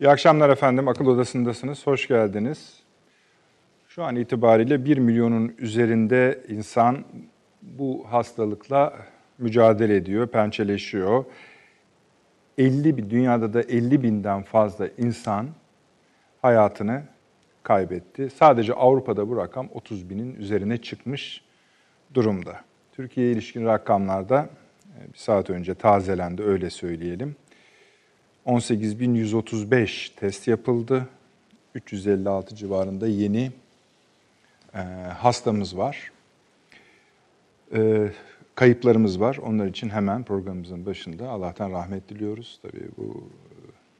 İyi akşamlar efendim. Akıl Odası'ndasınız. Hoş geldiniz. Şu an itibariyle 1 milyonun üzerinde insan bu hastalıkla mücadele ediyor, pençeleşiyor. 50 bin, dünyada da 50 binden fazla insan hayatını kaybetti. Sadece Avrupa'da bu rakam 30 binin üzerine çıkmış durumda. Türkiye'ye ilişkin rakamlarda e, bir saat önce tazelendi öyle söyleyelim. 18.135 test yapıldı. 356 civarında yeni e, hastamız var. E, kayıplarımız var. Onlar için hemen programımızın başında Allah'tan rahmet diliyoruz. Tabii bu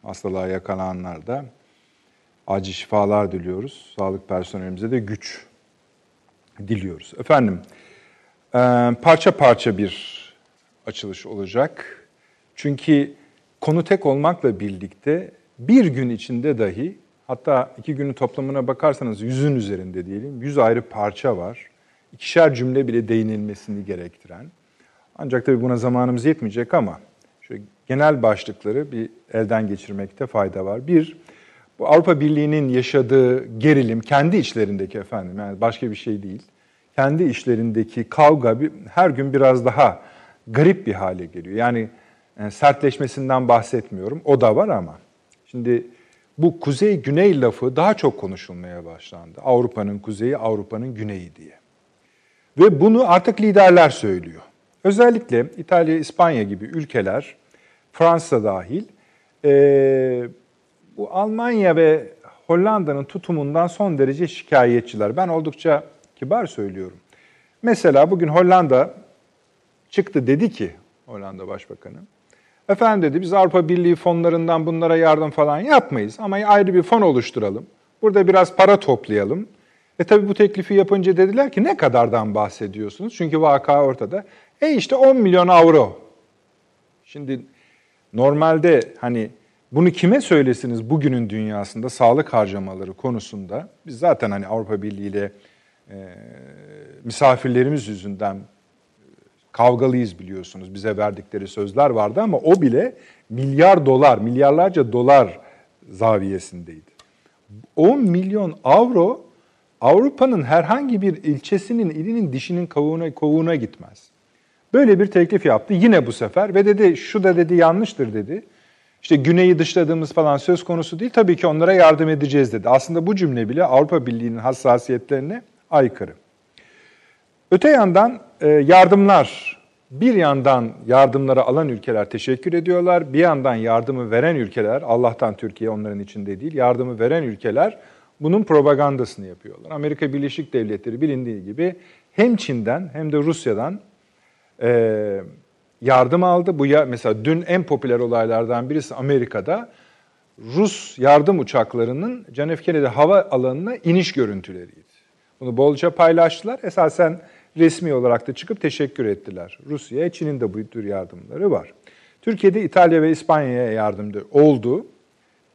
hastalığa yakalananlar da acil şifalar diliyoruz. Sağlık personelimize de güç diliyoruz. Efendim, e, parça parça bir açılış olacak. Çünkü konu tek olmakla birlikte bir gün içinde dahi hatta iki günün toplamına bakarsanız yüzün üzerinde diyelim yüz ayrı parça var. İkişer cümle bile değinilmesini gerektiren. Ancak tabii buna zamanımız yetmeyecek ama şöyle genel başlıkları bir elden geçirmekte fayda var. Bir, bu Avrupa Birliği'nin yaşadığı gerilim kendi içlerindeki efendim yani başka bir şey değil. Kendi işlerindeki kavga bir, her gün biraz daha garip bir hale geliyor. Yani yani sertleşmesinden bahsetmiyorum. O da var ama. Şimdi bu kuzey-güney lafı daha çok konuşulmaya başlandı. Avrupa'nın kuzeyi, Avrupa'nın güneyi diye. Ve bunu artık liderler söylüyor. Özellikle İtalya, İspanya gibi ülkeler, Fransa dahil, e, bu Almanya ve Hollanda'nın tutumundan son derece şikayetçiler. Ben oldukça kibar söylüyorum. Mesela bugün Hollanda çıktı dedi ki, Hollanda Başbakanı, Efendim dedi biz Avrupa Birliği fonlarından bunlara yardım falan yapmayız ama ayrı bir fon oluşturalım. Burada biraz para toplayalım. E tabi bu teklifi yapınca dediler ki ne kadardan bahsediyorsunuz? Çünkü vaka ortada. E işte 10 milyon avro. Şimdi normalde hani bunu kime söylesiniz bugünün dünyasında sağlık harcamaları konusunda? Biz zaten hani Avrupa Birliği ile e, misafirlerimiz yüzünden kavgalıyız biliyorsunuz. Bize verdikleri sözler vardı ama o bile milyar dolar, milyarlarca dolar zaviyesindeydi. 10 milyon avro Avrupa'nın herhangi bir ilçesinin, ilinin dişinin kavuğuna, kovuğuna gitmez. Böyle bir teklif yaptı yine bu sefer ve dedi şu da dedi yanlıştır dedi. İşte güneyi dışladığımız falan söz konusu değil. Tabii ki onlara yardım edeceğiz dedi. Aslında bu cümle bile Avrupa Birliği'nin hassasiyetlerine aykırı. Öte yandan e, yardımlar, bir yandan yardımları alan ülkeler teşekkür ediyorlar, bir yandan yardımı veren ülkeler, Allah'tan Türkiye onların içinde değil, yardımı veren ülkeler bunun propagandasını yapıyorlar. Amerika Birleşik Devletleri bilindiği gibi hem Çin'den hem de Rusya'dan e, yardım aldı. Bu ya mesela dün en popüler olaylardan birisi Amerika'da Rus yardım uçaklarının John F. Kennedy hava alanına iniş görüntüleriydi. Bunu bolca paylaştılar. Esasen resmi olarak da çıkıp teşekkür ettiler. Rusya'ya, Çin'in de bu tür yardımları var. Türkiye'de İtalya ve İspanya'ya yardımcı oldu.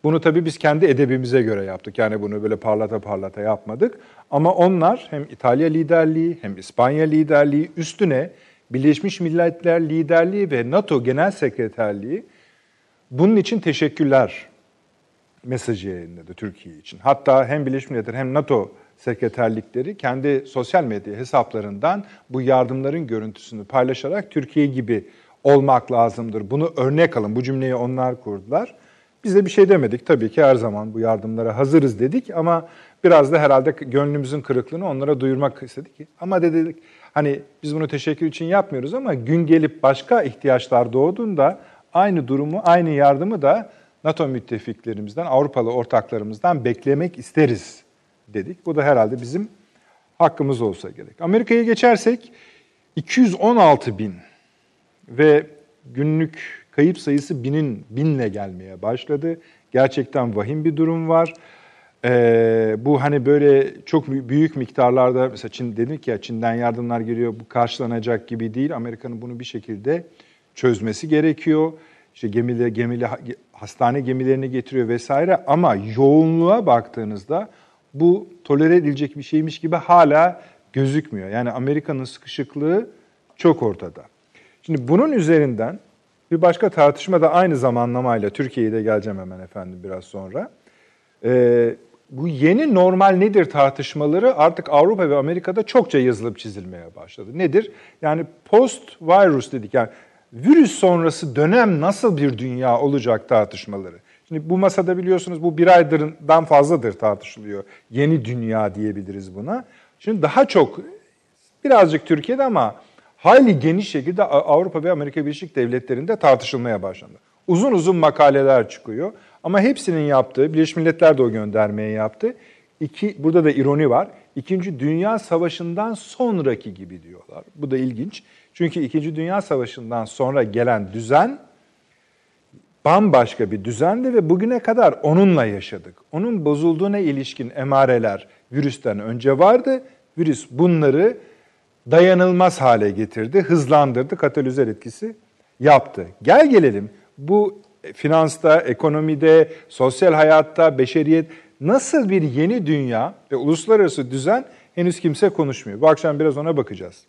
Bunu tabii biz kendi edebimize göre yaptık. Yani bunu böyle parlata parlata yapmadık. Ama onlar hem İtalya liderliği hem İspanya liderliği üstüne Birleşmiş Milletler liderliği ve NATO Genel Sekreterliği bunun için teşekkürler mesajı yayınladı Türkiye için. Hatta hem Birleşmiş Milletler hem NATO sekreterlikleri kendi sosyal medya hesaplarından bu yardımların görüntüsünü paylaşarak Türkiye gibi olmak lazımdır. Bunu örnek alın. Bu cümleyi onlar kurdular. Biz de bir şey demedik. Tabii ki her zaman bu yardımlara hazırız dedik ama biraz da herhalde gönlümüzün kırıklığını onlara duyurmak istedik. Ama dedik hani biz bunu teşekkür için yapmıyoruz ama gün gelip başka ihtiyaçlar doğduğunda aynı durumu, aynı yardımı da NATO müttefiklerimizden, Avrupalı ortaklarımızdan beklemek isteriz dedik. Bu da herhalde bizim hakkımız olsa gerek. Amerika'ya geçersek 216 bin ve günlük kayıp sayısı binin binle gelmeye başladı. Gerçekten vahim bir durum var. Ee, bu hani böyle çok büyük miktarlarda mesela Çin dedik ya Çin'den yardımlar geliyor bu karşılanacak gibi değil. Amerika'nın bunu bir şekilde çözmesi gerekiyor. İşte gemileri, gemili hastane gemilerini getiriyor vesaire ama yoğunluğa baktığınızda bu tolere edilecek bir şeymiş gibi hala gözükmüyor. Yani Amerika'nın sıkışıklığı çok ortada. Şimdi bunun üzerinden Bir başka tartışma da aynı zamanlamayla, Türkiye'ye de geleceğim hemen efendim biraz sonra. Ee, bu yeni normal nedir tartışmaları artık Avrupa ve Amerika'da çokça yazılıp çizilmeye başladı. Nedir? Yani post virus dedik yani virüs sonrası dönem nasıl bir dünya olacak tartışmaları. Şimdi bu masada biliyorsunuz bu bir aydan fazladır tartışılıyor. Yeni dünya diyebiliriz buna. Şimdi daha çok birazcık Türkiye'de ama hayli geniş şekilde Avrupa ve Amerika Birleşik Devletleri'nde tartışılmaya başlandı. Uzun uzun makaleler çıkıyor ama hepsinin yaptığı, Birleşmiş Milletler de o göndermeyi yaptı. İki, burada da ironi var. İkinci Dünya Savaşı'ndan sonraki gibi diyorlar. Bu da ilginç. Çünkü İkinci Dünya Savaşı'ndan sonra gelen düzen bambaşka bir düzendi ve bugüne kadar onunla yaşadık. Onun bozulduğuna ilişkin emareler virüsten önce vardı. Virüs bunları dayanılmaz hale getirdi, hızlandırdı, katalizör etkisi yaptı. Gel gelelim bu finansta, ekonomide, sosyal hayatta, beşeriyet nasıl bir yeni dünya ve uluslararası düzen henüz kimse konuşmuyor. Bu akşam biraz ona bakacağız.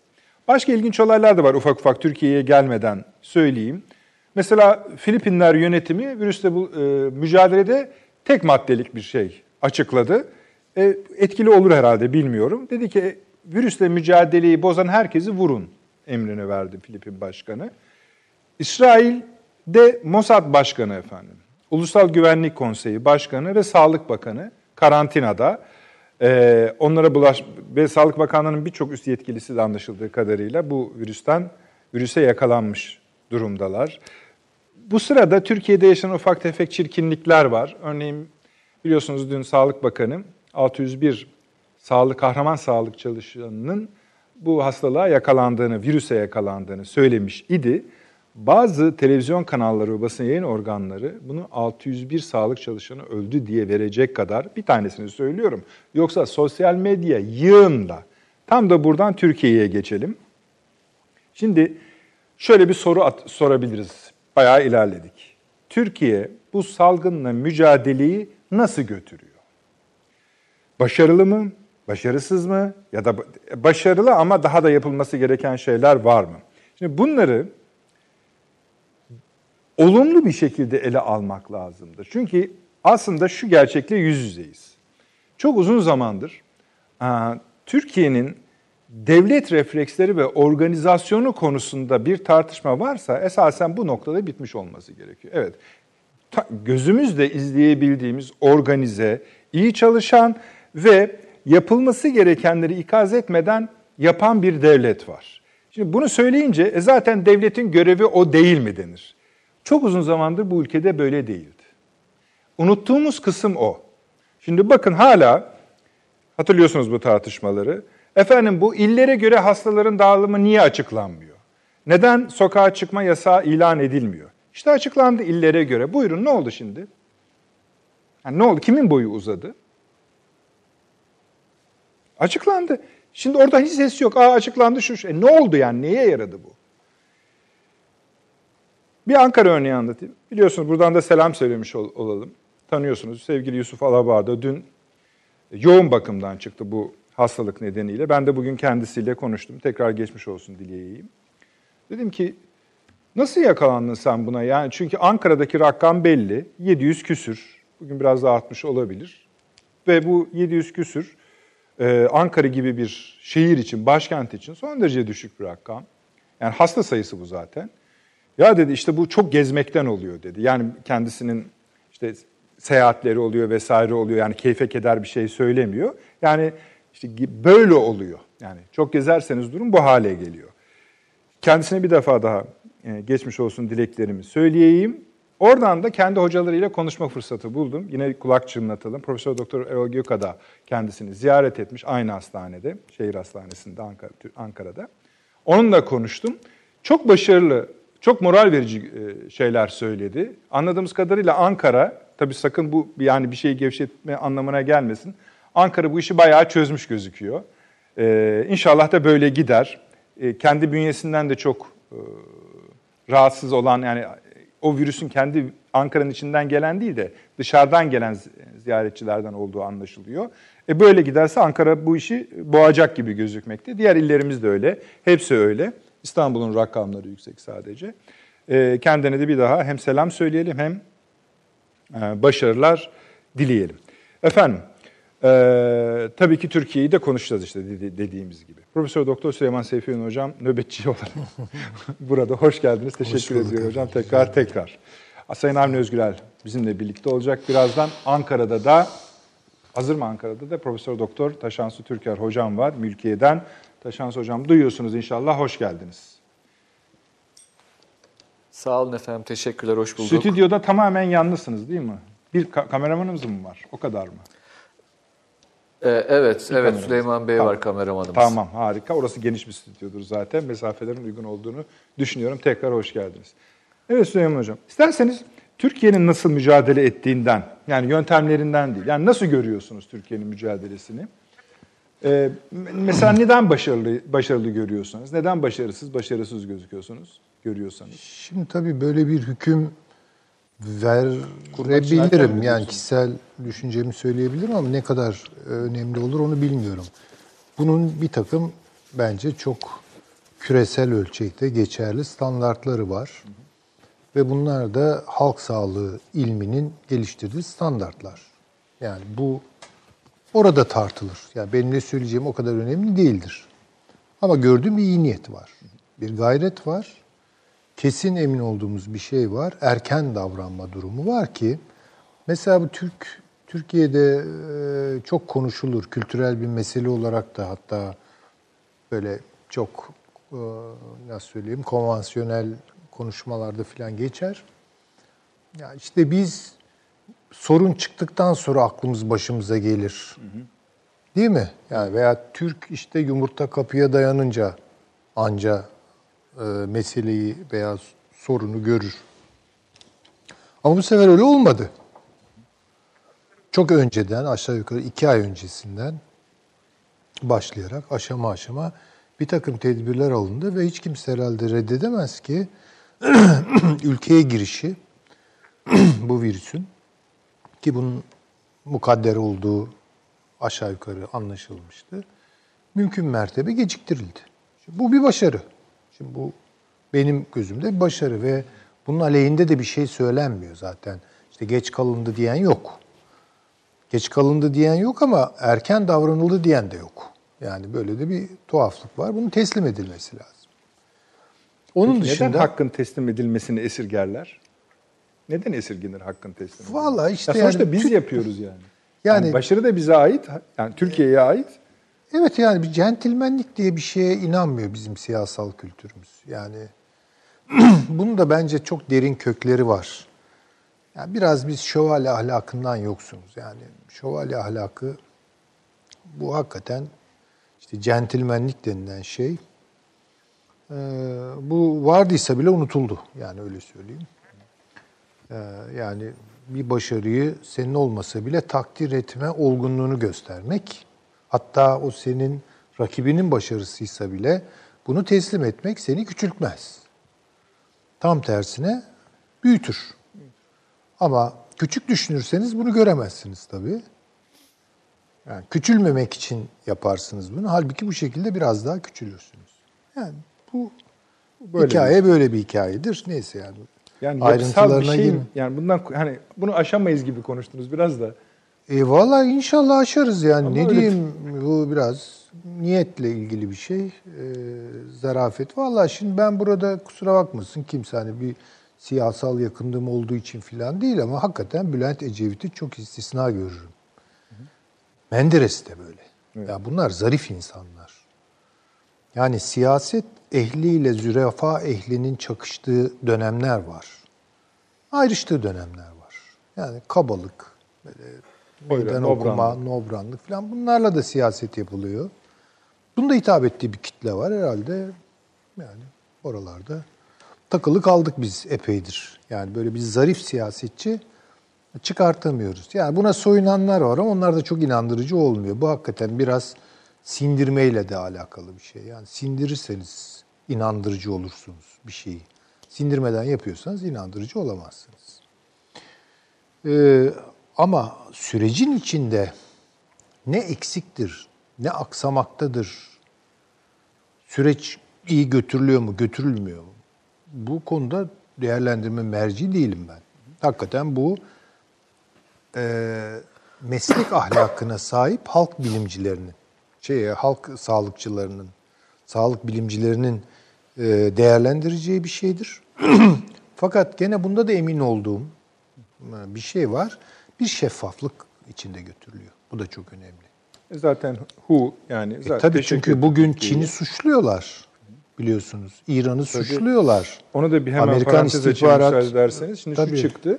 Başka ilginç olaylar da var ufak ufak Türkiye'ye gelmeden söyleyeyim. Mesela Filipinler yönetimi virüsle bu, e, mücadelede tek maddelik bir şey açıkladı. E, etkili olur herhalde bilmiyorum. Dedi ki virüsle mücadeleyi bozan herkesi vurun emrini verdi Filipin Başkanı. İsrail de Mossad Başkanı efendim, Ulusal Güvenlik Konseyi Başkanı ve Sağlık Bakanı karantinada. Ee, onlara bulaş ve Sağlık Bakanlığı'nın birçok üst yetkilisi de anlaşıldığı kadarıyla bu virüsten virüse yakalanmış durumdalar. Bu sırada Türkiye'de yaşanan ufak tefek çirkinlikler var. Örneğin biliyorsunuz dün Sağlık Bakanı 601 sağlık kahraman sağlık çalışanının bu hastalığa yakalandığını, virüse yakalandığını söylemiş idi. Bazı televizyon kanalları ve basın yayın organları bunu 601 sağlık çalışanı öldü diye verecek kadar bir tanesini söylüyorum. Yoksa sosyal medya yığınla. Tam da buradan Türkiye'ye geçelim. Şimdi şöyle bir soru at, sorabiliriz. Bayağı ilerledik. Türkiye bu salgınla mücadeleyi nasıl götürüyor? Başarılı mı? Başarısız mı? Ya da başarılı ama daha da yapılması gereken şeyler var mı? Şimdi bunları olumlu bir şekilde ele almak lazımdır. Çünkü aslında şu gerçekle yüz yüzeyiz. Çok uzun zamandır Türkiye'nin devlet refleksleri ve organizasyonu konusunda bir tartışma varsa esasen bu noktada bitmiş olması gerekiyor. Evet, gözümüzle izleyebildiğimiz organize, iyi çalışan ve yapılması gerekenleri ikaz etmeden yapan bir devlet var. Şimdi bunu söyleyince e zaten devletin görevi o değil mi denir. Çok uzun zamandır bu ülkede böyle değildi. Unuttuğumuz kısım o. Şimdi bakın hala hatırlıyorsunuz bu tartışmaları. Efendim bu illere göre hastaların dağılımı niye açıklanmıyor? Neden sokağa çıkma yasağı ilan edilmiyor? İşte açıklandı illere göre. Buyurun ne oldu şimdi? Yani ne oldu? Kimin boyu uzadı? Açıklandı. Şimdi orada hiç ses yok. Aa açıklandı şu. şu. E, ne oldu yani? Neye yaradı bu? Bir Ankara örneği anlatayım. Biliyorsunuz buradan da selam söylemiş ol, olalım. Tanıyorsunuz sevgili Yusuf Alabar'da dün yoğun bakımdan çıktı bu hastalık nedeniyle. Ben de bugün kendisiyle konuştum. Tekrar geçmiş olsun dileyeyim. Dedim ki nasıl yakalandın sen buna? Yani çünkü Ankara'daki rakam belli. 700 küsür. Bugün biraz daha artmış olabilir. Ve bu 700 küsür e, Ankara gibi bir şehir için, başkent için son derece düşük bir rakam. Yani hasta sayısı bu zaten. Ya dedi işte bu çok gezmekten oluyor dedi. Yani kendisinin işte seyahatleri oluyor vesaire oluyor. Yani keyfe keder bir şey söylemiyor. Yani işte böyle oluyor. Yani çok gezerseniz durum bu hale geliyor. Kendisine bir defa daha e, geçmiş olsun dileklerimi söyleyeyim. Oradan da kendi hocalarıyla konuşma fırsatı buldum. Yine kulak çınlatalım. Profesör Doktor Erol Göka da kendisini ziyaret etmiş aynı hastanede, şehir hastanesinde Ankara, Ankara'da. Onunla konuştum. Çok başarılı, çok moral verici e, şeyler söyledi. Anladığımız kadarıyla Ankara, tabii sakın bu yani bir şeyi gevşetme anlamına gelmesin. Ankara bu işi bayağı çözmüş gözüküyor. Ee, inşallah da böyle gider. Ee, kendi bünyesinden de çok e, rahatsız olan yani o virüsün kendi Ankara'nın içinden gelen değil de dışarıdan gelen ziyaretçilerden olduğu anlaşılıyor. E böyle giderse Ankara bu işi boğacak gibi gözükmekte. Diğer illerimiz de öyle. Hepsi öyle. İstanbul'un rakamları yüksek sadece. E, kendine de bir daha hem selam söyleyelim hem e, başarılar dileyelim. Efendim, e, tabii ki Türkiye'yi de konuşacağız işte dediğimiz gibi. Profesör Doktor Süleyman Seyfi Ün Hocam nöbetçi olarak burada hoş geldiniz. Teşekkür hoş ediyorum hocam. Tekrar tekrar. Sayın Avni Özgürel bizimle birlikte olacak. Birazdan Ankara'da da, hazır mı Ankara'da da Profesör Doktor Taşansu Türker hocam var Mülkiye'den. Taşansu hocam duyuyorsunuz inşallah. Hoş geldiniz. Sağ olun efendim. Teşekkürler. Hoş bulduk. Stüdyoda tamamen yalnızsınız değil mi? Bir ka- kameramanımız mı var? O kadar mı? Ee, evet, bir evet Süleyman Bey tamam. var kameramanımız. Tamam, harika. Orası geniş bir stüdyodur zaten. Mesafelerin uygun olduğunu düşünüyorum. Tekrar hoş geldiniz. Evet Süleyman Hocam. İsterseniz Türkiye'nin nasıl mücadele ettiğinden, yani yöntemlerinden değil. Yani nasıl görüyorsunuz Türkiye'nin mücadelesini? Ee, mesela neden başarılı başarılı görüyorsunuz? Neden başarısız, başarısız gözüküyorsunuz? Görüyorsanız. Şimdi tabii böyle bir hüküm verebilirim. Yani kişisel düşüncemi söyleyebilirim ama ne kadar önemli olur onu bilmiyorum. Bunun bir takım bence çok küresel ölçekte geçerli standartları var. Ve bunlar da halk sağlığı ilminin geliştirdiği standartlar. Yani bu orada tartılır. Yani benim ne söyleyeceğim o kadar önemli değildir. Ama gördüğüm bir iyi niyet var. Bir gayret var. Kesin emin olduğumuz bir şey var. Erken davranma durumu var ki mesela bu Türk Türkiye'de çok konuşulur. Kültürel bir mesele olarak da hatta böyle çok nasıl söyleyeyim konvansiyonel konuşmalarda falan geçer. Ya işte biz sorun çıktıktan sonra aklımız başımıza gelir. Hı hı. Değil mi? Yani veya Türk işte yumurta kapıya dayanınca anca e, meseleyi veya sorunu görür. Ama bu sefer öyle olmadı. Çok önceden aşağı yukarı iki ay öncesinden başlayarak aşama aşama bir takım tedbirler alındı ve hiç kimse herhalde reddedemez ki ülkeye girişi bu virüsün ki bunun mukadder olduğu aşağı yukarı anlaşılmıştı. Mümkün mertebe geciktirildi. Şimdi bu bir başarı. Şimdi bu benim gözümde bir başarı ve bunun aleyhinde de bir şey söylenmiyor zaten. İşte geç kalındı diyen yok. Geç kalındı diyen yok ama erken davranıldı diyen de yok. Yani böyle de bir tuhaflık var. Bunun teslim edilmesi lazım. Onun Peki dışında neden hakkın teslim edilmesini esirgerler? Neden esirgenir hakkın teslim Valla işte ya sonuçta yani, biz yapıyoruz yani. yani. Yani başarı da bize ait, yani Türkiye'ye ait. Evet yani bir centilmenlik diye bir şeye inanmıyor bizim siyasal kültürümüz. Yani bunun da bence çok derin kökleri var. Yani biraz biz şövalye ahlakından yoksunuz. Yani şövalye ahlakı bu hakikaten işte centilmenlik denilen şey e, bu vardıysa bile unutuldu. Yani öyle söyleyeyim. E, yani bir başarıyı senin olmasa bile takdir etme olgunluğunu göstermek. Hatta o senin rakibinin başarısıysa bile bunu teslim etmek seni küçültmez. Tam tersine büyütür. Ama küçük düşünürseniz bunu göremezsiniz tabii. Yani küçülmemek için yaparsınız bunu. Halbuki bu şekilde biraz daha küçülürsünüz. Yani bu böyle hikaye bir. böyle bir hikayedir. Neyse yani. Yani ayrıntılarına bir şey. Yani bundan hani bunu aşamayız gibi konuştunuz biraz da. E valla inşallah aşarız yani. Ama ne diyeyim bu biraz niyetle ilgili bir şey. E, zarafet. Valla şimdi ben burada kusura bakmasın kimse hani bir siyasal yakınlığım olduğu için filan değil ama hakikaten Bülent Ecevit'i çok istisna görürüm. Menderes de böyle. Evet. Ya bunlar zarif insanlar. Yani siyaset ehliyle zürafa ehlinin çakıştığı dönemler var. Ayrıştığı dönemler var. Yani kabalık, böyle meydan okuma, nobranlık falan bunlarla da siyaset yapılıyor. Bunda hitap ettiği bir kitle var herhalde. Yani oralarda takılı kaldık biz epeydir. Yani böyle bir zarif siyasetçi çıkartamıyoruz. Yani buna soyunanlar var ama onlar da çok inandırıcı olmuyor. Bu hakikaten biraz sindirmeyle de alakalı bir şey. Yani sindirirseniz inandırıcı olursunuz bir şeyi. Sindirmeden yapıyorsanız inandırıcı olamazsınız. Ee, ama sürecin içinde ne eksiktir, ne aksamaktadır, süreç iyi götürülüyor mu, götürülmüyor mu? Bu konuda değerlendirme merci değilim ben. Hakikaten bu e, meslek ahlakına sahip halk bilimcilerinin, şey, halk sağlıkçılarının, sağlık bilimcilerinin e, değerlendireceği bir şeydir. Fakat gene bunda da emin olduğum e, bir şey var. Bir şeffaflık içinde götürülüyor. Bu da çok önemli. E Zaten WHO yani E zaten tabii çünkü bugün. Çin'i suçluyorlar biliyorsunuz. İran'ı suçluyorlar. Onu da bir hemen Amerikan parantez istihbarat- müsaade ederseniz. Şimdi Tabii. şu çıktı.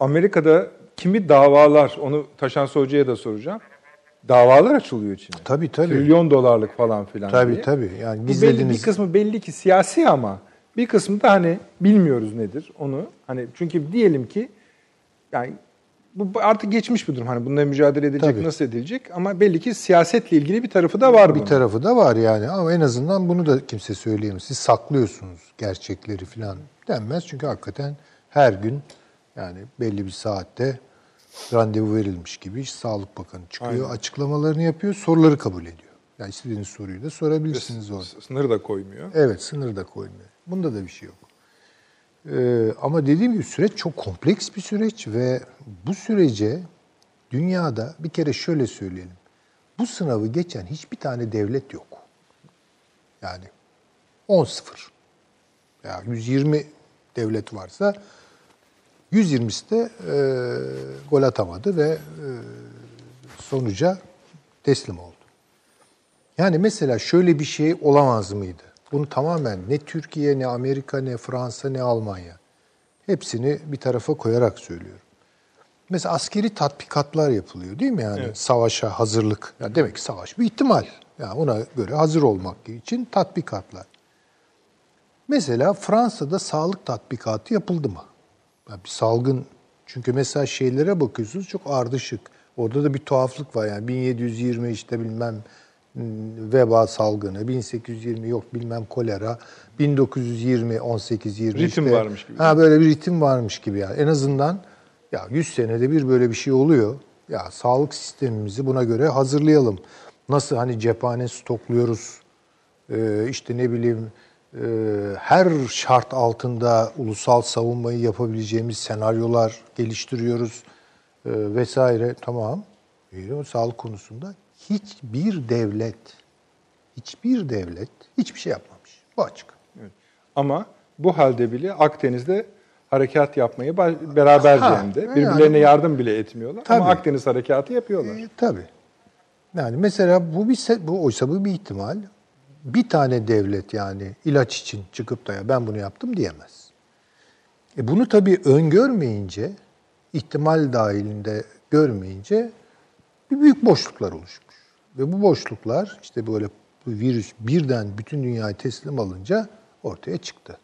Amerika'da kimi davalar, onu Taşan Hoca'ya da soracağım. Davalar açılıyor Çin'e. Tabii tabii. Trilyon dolarlık falan filan Tabii diye. tabii. Yani Bu belli, bir kısmı belli ki siyasi ama bir kısmı da hani bilmiyoruz nedir onu. Hani çünkü diyelim ki yani bu artık geçmiş bir durum. Hani bununla mücadele edilecek, Tabii. nasıl edilecek ama belli ki siyasetle ilgili bir tarafı da var bir bunun. tarafı da var yani ama en azından bunu da kimse söyleyemez. Siz saklıyorsunuz gerçekleri falan denmez çünkü hakikaten her gün yani belli bir saatte randevu verilmiş gibi işte Sağlık Bakanı çıkıyor, açıklamalarını yapıyor, soruları kabul ediyor. Yani istediğiniz soruyu da sorabilirsiniz orada. Sınır da koymuyor. Evet, sınır da koymuyor. Bunda da bir şey yok. Ee, ama dediğim gibi süreç çok kompleks bir süreç ve bu sürece dünyada bir kere şöyle söyleyelim. Bu sınavı geçen hiçbir tane devlet yok. Yani 10-0. Ya 120 devlet varsa 120'si de e, gol atamadı ve e, sonuca teslim oldu. Yani mesela şöyle bir şey olamaz mıydı? Bunu tamamen ne Türkiye, ne Amerika, ne Fransa, ne Almanya. Hepsini bir tarafa koyarak söylüyorum. Mesela askeri tatbikatlar yapılıyor değil mi yani? Savaşa hazırlık. Yani demek ki savaş bir ihtimal. Yani ona göre hazır olmak için tatbikatlar. Mesela Fransa'da sağlık tatbikatı yapıldı mı? Yani bir salgın çünkü mesela şeylere bakıyorsunuz çok ardışık. Orada da bir tuhaflık var yani 1720 işte bilmem veba salgını, 1820 yok bilmem kolera, 1920 18 20 Ritim işte. varmış gibi. Ha böyle bir ritim varmış gibi yani. En azından ya 100 senede bir böyle bir şey oluyor. Ya sağlık sistemimizi buna göre hazırlayalım. Nasıl hani cephane stokluyoruz, ee, işte ne bileyim e, her şart altında ulusal savunmayı yapabileceğimiz senaryolar geliştiriyoruz e, vesaire tamam. Sağlık konusunda hiçbir devlet hiçbir devlet hiçbir şey yapmamış. Bu açık. Evet. Ama bu halde bile Akdeniz'de harekat yapmayı beraberce Ha, hem de. yani- Birbirlerine yardım bile etmiyorlar Tabii. ama Akdeniz harekatı yapıyorlar. E, tabii. Yani mesela bu bir bu oysa bu bir ihtimal. Bir tane devlet yani ilaç için çıkıp da ya ben bunu yaptım diyemez. E bunu tabii öngörmeyince, ihtimal dahilinde görmeyince bir büyük boşluklar oluşmuş. Ve bu boşluklar işte böyle bu virüs birden bütün dünyayı teslim alınca ortaya çıktı.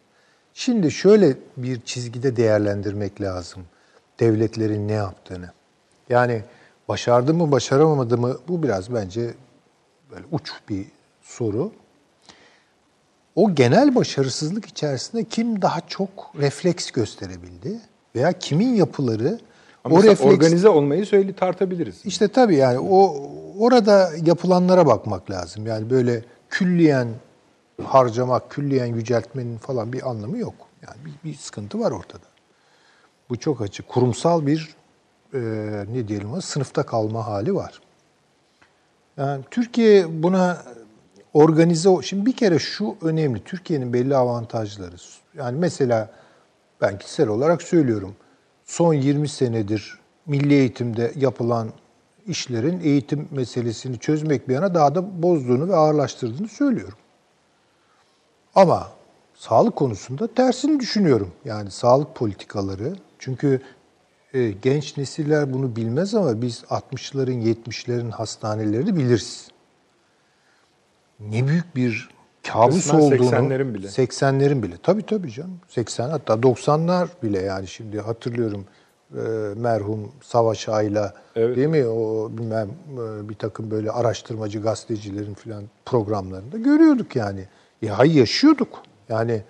Şimdi şöyle bir çizgide değerlendirmek lazım devletlerin ne yaptığını. Yani başardı mı, başaramadı mı bu biraz bence böyle uç bir soru. O genel başarısızlık içerisinde kim daha çok refleks gösterebildi veya kimin yapıları Ama o refleks organize olmayı söyle tartabiliriz. işte tabii yani o orada yapılanlara bakmak lazım. Yani böyle külliyen harcamak, külliyen yüceltmenin falan bir anlamı yok. Yani bir, bir sıkıntı var ortada. Bu çok açık. Kurumsal bir e, ne diyelim o sınıfta kalma hali var. Yani Türkiye buna organize şimdi bir kere şu önemli. Türkiye'nin belli avantajları. Yani mesela ben kişisel olarak söylüyorum. Son 20 senedir milli eğitimde yapılan işlerin eğitim meselesini çözmek bir yana daha da bozduğunu ve ağırlaştırdığını söylüyorum. Ama sağlık konusunda tersini düşünüyorum. Yani sağlık politikaları. Çünkü e, genç nesiller bunu bilmez ama biz 60'ların 70'lerin hastanelerini biliriz. Ne büyük bir kabus Kısmen olduğunu. 80'lerin bile. 80'lerin bile. Tabii tabii canım. 80 hatta 90'lar bile yani şimdi hatırlıyorum e, merhum Savaş Ayla Evet. değil mi? O bilmem e, bir takım böyle araştırmacı gazetecilerin falan programlarında görüyorduk yani. Ya yaşıyorduk. Yani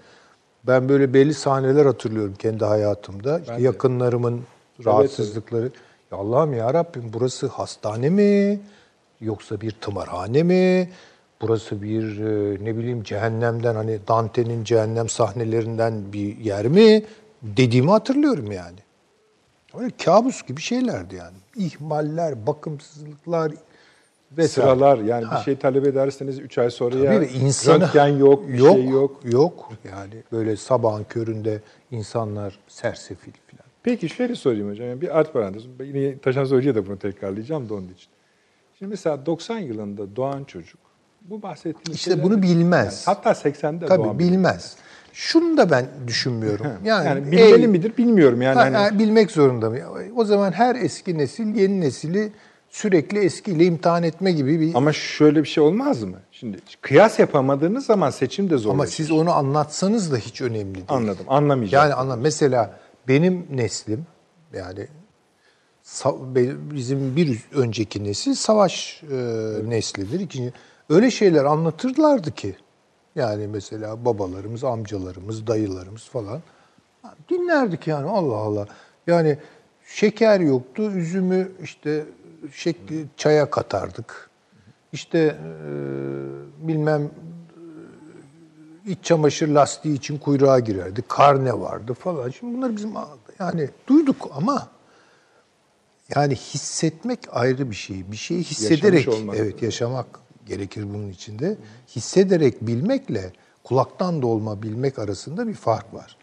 ben böyle belli sahneler hatırlıyorum kendi hayatımda. İşte Ben de. yakınlarımın rahatsızlıkları. Ya Allah'ım ya Rabbim burası hastane mi? Yoksa bir tımarhane mi? Burası bir e, ne bileyim cehennemden hani Dante'nin cehennem sahnelerinden bir yer mi dediğimi hatırlıyorum yani. Öyle kabus gibi şeylerdi yani. İhmaller, bakımsızlıklar vesaire. Sıralar yani Ha. bir şey talep ederseniz 3 ay sonra Tabii ya ve insanı röntgen yok, bir yok, şey yok. Yok yani böyle sabahın köründe insanlar sersefil falan. Peki şöyle sorayım hocam. Yani bir art parantez. Yine Taşan Hoca'ya da bunu tekrarlayacağım da onun için. Şimdi mesela 90 yılında doğan çocuk bu bahsettiğiniz İşte şeyler- bunu bilmez. Yani hatta 80'de Tabii doğan bilmez. Şunu da ben düşünmüyorum. Yani, Yani, bilmeli ey- midir bilmiyorum yani. Ha, hani- ha, bilmek zorunda mı? O zaman her eski nesil yeni nesili sürekli eskiyle imtihan etme gibi bir... Ama, Ama şöyle bir şey olmaz mı? Şimdi kıyas yapamadığınız zaman seçim de zorlaşır. siz onu anlatsanız da hiç önemli değil. Anladım. Anlamayacağım. Yani anla mesela benim neslim yani bizim bir önceki nesil savaş e, neslidir. İkinci öyle şeyler anlatırlardı ki yani mesela babalarımız, amcalarımız, dayılarımız falan dinlerdik yani Allah Allah. Yani şeker yoktu, üzümü işte şekli çaya katardık. İşte e, bilmem iç çamaşır lastiği için kuyruğa girerdi. Karne vardı falan. Şimdi bunlar bizim yani duyduk ama yani hissetmek ayrı bir şey. Bir şeyi hissederek evet yaşamak gerekir bunun içinde. Hissederek bilmekle kulaktan dolma bilmek arasında bir fark var.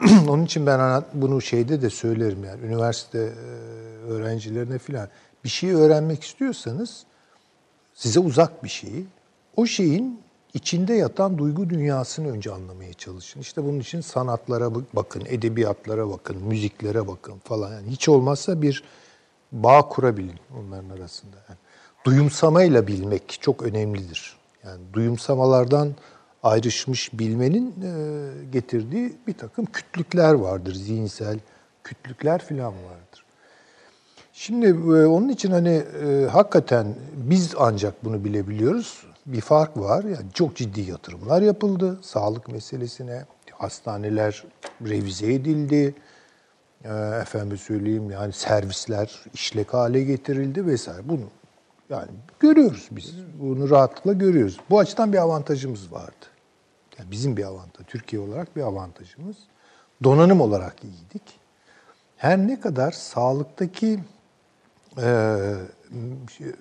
Onun için ben bunu şeyde de söylerim yani üniversite e, öğrencilerine filan bir şey öğrenmek istiyorsanız size uzak bir şeyi, o şeyin içinde yatan duygu dünyasını önce anlamaya çalışın. İşte bunun için sanatlara bak- bakın, edebiyatlara bakın, müziklere bakın falan. Yani hiç olmazsa bir bağ kurabilin onların arasında. Yani duyumsamayla bilmek çok önemlidir. Yani duyumsamalardan ayrışmış bilmenin e, getirdiği bir takım kütlükler vardır, zihinsel kütlükler falan vardır. Şimdi e, onun için hani e, hakikaten biz ancak bunu bilebiliyoruz. Bir fark var. Yani çok ciddi yatırımlar yapıldı sağlık meselesine. Hastaneler revize edildi. Efendim söyleyeyim yani servisler işlek hale getirildi vesaire. Bunu yani görüyoruz biz. Bunu rahatlıkla görüyoruz. Bu açıdan bir avantajımız vardı. Yani bizim bir avantaj, Türkiye olarak bir avantajımız. Donanım olarak iyiydik. Her ne kadar sağlıktaki e,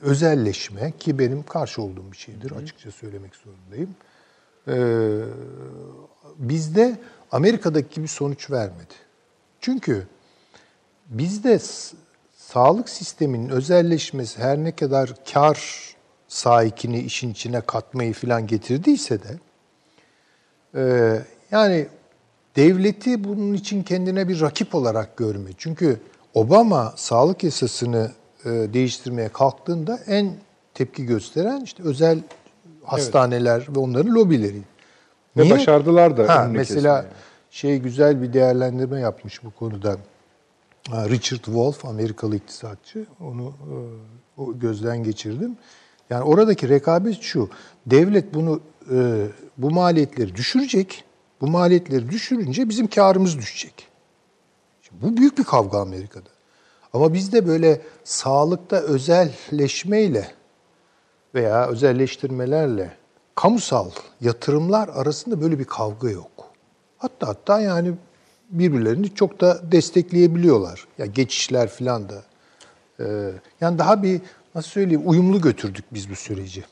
özelleşme ki benim karşı olduğum bir şeydir açıkça söylemek zorundayım. E, bizde Amerika'daki gibi sonuç vermedi. Çünkü bizde sağlık sisteminin özelleşmesi her ne kadar kar sahikini işin içine katmayı falan getirdiyse de e, yani devleti bunun için kendine bir rakip olarak görme. Çünkü Obama sağlık yasasını e, değiştirmeye kalktığında en tepki gösteren işte özel hastaneler ve onların lobileri. Ve başardılar da Ha, mesela kesmeyi. şey güzel bir değerlendirme yapmış bu konuda. Ha, Richard Wolff, Amerikalı iktisatçı. Onu e, gözden geçirdim. Yani oradaki rekabet şu. Devlet bunu e, bu maliyetleri düşürecek. Bu maliyetleri düşürünce bizim karımız düşecek. Şimdi bu büyük bir kavga Amerika'da. Ama bizde böyle sağlıkta özelleşmeyle veya özelleştirmelerle kamusal yatırımlar arasında böyle bir kavga yok. Hatta hatta yani birbirlerini çok da destekleyebiliyorlar. Ya geçişler filan da. Ee, yani daha bir nasıl söyleyeyim uyumlu götürdük biz bu süreci.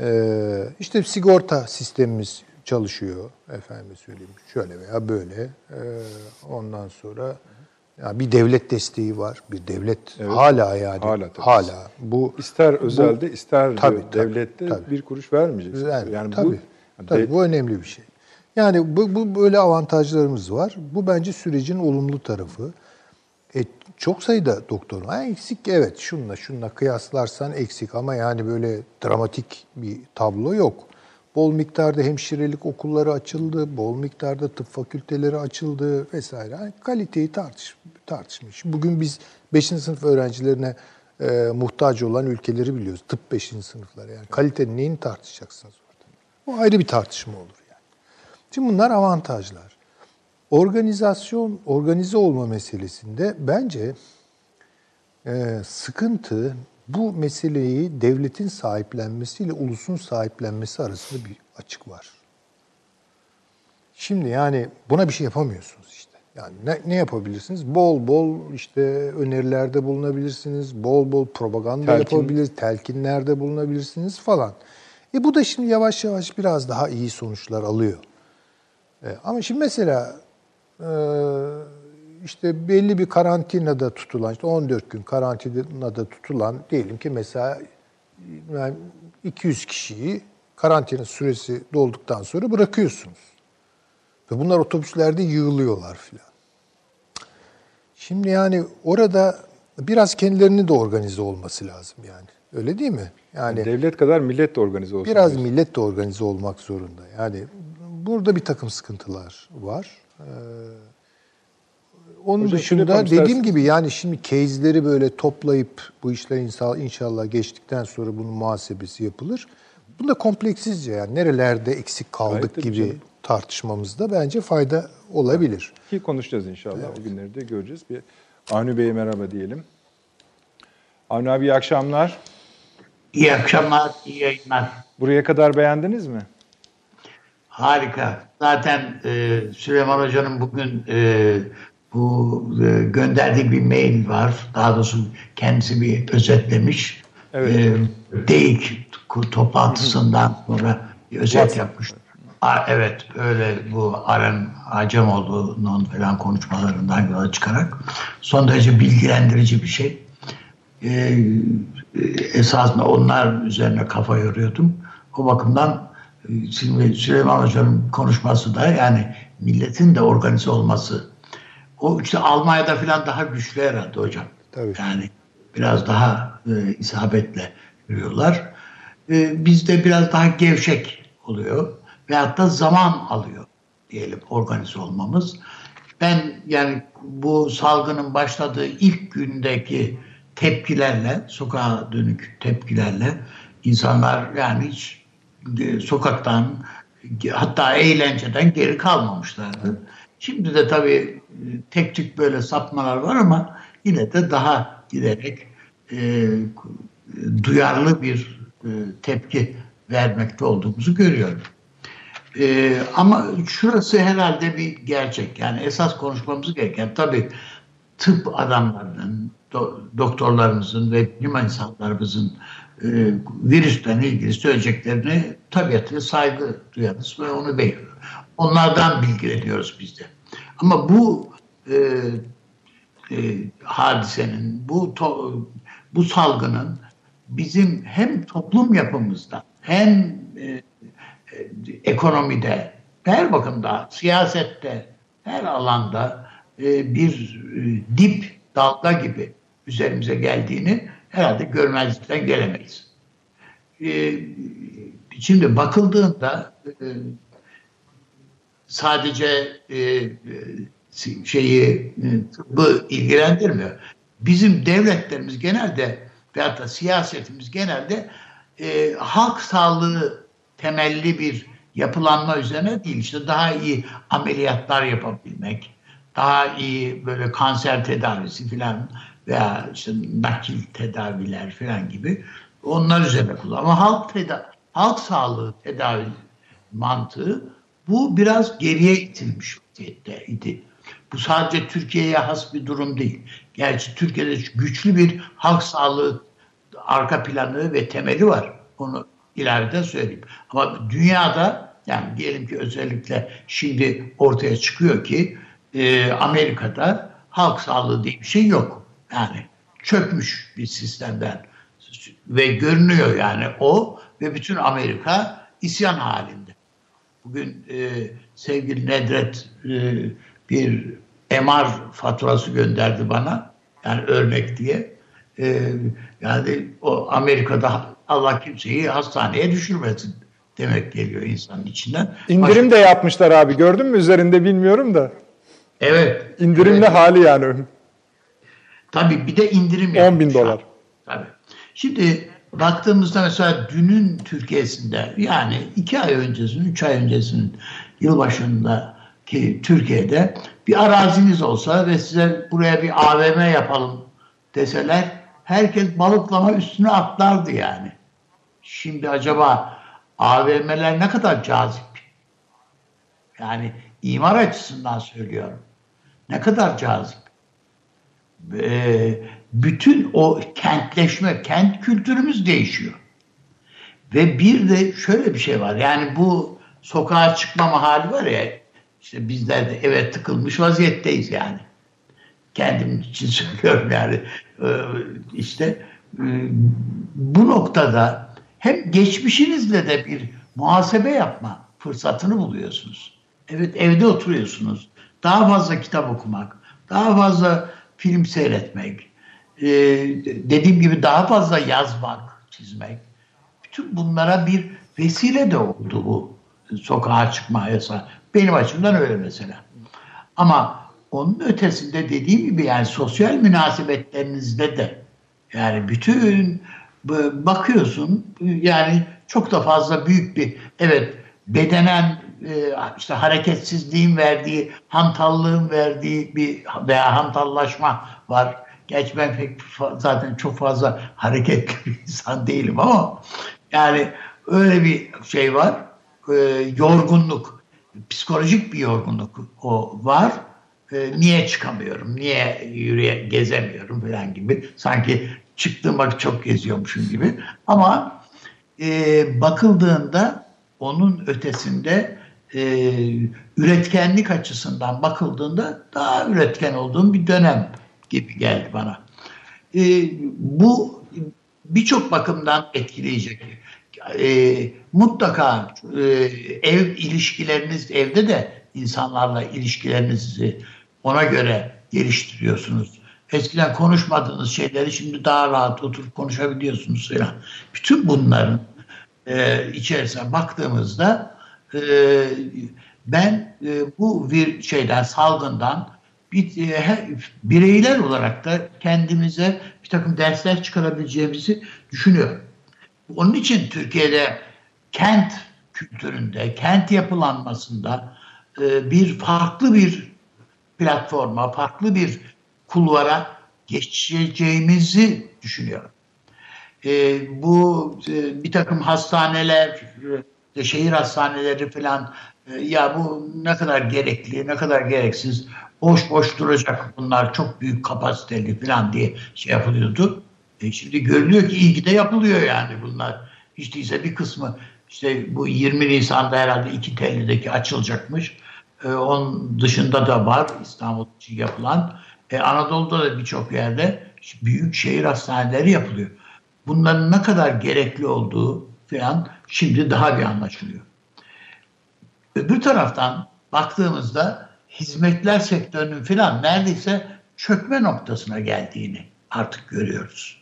Ee, işte sigorta sistemimiz çalışıyor efendim söyleyeyim şöyle veya böyle. Ee, ondan sonra ya bir devlet desteği var. Bir devlet Evet. hala yani Hala tabii. hala bu İster bu- özelde ister Tabii, tabii, devlette tabii. bir kuruş vermeyeceksiniz. yani, yani tabii, bu tabii de- bu önemli bir şey. Yani bu, bu böyle avantajlarımız var. Bu bence sürecin olumlu tarafı. E, çok sayıda doktor var. Eksik evet şunla şunla kıyaslarsan eksik ama yani böyle dramatik bir tablo yok. Bol miktarda hemşirelik okulları açıldı, bol miktarda tıp fakülteleri açıldı vesaire. Yani kaliteyi tartış, tartışmış. Bugün biz 5. sınıf öğrencilerine e, muhtaç olan ülkeleri biliyoruz. Tıp 5. sınıfları yani. Kalitenin neyini tartışacaksınız orada? Bu ayrı bir tartışma olur. Şimdi bunlar avantajlar. Organizasyon, organize olma meselesinde bence e, sıkıntı bu meseleyi devletin sahiplenmesiyle ulusun sahiplenmesi arasında bir açık var. Şimdi yani buna bir şey yapamıyorsunuz işte. Yani ne, ne yapabilirsiniz? Bol bol işte önerilerde bulunabilirsiniz. Bol bol propaganda Telkin. yapabilir, telkinlerde bulunabilirsiniz falan. E bu da şimdi yavaş yavaş biraz daha iyi sonuçlar alıyor. E, ama şimdi mesela e, işte belli bir karantinada tutulan, işte 14 gün karantinada tutulan diyelim ki mesela yani 200 kişiyi karantina süresi dolduktan sonra bırakıyorsunuz. Ve bunlar otobüslerde yığılıyorlar filan. Şimdi yani orada biraz kendilerini de organize olması lazım yani. Öyle değil mi? Yani Devlet kadar millet de organize olsun. biraz diyorsun. millet de organize olmak zorunda. Yani burada bir takım sıkıntılar var. Ee, onun Hocam dışında dediğim gibi yani şimdi case'leri böyle toplayıp bu işler inşallah, inşallah geçtikten sonra bunun muhasebesi yapılır. Bunda kompleksizce yani nerelerde eksik kaldık Gayet gibi tartışmamızda bence fayda olabilir. Ki konuşacağız inşallah. O günleri de göreceğiz. Bir Avni Bey'e merhaba diyelim. Avni abi iyi akşamlar. İyi akşamlar, iyi yayınlar. Buraya kadar beğendiniz mi? Harika. Zaten e, Süleyman Hoca'nın bugün e, bu e, gönderdiği bir mail var. Daha doğrusu kendisi bir özetlemiş. Evet. E, DEİK toplantısından sonra bir özet yapmış. A, evet öyle bu Aren Acemoğlu'nun falan konuşmalarından yola çıkarak son derece bilgilendirici bir şey. e, e, esasında onlar üzerine kafa yoruyordum. O bakımdan şimdi Süleyman Hoca'nın konuşması da yani milletin de organize olması. O işte Almanya'da falan daha güçlü herhalde hocam. Tabii. Yani biraz daha e, isabetle yürüyorlar. E, bizde biraz daha gevşek oluyor. Veyahut da zaman alıyor diyelim organize olmamız. Ben yani bu salgının başladığı ilk gündeki tepkilerle, sokağa dönük tepkilerle insanlar yani hiç sokaktan hatta eğlenceden geri kalmamışlardı. Şimdi de tabii e, tek tük böyle sapmalar var ama yine de daha giderek e, duyarlı bir e, tepki vermekte olduğumuzu görüyorum. Ee, ama şurası herhalde bir gerçek. Yani esas konuşmamız gereken tabii tıp adamlarının, do- doktorlarımızın ve bilim insanlarımızın e, virüsten ilgili söyleyeceklerini tabiatıyla saygı duyarız ve onu bekliyoruz. Onlardan bilgileniyoruz biz de. Ama bu e, e, hadisenin, bu to- bu salgının bizim hem toplum yapımızda hem e, ekonomide, her bakımda, siyasette, her alanda e, bir e, dip dalga gibi üzerimize geldiğini herhalde görmezlikten gelemeyiz. E, şimdi bakıldığında e, sadece e, şeyi e, tıbbı ilgilendirmiyor. Bizim devletlerimiz genelde veyahut da siyasetimiz genelde e, halk sağlığı temelli bir yapılanma üzerine değil. İşte daha iyi ameliyatlar yapabilmek, daha iyi böyle kanser tedavisi filan veya işte nakil tedaviler filan gibi onlar üzerine kullan. Ama halk teda halk sağlığı tedavi mantığı bu biraz geriye itilmiş idi. Bu sadece Türkiye'ye has bir durum değil. Gerçi Türkiye'de güçlü bir halk sağlığı arka planı ve temeli var. Onu ileride söyleyeyim. Ama dünyada yani diyelim ki özellikle şimdi ortaya çıkıyor ki e, Amerika'da halk sağlığı diye bir şey yok. Yani çökmüş bir sistemden ve görünüyor yani o ve bütün Amerika isyan halinde. Bugün e, sevgili Nedret e, bir MR faturası gönderdi bana. Yani örnek diye. E, yani o Amerika'da Allah kimseyi hastaneye düşürmesin demek geliyor insanın içinden. İndirim Başka- de yapmışlar abi. Gördün mü üzerinde bilmiyorum da. Evet. İndirimli evet. hali yani. Tabii bir de indirim 10 bin yapmış. dolar. Tabii. Şimdi baktığımızda mesela dünün Türkiye'sinde yani iki ay öncesinin, üç ay öncesinin yılbaşındaki Türkiye'de bir araziniz olsa ve size buraya bir AVM yapalım deseler herkes balıklama üstüne atlardı yani. Şimdi acaba AVM'ler ne kadar cazip? Yani imar açısından söylüyorum. Ne kadar cazip. Ee, bütün o kentleşme, kent kültürümüz değişiyor. Ve bir de şöyle bir şey var. Yani bu sokağa çıkmama hali var ya işte bizler de eve tıkılmış vaziyetteyiz yani. Kendim için söylüyorum yani. Ee, işte e, bu noktada hem geçmişinizle de bir muhasebe yapma fırsatını buluyorsunuz. Evet evde oturuyorsunuz. Daha fazla kitap okumak, daha fazla film seyretmek, e, dediğim gibi daha fazla yazmak, çizmek. Bütün bunlara bir vesile de oldu bu sokağa çıkma yasağı. Benim açımdan öyle mesela. Ama onun ötesinde dediğim gibi yani sosyal münasebetlerinizde de yani bütün bakıyorsun yani çok da fazla büyük bir evet bedenen e, işte hareketsizliğin verdiği, hantallığın verdiği bir veya hantallaşma var. Geç ben pek zaten çok fazla hareketli bir insan değilim ama yani öyle bir şey var. E, yorgunluk, psikolojik bir yorgunluk o var. E, niye çıkamıyorum, niye yürüye gezemiyorum falan gibi. Sanki çıktığım vakit çok geziyormuşum gibi. Ama bakıldığında onun ötesinde e, üretkenlik açısından bakıldığında daha üretken olduğum bir dönem gibi geldi bana. E, bu birçok bakımdan etkileyecek. E, mutlaka e, ev ilişkileriniz, evde de insanlarla ilişkilerinizi ona göre geliştiriyorsunuz. Eskiden konuşmadığınız şeyleri şimdi daha rahat oturup konuşabiliyorsunuz falan. Bütün bunların e, içerisine baktığımızda e, ben e, bu bir şeyden salgından e, bireyler olarak da kendimize bir takım dersler çıkarabileceğimizi düşünüyorum. Onun için Türkiye'de kent kültüründe, kent yapılanmasında e, bir farklı bir platforma, farklı bir kulvara geçeceğimizi düşünüyorum. Bu bir takım hastaneler, e, şehir hastaneleri falan e, ya bu ne kadar gerekli, ne kadar gereksiz, boş boş duracak bunlar çok büyük kapasiteli falan diye şey yapılıyordu. E, şimdi görülüyor ki iyi ki de yapılıyor yani bunlar. Hiç değilse bir kısmı işte bu 20 Nisan'da herhalde iki tellideki açılacakmış. E, onun dışında da var İstanbul için yapılan. E, Anadolu'da da birçok yerde büyük şehir hastaneleri yapılıyor. Bunların ne kadar gerekli olduğu falan şimdi daha bir anlaşılıyor. Öbür taraftan baktığımızda hizmetler sektörünün falan neredeyse çökme noktasına geldiğini artık görüyoruz.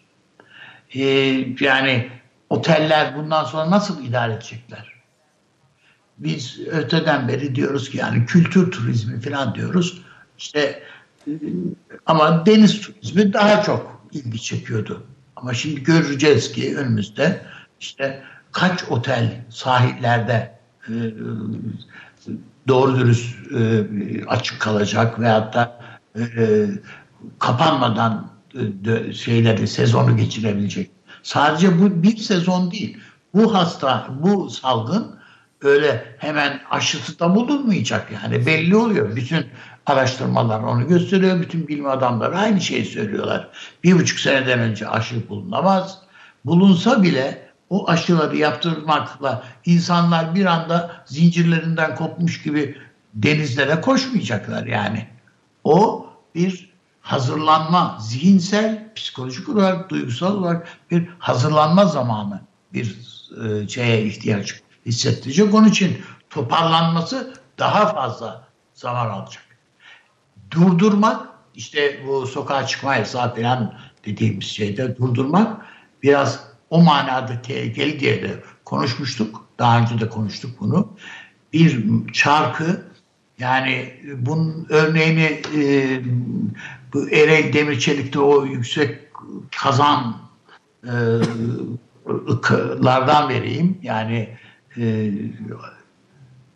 Ee, yani oteller bundan sonra nasıl idare edecekler? Biz öteden beri diyoruz ki yani kültür turizmi falan diyoruz. İşte ama deniz turizmi daha çok ilgi çekiyordu. Ama şimdi göreceğiz ki önümüzde işte kaç otel sahillerde e, doğru dürüst e, açık kalacak veyahut da e, kapanmadan e, şeyleri sezonu geçirebilecek. Sadece bu bir sezon değil. Bu hasta, bu salgın öyle hemen aşısı da bulunmayacak yani belli oluyor. Bütün araştırmalar onu gösteriyor. Bütün bilim adamları aynı şeyi söylüyorlar. Bir buçuk seneden önce aşı bulunamaz. Bulunsa bile o aşıları yaptırmakla insanlar bir anda zincirlerinden kopmuş gibi denizlere koşmayacaklar yani. O bir hazırlanma, zihinsel, psikolojik olarak, duygusal olarak bir hazırlanma zamanı bir e, şeye ihtiyaç hissettirecek. Onun için toparlanması daha fazla zaman alacak. Durdurmak, işte bu sokağa çıkma yasağı falan dediğimiz şeyde durdurmak biraz o manada tehlikeli diye de konuşmuştuk. Daha önce de konuştuk bunu. Bir çarkı yani bunun örneğini e, bu Ereğli Demirçelik'te o yüksek kazan e, ıklardan vereyim. Yani e,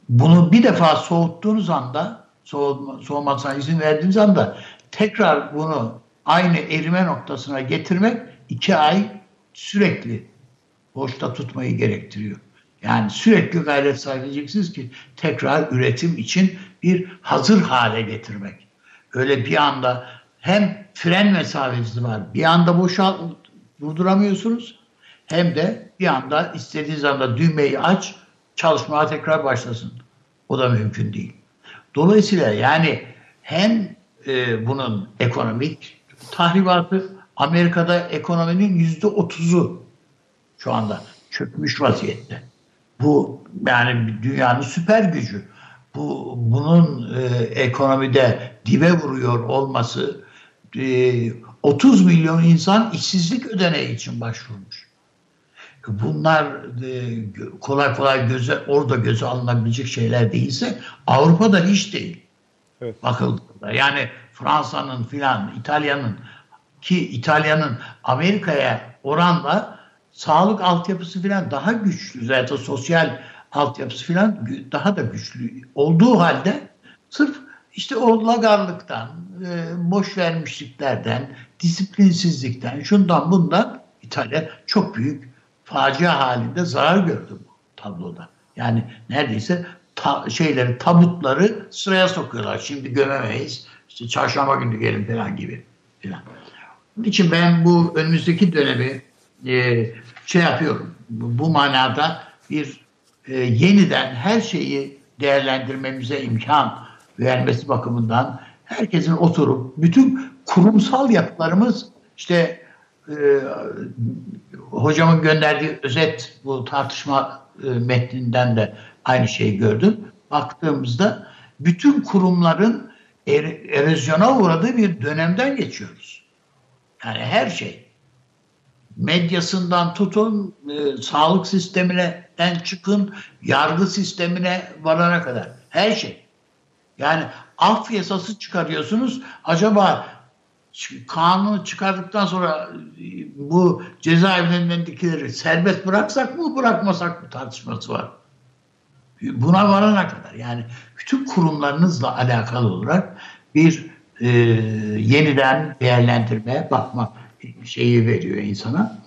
bunu bir defa soğuttuğunuz anda soğuma, soğumasına izin verdiğiniz anda tekrar bunu aynı erime noktasına getirmek iki ay sürekli boşta tutmayı gerektiriyor. Yani sürekli gayret sarf edeceksiniz ki tekrar üretim için bir hazır hale getirmek. Öyle bir anda hem fren mesafesi var bir anda boşalt durduramıyorsunuz hem de bir anda istediğiniz anda düğmeyi aç çalışmaya tekrar başlasın. O da mümkün değil. Dolayısıyla yani hem e, bunun ekonomik tahribatı Amerika'da ekonominin yüzde otuzu şu anda çökmüş vaziyette. Bu yani dünyanın süper gücü. Bu bunun e, ekonomide dibe vuruyor olması e, 30 milyon insan işsizlik ödeneği için başvurmuş. Bunlar e, kolay kolay göze orada göze alınabilecek şeyler değilse Avrupa'da hiç değil. Evet. Bakıldığında yani Fransa'nın filan İtalya'nın ki İtalya'nın Amerika'ya oranla sağlık altyapısı filan daha güçlü zaten sosyal altyapısı filan daha da güçlü olduğu halde sırf işte o lagarlıktan, e, boş vermişliklerden, disiplinsizlikten, şundan bundan İtalya çok büyük facia halinde zarar gördü bu tabloda. Yani neredeyse ta, şeyleri, tabutları sıraya sokuyorlar. Şimdi gömemeyiz. İşte çarşamba günü gelin falan gibi. Falan. İçin ben bu önümüzdeki dönemi e, şey yapıyorum. Bu, bu manada bir e, yeniden her şeyi değerlendirmemize imkan vermesi bakımından herkesin oturup bütün kurumsal yapılarımız işte e, hocamın gönderdiği özet bu tartışma e, metninden de aynı şeyi gördüm. Baktığımızda bütün kurumların er, erozyona uğradığı bir dönemden geçiyoruz. Yani her şey medyasından tutun, e, sağlık sisteminden çıkın, yargı sistemine varana kadar. Her şey. Yani af yasası çıkarıyorsunuz. Acaba kanunu çıkardıktan sonra e, bu cezaevindekileri serbest bıraksak mı bırakmasak mı tartışması var. Buna varana kadar yani bütün kurumlarınızla alakalı olarak bir e, yeniden değerlendirmeye bakma şeyi veriyor insana.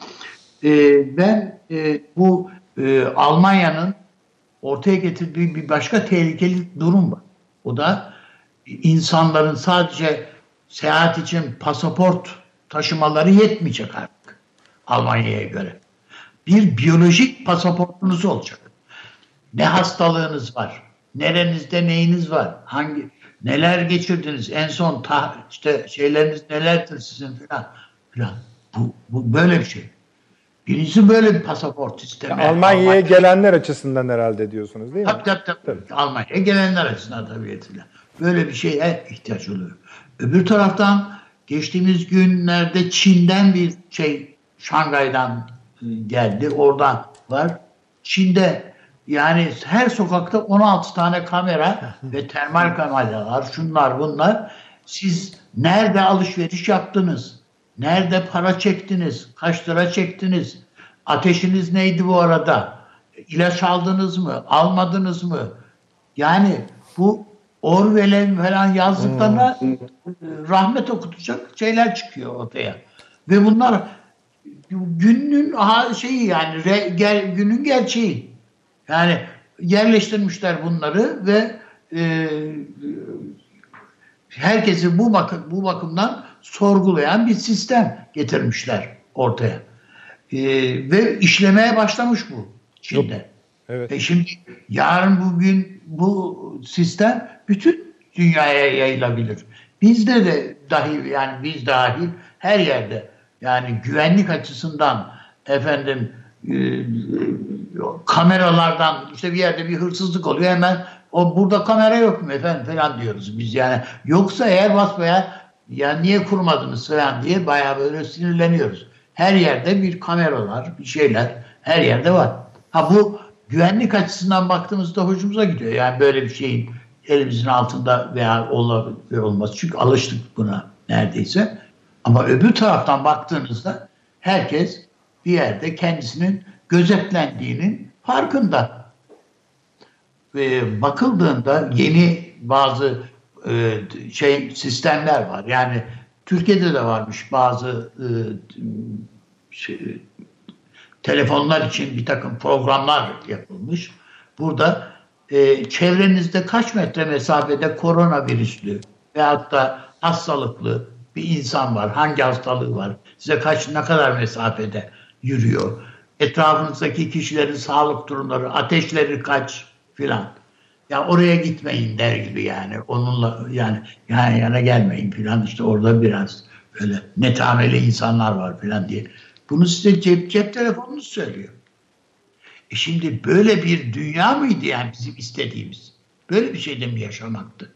E, ben e, bu e, Almanya'nın ortaya getirdiği bir başka tehlikeli durum var. O da insanların sadece seyahat için pasaport taşımaları yetmeyecek artık Almanya'ya göre. Bir biyolojik pasaportunuz olacak. Ne hastalığınız var? Nerenizde neyiniz var? Hangi neler geçirdiniz? En son ta, işte şeyleriniz nelerdir sizin filan filan. Bu, bu böyle bir şey. Birincisi böyle bir pasaport sistemi. Almanya'ya Almanya. gelenler açısından herhalde diyorsunuz değil mi? Tabii tabii. tabii. tabii. Almanya'ya gelenler açısından tabii. Böyle bir şeye ihtiyaç oluyor. Öbür taraftan geçtiğimiz günlerde Çin'den bir şey Şangay'dan e, geldi. Oradan var. Çin'de yani her sokakta 16 tane kamera ve termal kameralar, şunlar bunlar. Siz nerede alışveriş yaptınız? Nerede para çektiniz? Kaç lira çektiniz? Ateşiniz neydi bu arada? İlaç aldınız mı? Almadınız mı? Yani bu Orwell'e falan yazdıklarına hmm. rahmet okutacak şeyler çıkıyor ortaya. Ve bunlar günün şeyi yani re, ger, günün gerçeği. Yani yerleştirmişler bunları ve e, herkesi bu bakım bu bakımdan sorgulayan bir sistem getirmişler ortaya. E, ve işlemeye başlamış bu Çin'de. Yok. Evet. E şimdi yarın bugün bu sistem bütün dünyaya yayılabilir. Bizde de dahil yani biz dahil her yerde yani güvenlik açısından efendim e, kameralardan işte bir yerde bir hırsızlık oluyor hemen o burada kamera yok mu efendim falan diyoruz biz yani yoksa eğer basmaya ya niye kurmadınız falan diye bayağı böyle sinirleniyoruz. Her yerde bir kameralar bir şeyler her yerde var. Ha bu güvenlik açısından baktığımızda hoşumuza gidiyor. Yani böyle bir şeyin elimizin altında veya olabilir olmaz. Çünkü alıştık buna neredeyse. Ama öbür taraftan baktığınızda herkes bir yerde kendisinin gözetlendiğinin farkında. Ve bakıldığında yeni bazı e, şey sistemler var. Yani Türkiye'de de varmış bazı e, şey, telefonlar için bir takım programlar yapılmış. Burada e, çevrenizde kaç metre mesafede koronavirüslü veyahut da hastalıklı bir insan var. Hangi hastalığı var? Size kaç ne kadar mesafede yürüyor? Etrafınızdaki kişilerin sağlık durumları, ateşleri kaç filan. Ya oraya gitmeyin der gibi yani. Onunla yani yan yana gelmeyin filan işte orada biraz öyle netameli insanlar var filan diye. Bunu size cep, cep telefonunuz söylüyor. E şimdi böyle bir dünya mıydı yani bizim istediğimiz? Böyle bir şeyde mi yaşamaktı?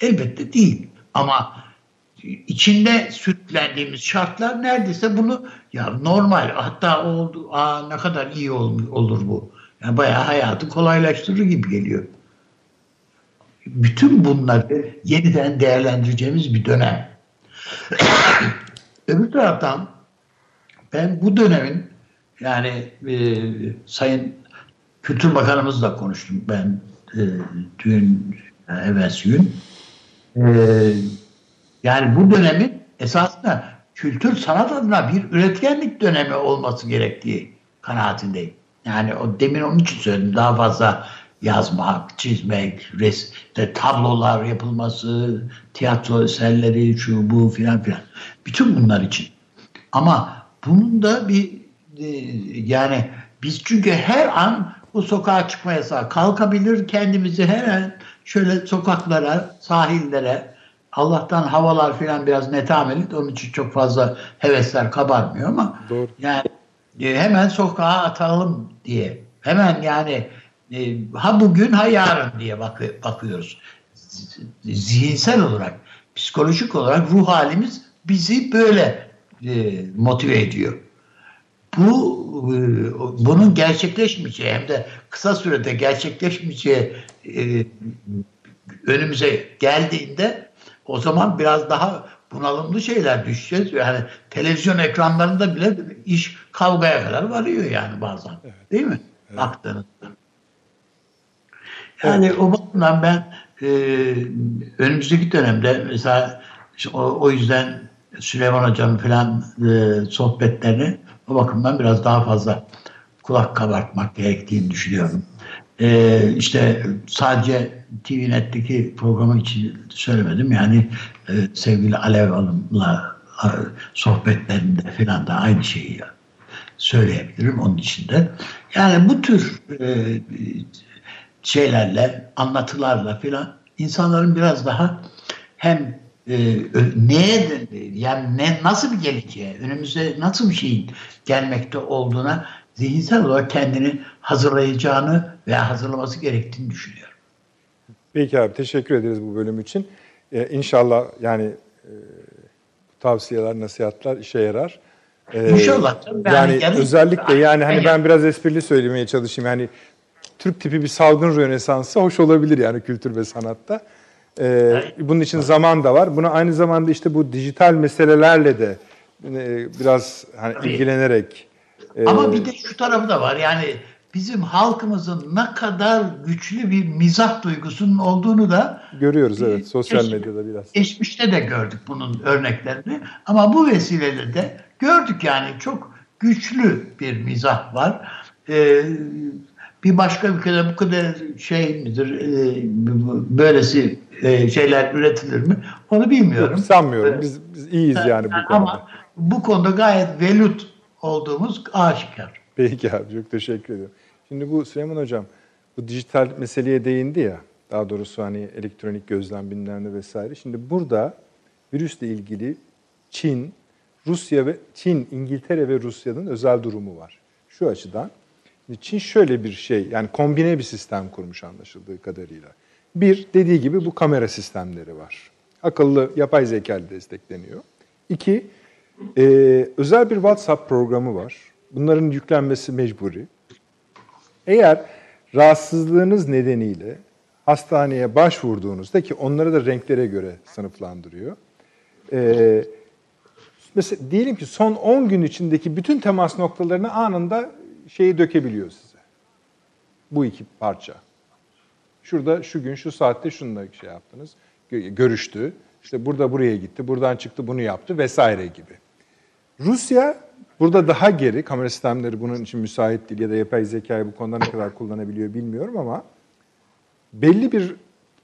Elbette değil. Ama içinde sütlendiğimiz şartlar neredeyse bunu ya normal hatta oldu aa ne kadar iyi ol, olur bu. Yani bayağı hayatı kolaylaştırır gibi geliyor. Bütün bunları yeniden değerlendireceğimiz bir dönem. Öbür taraftan ben bu dönemin yani e, Sayın Kültür Bakanımızla konuştum ben e, dün evvelsi gün. E, yani bu dönemin esasında kültür sanat adına bir üretkenlik dönemi olması gerektiği kanaatindeyim. Yani o demin onun için söyledim. Daha fazla yazmak, çizmek, res, işte tablolar yapılması, tiyatro eserleri, şu bu filan filan. Bütün bunlar için. Ama bunun da bir e, yani biz çünkü her an bu sokağa çıkma yasağı kalkabilir kendimizi her an şöyle sokaklara, sahillere Allah'tan havalar filan biraz netameli onun için çok fazla hevesler kabarmıyor ama Doğru. yani e, hemen sokağa atalım diye hemen yani e, ha bugün ha yarın diye bak bakıyoruz. Zihinsel olarak, psikolojik olarak ruh halimiz bizi böyle e, motive ediyor. Bu e, bunun gerçekleşmeyeceği hem de kısa sürede gerçekleşmeyeceği e, önümüze geldiğinde o zaman biraz daha bunalımlı şeyler düşeceğiz. Yani televizyon ekranlarında bile iş kavgaya kadar varıyor yani bazen. Evet. Değil mi? Evet. Baktığınızda. Yani evet. o bakımdan ben e, önümüzdeki dönemde mesela işte o, o yüzden Süleyman Hocam falan e, sohbetlerini o bakımdan biraz daha fazla kulak kabartmak gerektiğini düşünüyorum. E, işte sadece TVNet'teki programı için söylemedim. Yani e, sevgili Alev Hanım'la e, sohbetlerinde falan da aynı şeyi söyleyebilirim onun için de. Yani bu tür e, şeylerle, anlatılarla filan insanların biraz daha hem e, neye yani ne nasıl bir geleceğe, önümüzde nasıl bir şeyin gelmekte olduğuna zihinsel olarak kendini hazırlayacağını veya hazırlaması gerektiğini düşünüyorum. Peki abi teşekkür ederiz bu bölüm için. Ee, inşallah yani e, tavsiyeler, nasihatler işe yarar. Ee, İnşallah. Yani, yani özellikle yani hani ben biraz esprili söylemeye çalışayım. Yani Türk tipi bir salgın rönesansı hoş olabilir yani kültür ve sanatta. Ee, bunun için zaman da var. Buna aynı zamanda işte bu dijital meselelerle de e, biraz hani ilgilenerek. E, Ama bir de şu tarafı da var. Yani bizim halkımızın ne kadar güçlü bir mizah duygusunun olduğunu da görüyoruz evet sosyal geç, medyada biraz. Geçmişte de gördük bunun örneklerini ama bu vesileyle de gördük yani çok güçlü bir mizah var. Ee, bir başka ülkede bu kadar şey midir, e, böylesi e, şeyler üretilir mi? Onu bilmiyorum. Yok, sanmıyorum. Biz, biz iyiyiz yani bu konuda. Ama bu konuda gayet velut olduğumuz aşikar. Peki abi çok teşekkür ederim. Şimdi bu Süleyman Hocam bu dijital meseleye değindi ya. Daha doğrusu hani elektronik gözlem bilmem vesaire. Şimdi burada virüsle ilgili Çin, Rusya ve Çin, İngiltere ve Rusya'nın özel durumu var. Şu açıdan Çin şöyle bir şey, yani kombine bir sistem kurmuş anlaşıldığı kadarıyla. Bir, dediği gibi bu kamera sistemleri var. Akıllı yapay zeka ile destekleniyor. İki, e, özel bir WhatsApp programı var. Bunların yüklenmesi mecburi. Eğer rahatsızlığınız nedeniyle hastaneye başvurduğunuzda ki onları da renklere göre sınıflandırıyor. E, mesela diyelim ki son 10 gün içindeki bütün temas noktalarını anında şeyi dökebiliyor size. Bu iki parça. Şurada şu gün şu saatte şununla şey yaptınız. Görüştü. İşte burada buraya gitti, buradan çıktı bunu yaptı vesaire gibi. Rusya burada daha geri, kamera sistemleri bunun için müsait değil ya da yapay zekayı bu konuda ne kadar kullanabiliyor bilmiyorum ama belli bir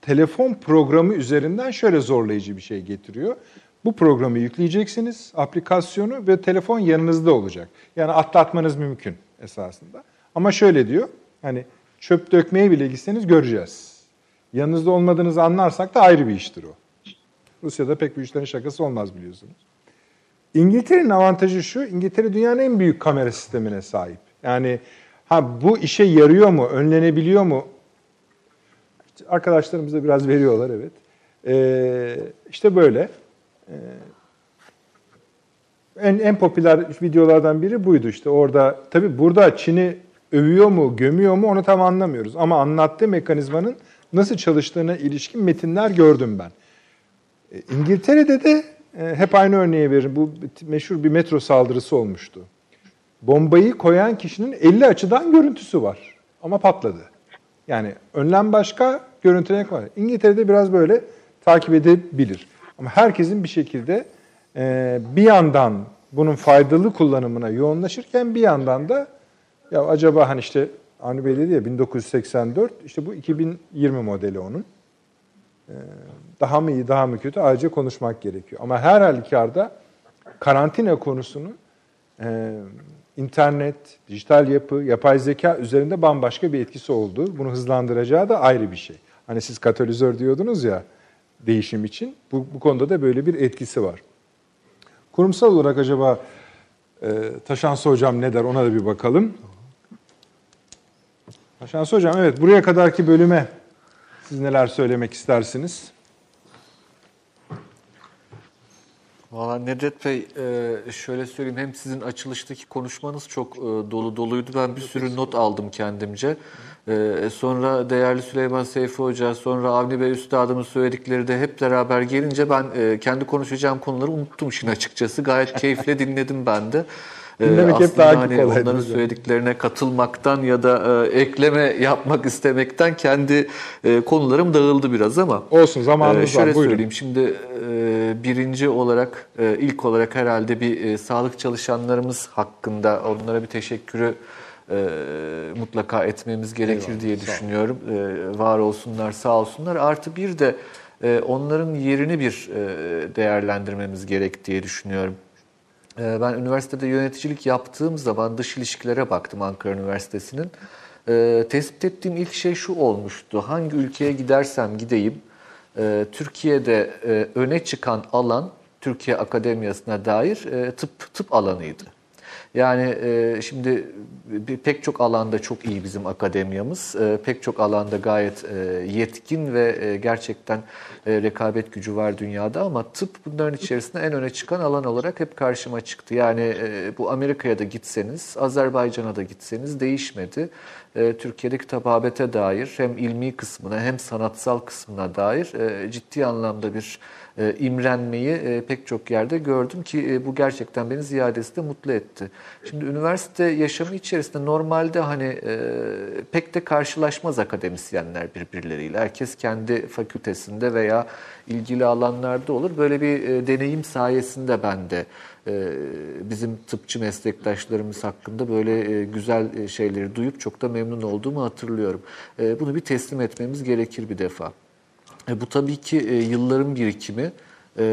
telefon programı üzerinden şöyle zorlayıcı bir şey getiriyor. Bu programı yükleyeceksiniz, aplikasyonu ve telefon yanınızda olacak. Yani atlatmanız mümkün esasında. Ama şöyle diyor, hani çöp dökmeye bile gitseniz göreceğiz. Yanınızda olmadığınızı anlarsak da ayrı bir iştir o. Rusya'da pek bu işlerin şakası olmaz biliyorsunuz. İngiltere'nin avantajı şu, İngiltere dünyanın en büyük kamera sistemine sahip. Yani ha bu işe yarıyor mu, önlenebiliyor mu? Arkadaşlarımız da biraz veriyorlar evet. Ee, işte böyle. Ee, en, en popüler videolardan biri buydu işte orada. Tabii burada Çin'i övüyor mu, gömüyor mu onu tam anlamıyoruz. Ama anlattığı mekanizmanın nasıl çalıştığına ilişkin metinler gördüm ben. E, İngiltere'de de hep aynı örneği veririm. Bu meşhur bir metro saldırısı olmuştu. Bombayı koyan kişinin 50 açıdan görüntüsü var. Ama patladı. Yani önlem başka, görüntülemek var. İngiltere'de biraz böyle takip edebilir. Ama herkesin bir şekilde e, bir yandan bunun faydalı kullanımına yoğunlaşırken bir yandan da ya acaba hani işte Avni Bey dedi ya 1984 işte bu 2020 modeli onun. Ee, daha mı iyi daha mı kötü ayrıca konuşmak gerekiyor. Ama her halükarda karantina konusunun e, internet, dijital yapı, yapay zeka üzerinde bambaşka bir etkisi olduğu, bunu hızlandıracağı da ayrı bir şey. Hani siz katalizör diyordunuz ya değişim için, bu, bu konuda da böyle bir etkisi var. Kurumsal olarak acaba e, Taşansı Hocam ne der ona da bir bakalım. Taşansı Hocam evet buraya kadarki bölüme siz neler söylemek istersiniz? Valla Nedret Bey e, şöyle söyleyeyim hem sizin açılıştaki konuşmanız çok e, dolu doluydu. Ben bir sürü not aldım kendimce. E, sonra değerli Süleyman Seyfi Hoca, sonra Avni Bey Üstadımın söyledikleri de hep beraber gelince ben kendi konuşacağım konuları unuttum işin açıkçası. Gayet keyifle dinledim ben de. Dinlemek hep daha hani. Onların söylediklerine katılmaktan ya da e, ekleme yapmak istemekten kendi e, konularım dağıldı biraz ama. Olsun zamanımız e, şöyle var. Buyurun. söyleyeyim şimdi birinci olarak ilk olarak herhalde bir sağlık çalışanlarımız hakkında onlara bir teşekkürü e, mutlaka etmemiz gerekir Eyvallah, diye düşünüyorum. E, var olsunlar, sağ olsunlar. Artı bir de e, onların yerini bir e, değerlendirmemiz gerek diye düşünüyorum. Ee, ben üniversitede yöneticilik yaptığım zaman dış ilişkilere baktım Ankara Üniversitesi'nin. Ee, tespit ettiğim ilk şey şu olmuştu. Hangi ülkeye gidersem gideyim, e, Türkiye'de e, öne çıkan alan Türkiye Akademiyası'na dair e, tıp tıp alanıydı. Yani e, şimdi pek çok alanda çok iyi bizim akademiyamız. E, pek çok alanda gayet e, yetkin ve e, gerçekten e, rekabet gücü var dünyada ama tıp bunların içerisinde en öne çıkan alan olarak hep karşıma çıktı. Yani e, bu Amerika'ya da gitseniz, Azerbaycan'a da gitseniz değişmedi. E, Türkiye'deki tababete dair hem ilmi kısmına hem sanatsal kısmına dair e, ciddi anlamda bir imrenmeyi e, pek çok yerde gördüm ki e, bu gerçekten beni ziyadesi de mutlu etti. Şimdi üniversite yaşamı içerisinde normalde hani pek de karşılaşmaz akademisyenler birbirleriyle. Herkes kendi fakültesinde veya ilgili alanlarda olur. Böyle bir deneyim sayesinde ben de bizim tıpçı meslektaşlarımız hakkında böyle güzel şeyleri duyup çok da memnun olduğumu hatırlıyorum. Bunu bir teslim etmemiz gerekir bir defa. E, bu tabii ki e, yılların birikimi e,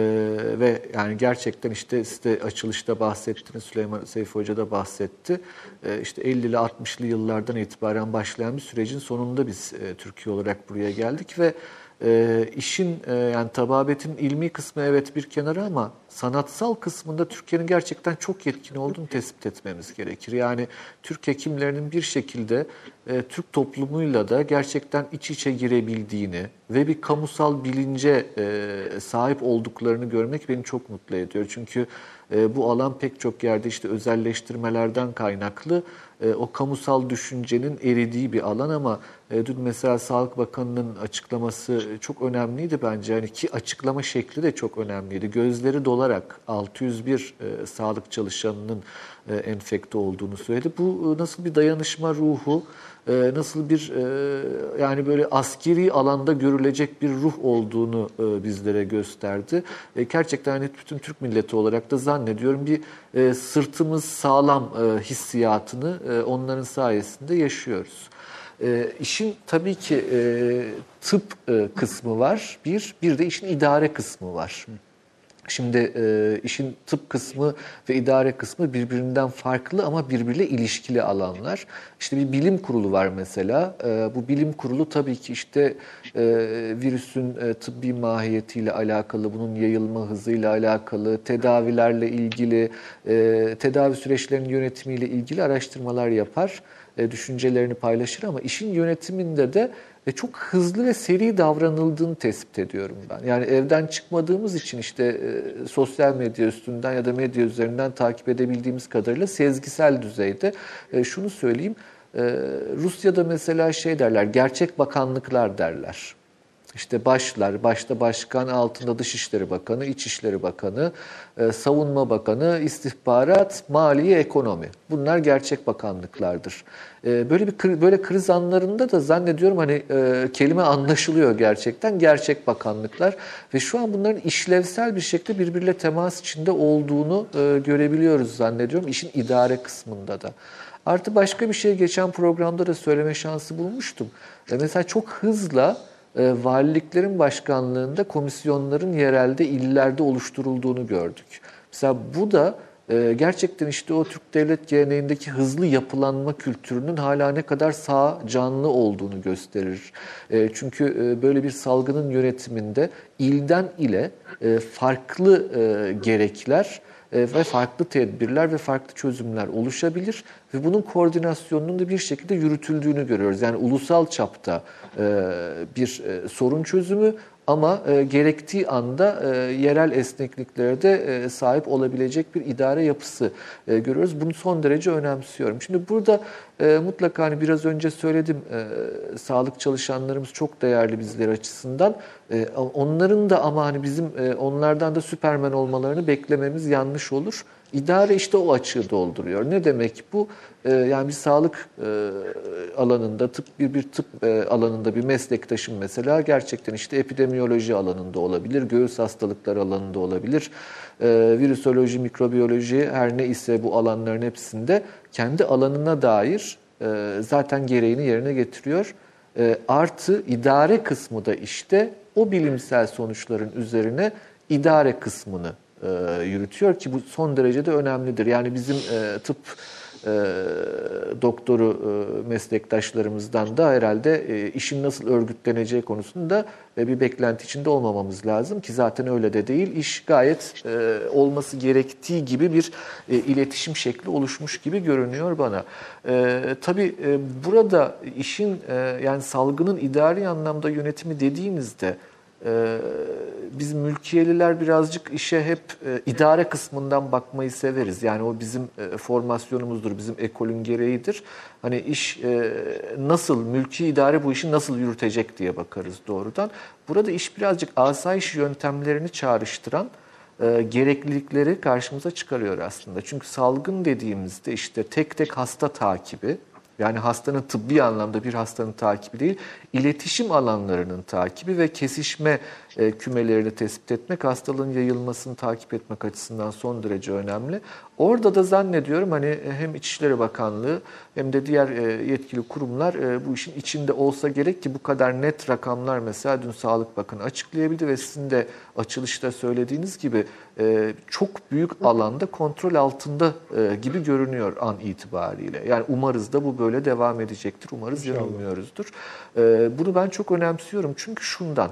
ve yani gerçekten işte size açılışta bahsettiniz, Süleyman Seyfi Hoca da bahsetti. E, işte 50'li 60'lı yıllardan itibaren başlayan bir sürecin sonunda biz e, Türkiye olarak buraya geldik ve e, işin e, yani tababetin ilmi kısmı evet bir kenara ama sanatsal kısmında Türkiye'nin gerçekten çok yetkin olduğunu tespit etmemiz gerekir. Yani Türk hekimlerinin bir şekilde e, Türk toplumuyla da gerçekten iç içe girebildiğini ve bir kamusal bilince e, sahip olduklarını görmek beni çok mutlu ediyor. Çünkü e, bu alan pek çok yerde işte özelleştirmelerden kaynaklı e, o kamusal düşüncenin eridiği bir alan ama e, dün mesela Sağlık Bakanı'nın açıklaması çok önemliydi bence. Yani ki açıklama şekli de çok önemliydi. Gözleri dolarak 601 e, sağlık çalışanının e, enfekte olduğunu söyledi. Bu e, nasıl bir dayanışma ruhu, e, nasıl bir e, yani böyle askeri alanda görülecek bir ruh olduğunu e, bizlere gösterdi. Gerçekten hani bütün Türk milleti olarak da zannediyorum bir sırtımız sağlam hissiyatını onların sayesinde yaşıyoruz. E, işin tabii ki tıp kısmı var. Bir, bir de işin idare kısmı var. Şimdi e, işin tıp kısmı ve idare kısmı birbirinden farklı ama birbiriyle ilişkili alanlar. İşte bir bilim kurulu var mesela. E, bu bilim kurulu tabii ki işte e, virüsün e, tıbbi mahiyetiyle alakalı, bunun yayılma hızıyla alakalı, tedavilerle ilgili, e, tedavi süreçlerinin yönetimiyle ilgili araştırmalar yapar, e, düşüncelerini paylaşır ama işin yönetiminde de ve çok hızlı ve seri davranıldığını tespit ediyorum ben. Yani evden çıkmadığımız için işte e, sosyal medya üstünden ya da medya üzerinden takip edebildiğimiz kadarıyla sezgisel düzeyde e, şunu söyleyeyim. E, Rusya'da mesela şey derler, gerçek bakanlıklar derler. İşte başlar, başta başkan, altında Dışişleri Bakanı, İçişleri Bakanı, e, Savunma Bakanı, istihbarat, maliye, ekonomi. Bunlar gerçek bakanlıklardır. E, böyle bir böyle kriz anlarında da zannediyorum hani e, kelime anlaşılıyor gerçekten gerçek bakanlıklar ve şu an bunların işlevsel bir şekilde birbiriyle temas içinde olduğunu görebiliyoruz zannediyorum işin idare kısmında da. Artı başka bir şey geçen programda da söyleme şansı bulmuştum. Mesela çok hızla e, valiliklerin başkanlığında komisyonların yerelde illerde oluşturulduğunu gördük. Mesela bu da e, gerçekten işte o Türk devlet geleneğindeki hızlı yapılanma kültürünün hala ne kadar sağ canlı olduğunu gösterir. E, çünkü e, böyle bir salgının yönetiminde ilden ile farklı gerekler ve farklı tedbirler ve farklı çözümler oluşabilir ve bunun koordinasyonunun da bir şekilde yürütüldüğünü görüyoruz. Yani ulusal çapta e, bir e, sorun çözümü ama e, gerektiği anda e, yerel esnekliklere de e, sahip olabilecek bir idare yapısı e, görüyoruz. Bunu son derece önemsiyorum. Şimdi burada e, mutlaka hani biraz önce söyledim e, sağlık çalışanlarımız çok değerli bizler açısından. E, onların da ama hani bizim e, onlardan da süpermen olmalarını beklememiz yanlış olur. İdare işte o açığı dolduruyor. Ne demek bu? Ee, yani bir sağlık e, alanında, tıp bir, bir tıp e, alanında bir meslektaşım mesela gerçekten işte epidemiyoloji alanında olabilir, göğüs hastalıkları alanında olabilir, e, virüsoloji, mikrobiyoloji her ne ise bu alanların hepsinde kendi alanına dair zaten gereğini yerine getiriyor. Artı idare kısmı da işte o bilimsel sonuçların üzerine idare kısmını e, yürütüyor ki bu son derecede önemlidir. Yani bizim e, tıp e, doktoru meslektaşlarımızdan da herhalde işin nasıl örgütleneceği konusunda e, bir beklenti içinde olmamamız lazım ki zaten öyle de değil. İş gayet olması gerektiği gibi bir iletişim şekli oluşmuş gibi görünüyor bana. E, tabii burada işin yani salgının idari anlamda yönetimi dediğimizde ee, biz mülkiyeliler birazcık işe hep e, idare kısmından bakmayı severiz. Yani o bizim e, formasyonumuzdur, bizim ekolün gereğidir. Hani iş e, nasıl, mülki idare bu işi nasıl yürütecek diye bakarız doğrudan. Burada iş birazcık asayiş yöntemlerini çağrıştıran gereklilikleri karşımıza çıkarıyor aslında. Çünkü salgın dediğimizde işte tek tek hasta takibi, yani hastanın tıbbi anlamda bir hastanın takibi değil, iletişim alanlarının takibi ve kesişme e, kümelerini tespit etmek, hastalığın yayılmasını takip etmek açısından son derece önemli. Orada da zannediyorum hani e, hem İçişleri Bakanlığı hem de diğer e, yetkili kurumlar e, bu işin içinde olsa gerek ki bu kadar net rakamlar mesela dün Sağlık Bakanı açıklayabildi ve sizin de açılışta söylediğiniz gibi çok büyük alanda kontrol altında gibi görünüyor an itibariyle. Yani umarız da bu böyle devam edecektir. Umarız yanılmıyoruzdur. Bunu ben çok önemsiyorum çünkü şundan...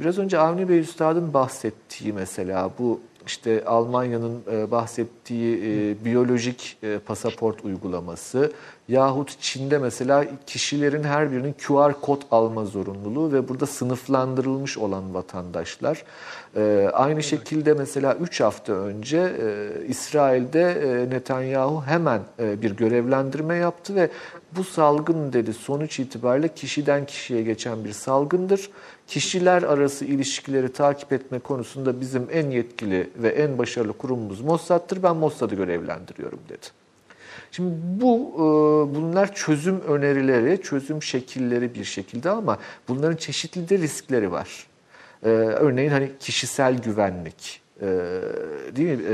Biraz önce Avni Bey Üstad'ın bahsettiği mesela bu işte Almanya'nın e, bahsettiği biyolojik pasaport uygulaması yahut Çin'de mesela kişilerin her birinin QR kod alma zorunluluğu ve burada sınıflandırılmış olan vatandaşlar. Aynı şekilde mesela 3 hafta önce İsrail'de Netanyahu hemen bir görevlendirme yaptı ve bu salgın dedi sonuç itibariyle kişiden kişiye geçen bir salgındır. Kişiler arası ilişkileri takip etme konusunda bizim en yetkili ve en başarılı kurumumuz Mossad'tır. Ben Mossad'ı görevlendiriyorum dedi. Şimdi bu e, bunlar çözüm önerileri, çözüm şekilleri bir şekilde ama bunların çeşitli de riskleri var. E, örneğin hani kişisel güvenlik, e, değil mi?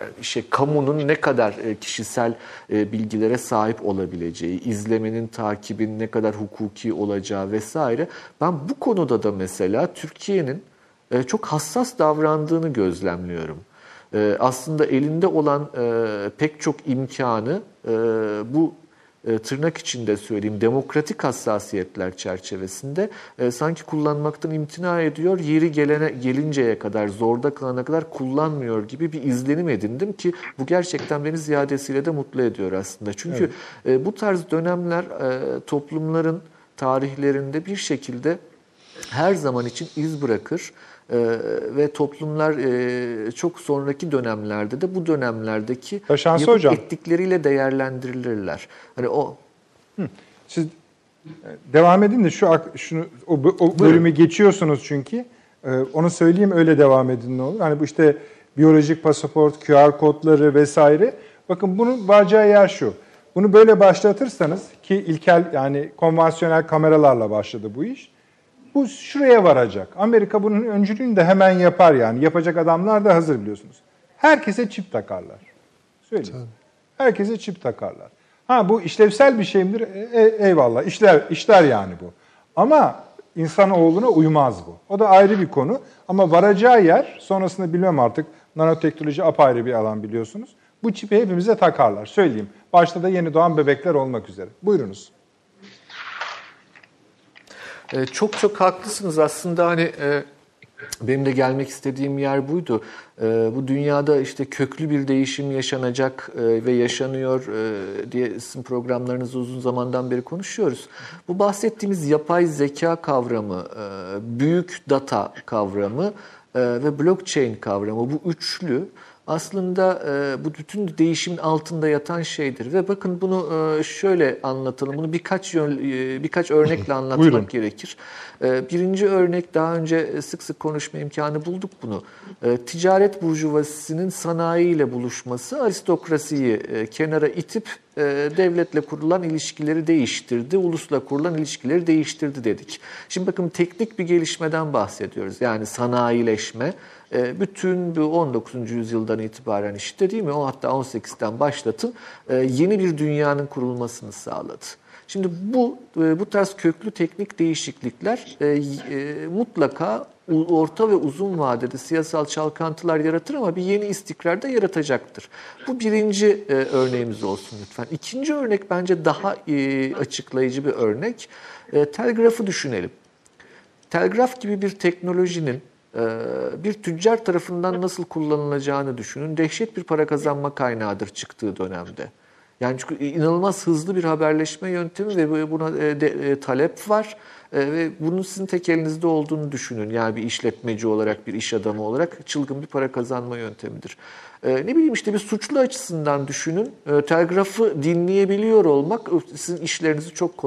yani şey kamunun ne kadar kişisel bilgilere sahip olabileceği, izlemenin, takibin ne kadar hukuki olacağı vesaire. Ben bu konuda da mesela Türkiye'nin çok hassas davrandığını gözlemliyorum. Ee, aslında elinde olan e, pek çok imkanı e, bu e, tırnak içinde söyleyeyim demokratik hassasiyetler çerçevesinde sanki kullanmaktan imtina ediyor. Yeri gelene gelinceye kadar zorda kalana kadar kullanmıyor gibi bir izlenim edindim ki bu gerçekten beni ziyadesiyle de mutlu ediyor aslında. Çünkü evet. bu tarz dönemler toplumların tarihlerinde bir şekilde her zaman için iz bırakır e, ve toplumlar e, çok sonraki dönemlerde de bu dönemlerdeki yapıp hocam. ettikleriyle değerlendirilirler. Hani o Hı. Siz e, devam edin de şu şunu o, o bölümü Buyurun. geçiyorsunuz çünkü. Ee, onu söyleyeyim öyle devam edin ne olur. Hani bu işte biyolojik pasaport, QR kodları vesaire. Bakın bunun varacağı yer şu. Bunu böyle başlatırsanız ki ilkel yani konvansiyonel kameralarla başladı bu iş. Bu şuraya varacak. Amerika bunun öncülüğünü de hemen yapar yani. Yapacak adamlar da hazır biliyorsunuz. Herkese çip takarlar. Söyleyeyim. Tabii. Herkese çip takarlar. Ha bu işlevsel bir şey midir? E, e, eyvallah. İşler, işler yani bu. Ama insanoğluna uymaz bu. O da ayrı bir konu. Ama varacağı yer, sonrasında bilmem artık, nanoteknoloji apayrı bir alan biliyorsunuz. Bu çipi hepimize takarlar. Söyleyeyim. Başta da yeni doğan bebekler olmak üzere. Buyurunuz. E, çok çok haklısınız aslında hani e, benim de gelmek istediğim yer buydu. E, bu dünyada işte köklü bir değişim yaşanacak ve yaşanıyor diye sizin programlarınızı uzun zamandan beri konuşuyoruz. Bu bahsettiğimiz yapay zeka kavramı, büyük data kavramı ve blockchain kavramı bu üçlü aslında e, bu bütün değişimin altında yatan şeydir. Ve bakın bunu e, şöyle anlatalım. Bunu birkaç yön, e, birkaç örnekle anlatmak gerekir. E, birinci örnek daha önce sık sık konuşma imkanı bulduk bunu. E, ticaret burjuvazisinin sanayiyle buluşması aristokrasiyi e, kenara itip e, devletle kurulan ilişkileri değiştirdi, ulusla kurulan ilişkileri değiştirdi dedik. Şimdi bakın teknik bir gelişmeden bahsediyoruz. Yani sanayileşme bütün bu 19. yüzyıldan itibaren işte değil mi? O hatta 18'den başlatın e, yeni bir dünyanın kurulmasını sağladı. Şimdi bu e, bu tarz köklü teknik değişiklikler mutlaka orta ve uzun vadede siyasal çalkantılar yaratır ama bir yeni istikrar da yaratacaktır. Bu birinci örneğimiz olsun lütfen. İkinci örnek bence daha açıklayıcı bir örnek. Telgrafı düşünelim. Telgraf gibi bir teknolojinin ee, bir tüccar tarafından nasıl kullanılacağını düşünün. Dehşet bir para kazanma kaynağıdır çıktığı dönemde. Yani çünkü inanılmaz hızlı bir haberleşme yöntemi ve buna e, de, e, talep var. E, ve bunun sizin tek elinizde olduğunu düşünün. Yani bir işletmeci olarak, bir iş adamı olarak çılgın bir para kazanma yöntemidir. Ne bileyim işte bir suçlu açısından düşünün. telgrafı dinleyebiliyor olmak sizin işlerinizi çok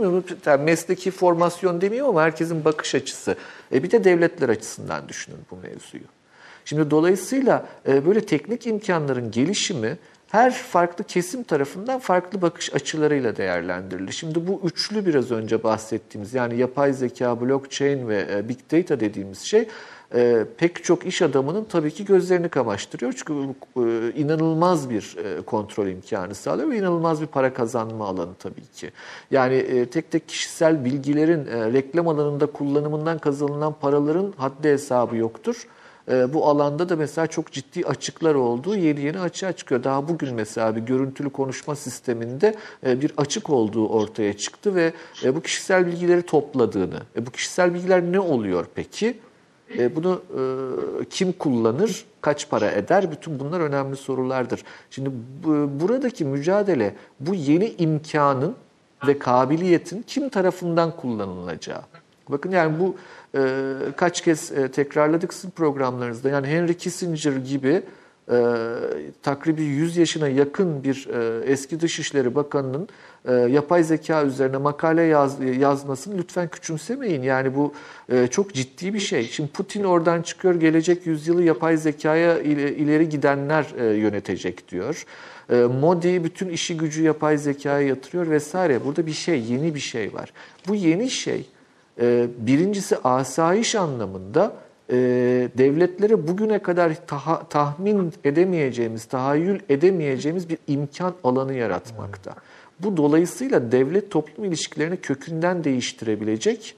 mi? Yani mesleki formasyon demiyor ama herkesin bakış açısı. E bir de devletler açısından düşünün bu mevzuyu. Şimdi dolayısıyla böyle teknik imkanların gelişimi her farklı kesim tarafından farklı bakış açılarıyla değerlendirilir. Şimdi bu üçlü biraz önce bahsettiğimiz yani yapay zeka, blockchain ve e, big data dediğimiz şey e, pek çok iş adamının tabii ki gözlerini kamaştırıyor. Çünkü e, inanılmaz bir e, kontrol imkanı sağlıyor ve inanılmaz bir para kazanma alanı tabii ki. Yani e, tek tek kişisel bilgilerin e, reklam alanında kullanımından kazanılan paraların haddi hesabı yoktur. Ee, bu alanda da mesela çok ciddi açıklar olduğu yeni yeni açığa çıkıyor. Daha bugün mesela bir görüntülü konuşma sisteminde e, bir açık olduğu ortaya çıktı ve e, bu kişisel bilgileri topladığını. E, bu kişisel bilgiler ne oluyor peki? E, bunu e, kim kullanır, kaç para eder? Bütün bunlar önemli sorulardır. Şimdi bu, buradaki mücadele bu yeni imkanın ve kabiliyetin kim tarafından kullanılacağı. Bakın yani bu e, kaç kez e, tekrarladık sizin programlarınızda. Yani Henry Kissinger gibi e, takribi 100 yaşına yakın bir e, eski Dışişleri Bakanı'nın e, yapay zeka üzerine makale yaz, yazmasını lütfen küçümsemeyin. Yani bu e, çok ciddi bir şey. Şimdi Putin oradan çıkıyor, gelecek yüzyılı yapay zekaya ileri gidenler e, yönetecek diyor. Modi bütün işi gücü yapay zekaya yatırıyor vesaire. Burada bir şey, yeni bir şey var. Bu yeni şey birincisi asayiş anlamında devletlere bugüne kadar tahmin edemeyeceğimiz, tahayyül edemeyeceğimiz bir imkan alanı yaratmakta. Bu dolayısıyla devlet toplum ilişkilerini kökünden değiştirebilecek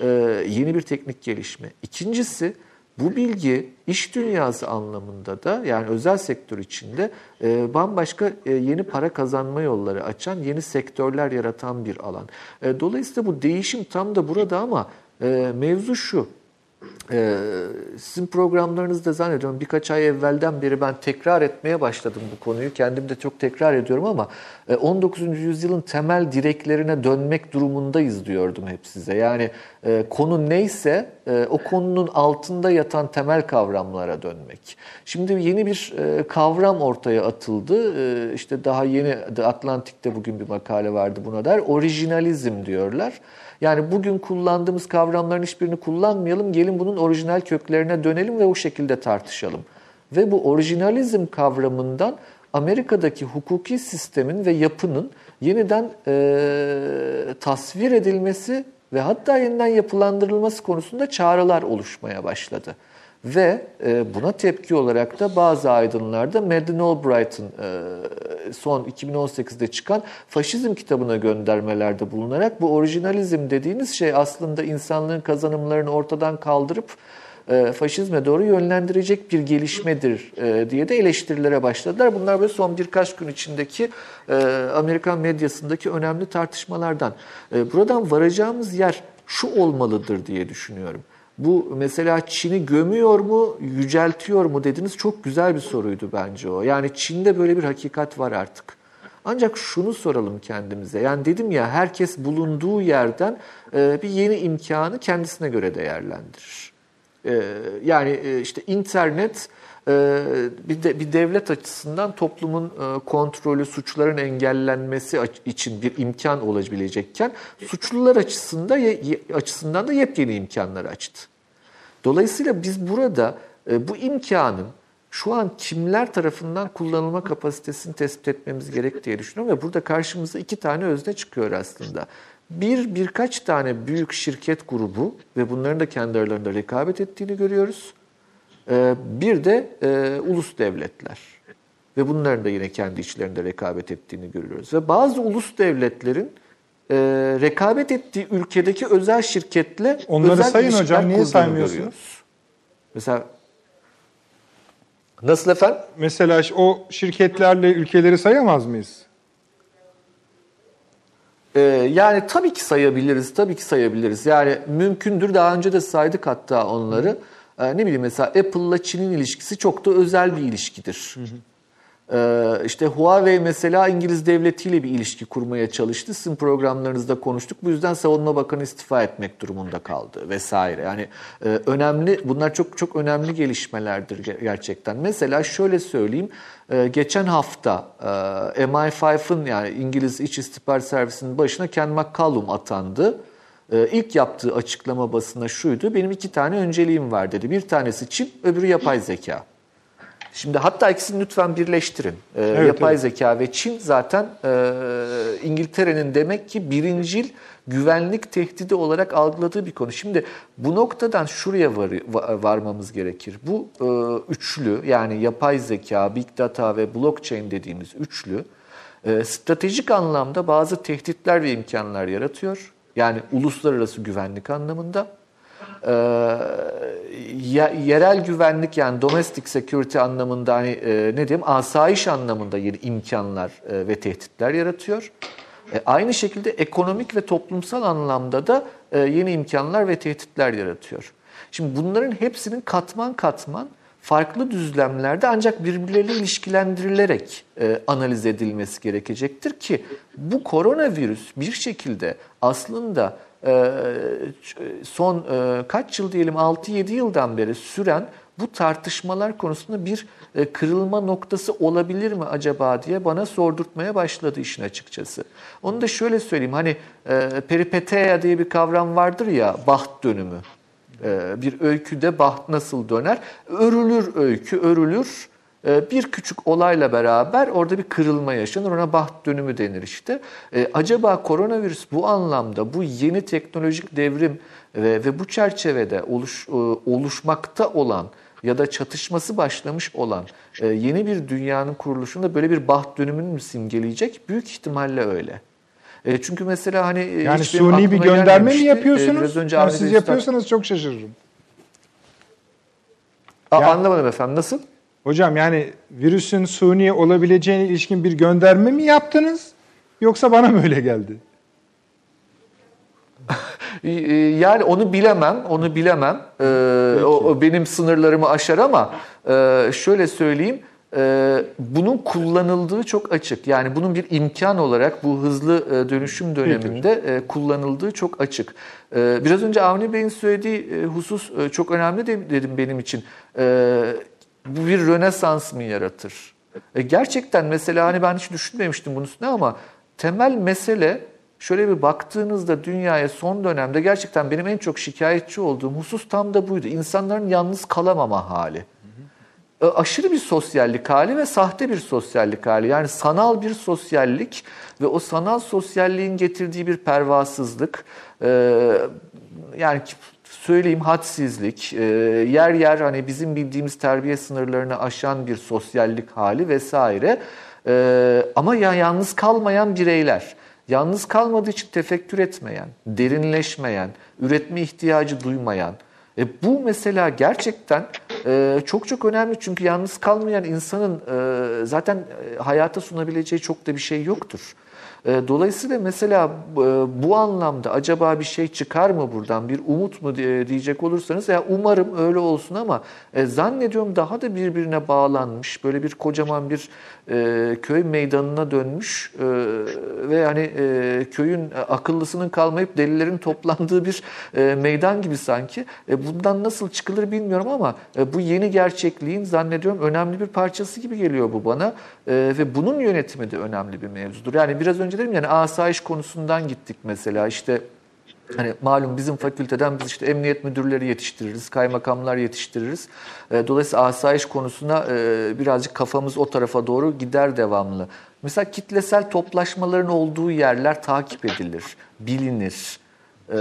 e, yeni bir teknik gelişme. İkincisi bu bilgi iş dünyası anlamında da yani özel sektör içinde e, bambaşka e, yeni para kazanma yolları açan, yeni sektörler yaratan bir alan. E, dolayısıyla bu değişim tam da burada ama e, mevzu şu. Ee, sizin programlarınızda zannediyorum birkaç ay evvelden beri ben tekrar etmeye başladım bu konuyu. Kendim de çok tekrar ediyorum ama 19. E, yüzyılın temel direklerine dönmek durumundayız diyordum hep size. Yani e, konu neyse e, o konunun altında yatan temel kavramlara dönmek. Şimdi yeni bir kavram ortaya atıldı. İşte daha yeni Atlantik'te bugün bir makale vardı buna der. Orijinalizm diyorlar. Yani bugün kullandığımız kavramların hiçbirini kullanmayalım. Gelin bunun orijinal köklerine dönelim ve o şekilde tartışalım. Ve bu orijinalizm kavramından Amerika'daki hukuki sistemin ve yapının yeniden e, tasvir edilmesi ve hatta yeniden yapılandırılması konusunda çağrılar oluşmaya başladı. Ve e, buna tepki olarak da bazı aydınlarda Madeleine Albright'ın e, son 2018'de çıkan faşizm kitabına göndermelerde bulunarak bu orijinalizm dediğiniz şey aslında insanlığın kazanımlarını ortadan kaldırıp e, faşizme doğru yönlendirecek bir gelişmedir e, diye de eleştirilere başladılar. Bunlar böyle son birkaç gün içindeki e, Amerikan medyasındaki önemli tartışmalardan. E, buradan varacağımız yer şu olmalıdır diye düşünüyorum. Bu mesela Çin'i gömüyor mu, yüceltiyor mu dediniz çok güzel bir soruydu bence o. Yani Çin'de böyle bir hakikat var artık. Ancak şunu soralım kendimize. Yani dedim ya herkes bulunduğu yerden bir yeni imkanı kendisine göre değerlendirir. E, yani e, işte internet bir, de, bir devlet açısından toplumun kontrolü, suçların engellenmesi için bir imkan olabilecekken suçlular açısından, açısından da yepyeni imkanlar açtı. Dolayısıyla biz burada bu imkanın şu an kimler tarafından kullanılma kapasitesini tespit etmemiz gerek diye düşünüyorum ve burada karşımıza iki tane özne çıkıyor aslında. Bir, birkaç tane büyük şirket grubu ve bunların da kendi aralarında rekabet ettiğini görüyoruz. Ee, bir de e, ulus devletler. Ve bunların da yine kendi içlerinde rekabet ettiğini görüyoruz. Ve bazı ulus devletlerin e, rekabet ettiği ülkedeki özel şirketle Onları özel sayın hocam, niye saymıyorsunuz? Görüyoruz. Mesela Nasıl efendim? Mesela o şirketlerle ülkeleri sayamaz mıyız? Ee, yani tabii ki sayabiliriz, tabii ki sayabiliriz. Yani mümkündür. Daha önce de saydık hatta onları. Ee, ne bileyim mesela Apple'la Çin'in ilişkisi çok da özel bir ilişkidir. Ee, işte Huawei mesela İngiliz devletiyle bir ilişki kurmaya çalıştı. Sizin programlarınızda konuştuk. Bu yüzden Savunma Bakanı istifa etmek durumunda kaldı vesaire. Yani e, önemli bunlar çok çok önemli gelişmelerdir gerçekten. Mesela şöyle söyleyeyim. E, geçen hafta e, MI5'ın yani İngiliz İç İstihbarat Servisi'nin başına Ken McCallum atandı. İlk yaptığı açıklama basına şuydu. Benim iki tane önceliğim var dedi. Bir tanesi çip, öbürü yapay zeka. Şimdi hatta ikisini lütfen birleştirin. Ee, evet, yapay evet. zeka ve Çin zaten e, İngiltere'nin demek ki birincil güvenlik tehdidi olarak algıladığı bir konu. Şimdi bu noktadan şuraya var, varmamız gerekir. Bu e, üçlü yani yapay zeka, big data ve blockchain dediğimiz üçlü e, stratejik anlamda bazı tehditler ve imkanlar yaratıyor. Yani uluslararası güvenlik anlamında e, yerel güvenlik yani domestic security anlamında hani e, ne diyeyim asayiş anlamında yeni imkanlar e, ve tehditler yaratıyor. E, aynı şekilde ekonomik ve toplumsal anlamda da e, yeni imkanlar ve tehditler yaratıyor. Şimdi bunların hepsinin katman katman farklı düzlemlerde ancak birbirleriyle ilişkilendirilerek e, analiz edilmesi gerekecektir ki bu koronavirüs bir şekilde aslında e, son e, kaç yıl diyelim 6-7 yıldan beri süren bu tartışmalar konusunda bir e, kırılma noktası olabilir mi acaba diye bana sordurtmaya başladı işin açıkçası. Onu da şöyle söyleyeyim hani e, peripeteia diye bir kavram vardır ya baht dönümü. E, bir öyküde baht nasıl döner? Örülür öykü, örülür. Bir küçük olayla beraber orada bir kırılma yaşanır. Ona baht dönümü denir işte. Acaba koronavirüs bu anlamda bu yeni teknolojik devrim ve, ve bu çerçevede oluş, oluşmakta olan ya da çatışması başlamış olan e, yeni bir dünyanın kuruluşunda böyle bir baht dönümünü mü simgeleyecek? Büyük ihtimalle öyle. E, çünkü mesela hani e, Yani suni bir gönderme mi. E, yapıyorsunuz? biraz önce Yani siz Üstad- yapıyorsanız çok şaşırırım. Aa, Ya- Anlamadım efendim nasıl? Hocam yani virüsün suni olabileceğine ilişkin bir gönderme mi yaptınız? Yoksa bana mı öyle geldi? Ee, Yani onu bilemem, onu bilemem. Ee, o, o benim sınırlarımı aşar ama e, şöyle söyleyeyim. e, bunun kullanıldığı çok açık. Yani bunun bir imkan olarak bu hızlı e, dönüşüm döneminde e, kullanıldığı çok açık. E, Biraz önce Avni Bey'in söylediği e, husus e, çok önemli de- dedim benim için. E, Bu bir rönesans mı yaratır? E, Gerçekten mesela hani ben hiç düşünmemiştim bunun üstüne ama temel mesele şöyle bir baktığınızda dünyaya son dönemde gerçekten benim en çok şikayetçi olduğum husus tam da buydu. İnsanların yalnız kalamama hali. E, Aşırı bir sosyallik hali ve sahte bir sosyallik hali. Yani sanal bir sosyallik ve o sanal sosyalliğin getirdiği bir pervasızlık. e, yani söyleyeyim hadsizlik, e, yer yer hani bizim bildiğimiz terbiye sınırlarını aşan bir sosyallik hali vesaire. E, ama ya yalnız kalmayan bireyler. Yalnız kalmadığı için tefekkür etmeyen, derinleşmeyen, üretme ihtiyacı duymayan. E bu mesela gerçekten e, çok çok önemli çünkü yalnız kalmayan insanın e, zaten e, hayata sunabileceği çok da bir şey yoktur. E, Dolayısıyla mesela e, bu anlamda acaba bir şey çıkar mı buradan, bir umut mu diye- diyecek olursanız ya umarım öyle olsun ama zannediyorum daha da birbirine bağlanmış böyle bir kocaman bir e, köy meydanına dönmüş e, ve hani e, köyün akıllısının kalmayıp delilerin toplandığı bir e, meydan gibi sanki. E, bundan nasıl çıkılır bilmiyorum ama e, bu yeni gerçekliğin zannediyorum önemli bir parçası gibi geliyor bu bana E, ve bunun yönetimi de önemli bir mevzudur. Yani biraz önce dedim yani asayiş konusundan gittik mesela işte Hani malum bizim fakülteden biz işte emniyet müdürleri yetiştiririz, kaymakamlar yetiştiririz. E, Dolayısıyla asayiş konusuna e, birazcık kafamız o tarafa doğru gider devamlı. Mesela kitlesel toplaşmaların olduğu yerler takip edilir, bilinir. E,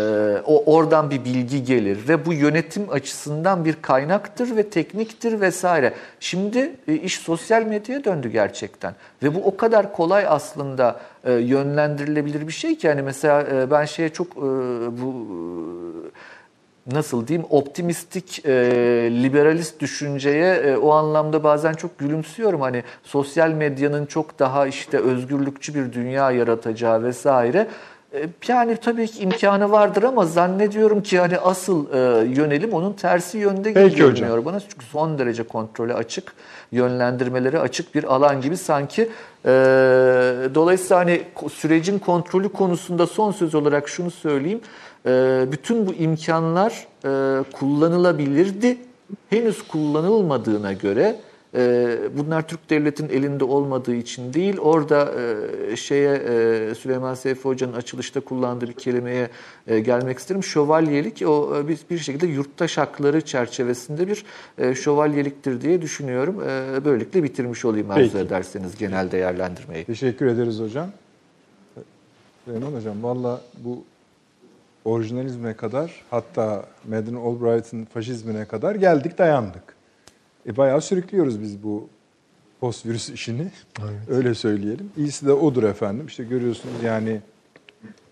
O oradan bir bilgi gelir ve bu yönetim açısından bir kaynaktır ve tekniktir vesaire. Şimdi e, iş sosyal medyaya döndü gerçekten ve bu o kadar kolay aslında e, yönlendirilebilir bir şey ki yani mesela e, ben şeye çok bu nasıl diyeyim optimistik e, liberalist düşünceye e, o anlamda bazen çok gülümsüyorum hani sosyal medyanın çok daha işte özgürlükçü bir dünya yaratacağı vesaire. E, Yani tabii ki imkanı vardır ama zannediyorum ki hani asıl e, yönelim onun tersi yönde Peki hocam. görünüyor bana. Çünkü son derece kontrole açık, yönlendirmeleri açık bir alan gibi sanki. E, dolayısıyla hani sürecin kontrolü konusunda son söz olarak şunu söyleyeyim. E, bütün bu imkanlar e, kullanılabilirdi. Henüz kullanılmadığına göre bunlar Türk devletinin elinde olmadığı için değil, orada e, şeye e, Süleyman Seyfi Hoca'nın açılışta kullandığı bir kelimeye e, gelmek isterim. Şövalyelik o bir, bir şekilde yurttaş hakları çerçevesinde bir şövalyeliktir diye düşünüyorum. Böylelikle bitirmiş olayım arzu ederseniz genel değerlendirmeyi. Teşekkür ederiz hocam. Süleyman hocam valla bu orijinalizme kadar hatta Madeleine Albright'ın faşizmine kadar geldik dayandık. E, bayağı sürüklüyoruz biz bu post virüs işini. Öyle söyleyelim. İyisi de odur efendim. İşte görüyorsunuz yani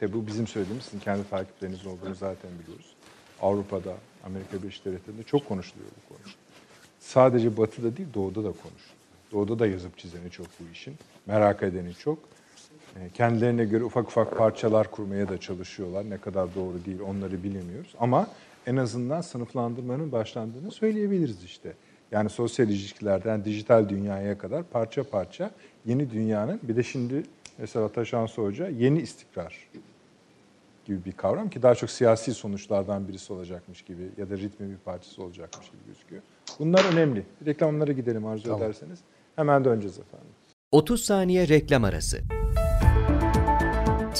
e, bu bizim söylediğimiz sizin kendi takipleriniz olduğunu zaten biliyoruz. Avrupa'da, Amerika Birleşik Devletleri'nde çok konuşuluyor bu konu. Sadece batıda değil doğuda da konuşuluyor. Doğuda da yazıp çizeni çok bu işin. Merak edeni çok. E, Kendilerine göre ufak ufak parçalar kurmaya da çalışıyorlar. Ne kadar doğru değil onları bilemiyoruz. Ama en azından sınıflandırmanın başlandığını söyleyebiliriz işte. Yani sosyal ilişkilerden dijital dünyaya kadar parça parça yeni dünyanın bir de şimdi mesela Taşansı Hoca yeni istikrar gibi bir kavram ki daha çok siyasi sonuçlardan birisi olacakmış gibi ya da ritmin bir parçası olacakmış gibi gözüküyor. Bunlar önemli. Reklamlara gidelim arzu Tamam. ederseniz. Hemen döneceğiz efendim. 30 saniye reklam arası.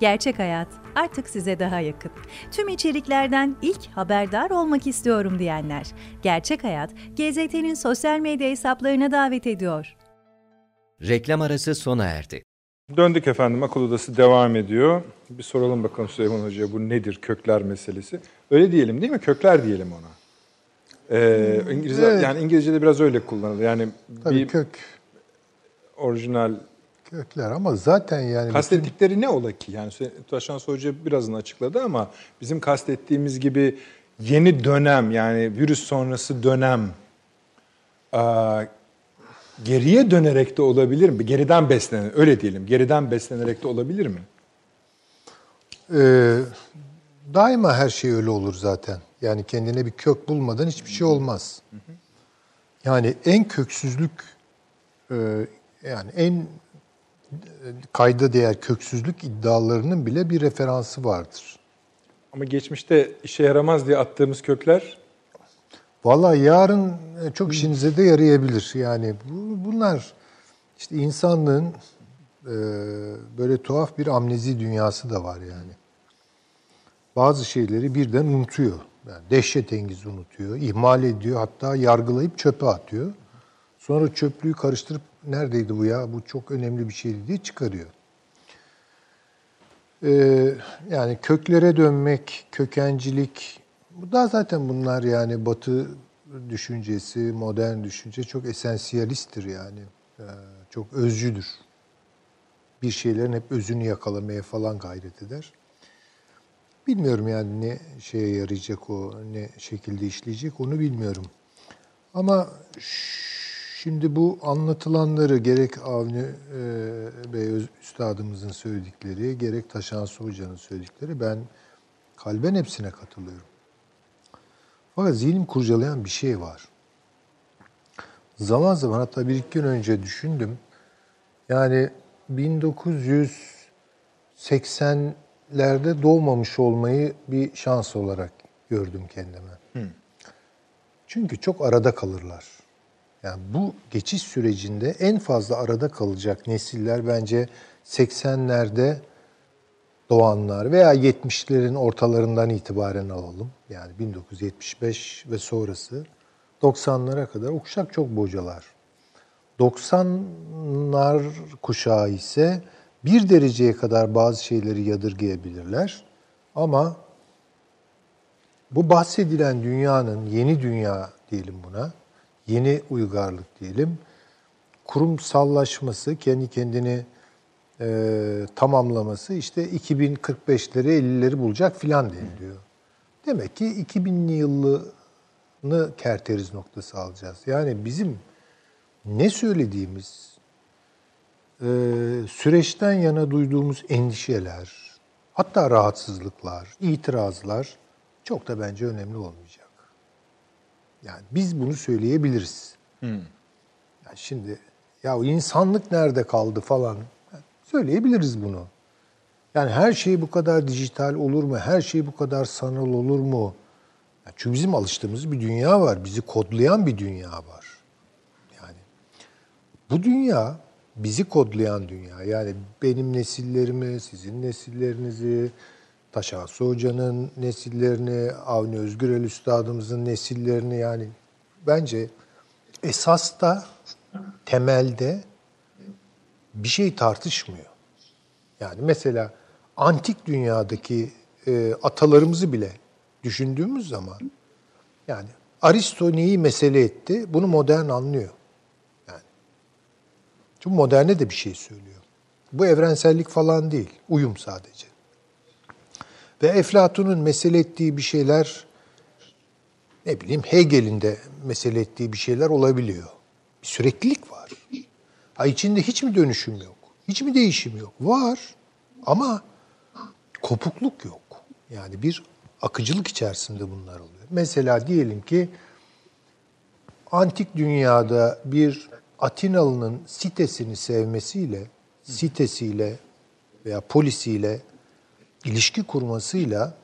Gerçek Hayat artık size daha yakın. Tüm içeriklerden ilk haberdar olmak istiyorum diyenler. Gerçek Hayat, GZT'nin sosyal medya hesaplarına davet ediyor. Reklam arası sona erdi. Döndük efendim. Akıl Odası devam ediyor. Bir soralım bakalım Süleyman Hoca'ya bu nedir kökler meselesi. Öyle diyelim değil mi? Kökler diyelim ona. Ee, İngilizce, Evet. Yani İngilizce'de biraz öyle kullanılır. Yani Tabii bir kök orijinal kökler ama zaten yani bütün- kastettikleri ne ola ki? Yani Taşan Hoca birazını açıkladı ama bizim kastettiğimiz gibi yeni dönem yani virüs sonrası dönem geriye dönerek de olabilir mi? Geriden beslenen, öyle diyelim. Geriden beslenerek de olabilir mi? Ee, daima her şey öyle olur zaten. Yani kendine bir kök bulmadan hiçbir şey olmaz. Yani en köksüzlük yani en kayda değer köksüzlük iddialarının bile bir referansı vardır. Ama geçmişte işe yaramaz diye attığımız kökler Vallahi yarın e, çok işinize de yarayabilir. Yani bu, bunlar işte insanlığın e, böyle tuhaf bir amnezi dünyası da var yani. Bazı şeyleri birden unutuyor. Yani dehşetengiz unutuyor, ihmal ediyor, hatta yargılayıp çöpe atıyor. Sonra çöplüğü karıştırıp neredeydi bu ya, bu çok önemli bir şeydi diye çıkarıyor. Ee, yani köklere dönmek, kökencilik, bu da zaten bunlar yani Batı düşüncesi, modern düşünce çok esansiyalisttir yani. Ee, çok özcüdür. Bir şeylerin hep özünü yakalamaya falan gayret eder. Bilmiyorum yani ne şeye yarayacak o, ne şekilde işleyecek onu bilmiyorum. Ama ş- şimdi bu anlatılanları gerek Avni e, Bey Üstadımızın söyledikleri, gerek Taşansı Hoca'nın söyledikleri ben kalben hepsine katılıyorum. Fakat zihnimi kurcalayan bir şey var. Zaman zaman hatta bir iki gün önce düşündüm. Yani 1980'lerde doğmamış olmayı bir şans olarak gördüm kendime. Çünkü çok arada kalırlar. Yani bu geçiş sürecinde en fazla arada kalacak nesiller bence 80'lerde doğanlar veya 70'lerin ortalarından itibaren alalım. Yani 1975 ve sonrası 90'lara kadar o kuşak çok bocalar. 90'lar kuşağı ise bir dereceye kadar bazı şeyleri yadırgayabilirler. Ama bu bahsedilen dünyanın yeni dünya diyelim buna, yeni uygarlık diyelim, kurumsallaşması, kendi kendini e, tamamlaması işte 2045'leri 50'leri bulacak filan deniliyor. Demek ki 2000'li yılını kerteriz noktası alacağız. Yani bizim ne söylediğimiz, e, süreçten yana duyduğumuz endişeler, hatta rahatsızlıklar, itirazlar çok da bence önemli olmayacak. Yani biz bunu söyleyebiliriz. Yani şimdi ya insanlık nerede kaldı falan söyleyebiliriz bunu. Yani her şey bu kadar dijital olur mu? Her şey bu kadar sanal olur mu? Yani çünkü bizim alıştığımız bir dünya var. Bizi kodlayan bir dünya var. Yani bu dünya bizi kodlayan dünya. Yani benim nesillerimi, sizin nesillerinizi, Taşansı Hoca'nın nesillerini, Avni Özgürel Üstadımızın nesillerini yani bence esas da temelde bir şey tartışmıyor. Yani mesela antik dünyadaki e, atalarımızı bile düşündüğümüz zaman yani Aristo neyi mesele etti? Bunu modern anlıyor. Yani. Çünkü moderne de bir şey söylüyor. Bu evrensellik falan değil. Uyum sadece. Ve Eflatun'un mesele ettiği bir şeyler ne bileyim Hegel'in de mesele ettiği bir şeyler olabiliyor. Bir süreklilik var. Ha içinde hiç mi dönüşüm yok? Hiç mi değişim yok? Var. Ama kopukluk yok. Yani bir akıcılık içerisinde bunlar oluyor. Mesela diyelim ki antik dünyada bir Atinalı'nın sitesini sevmesiyle, sitesiyle veya polisiyle ilişki kurmasıyla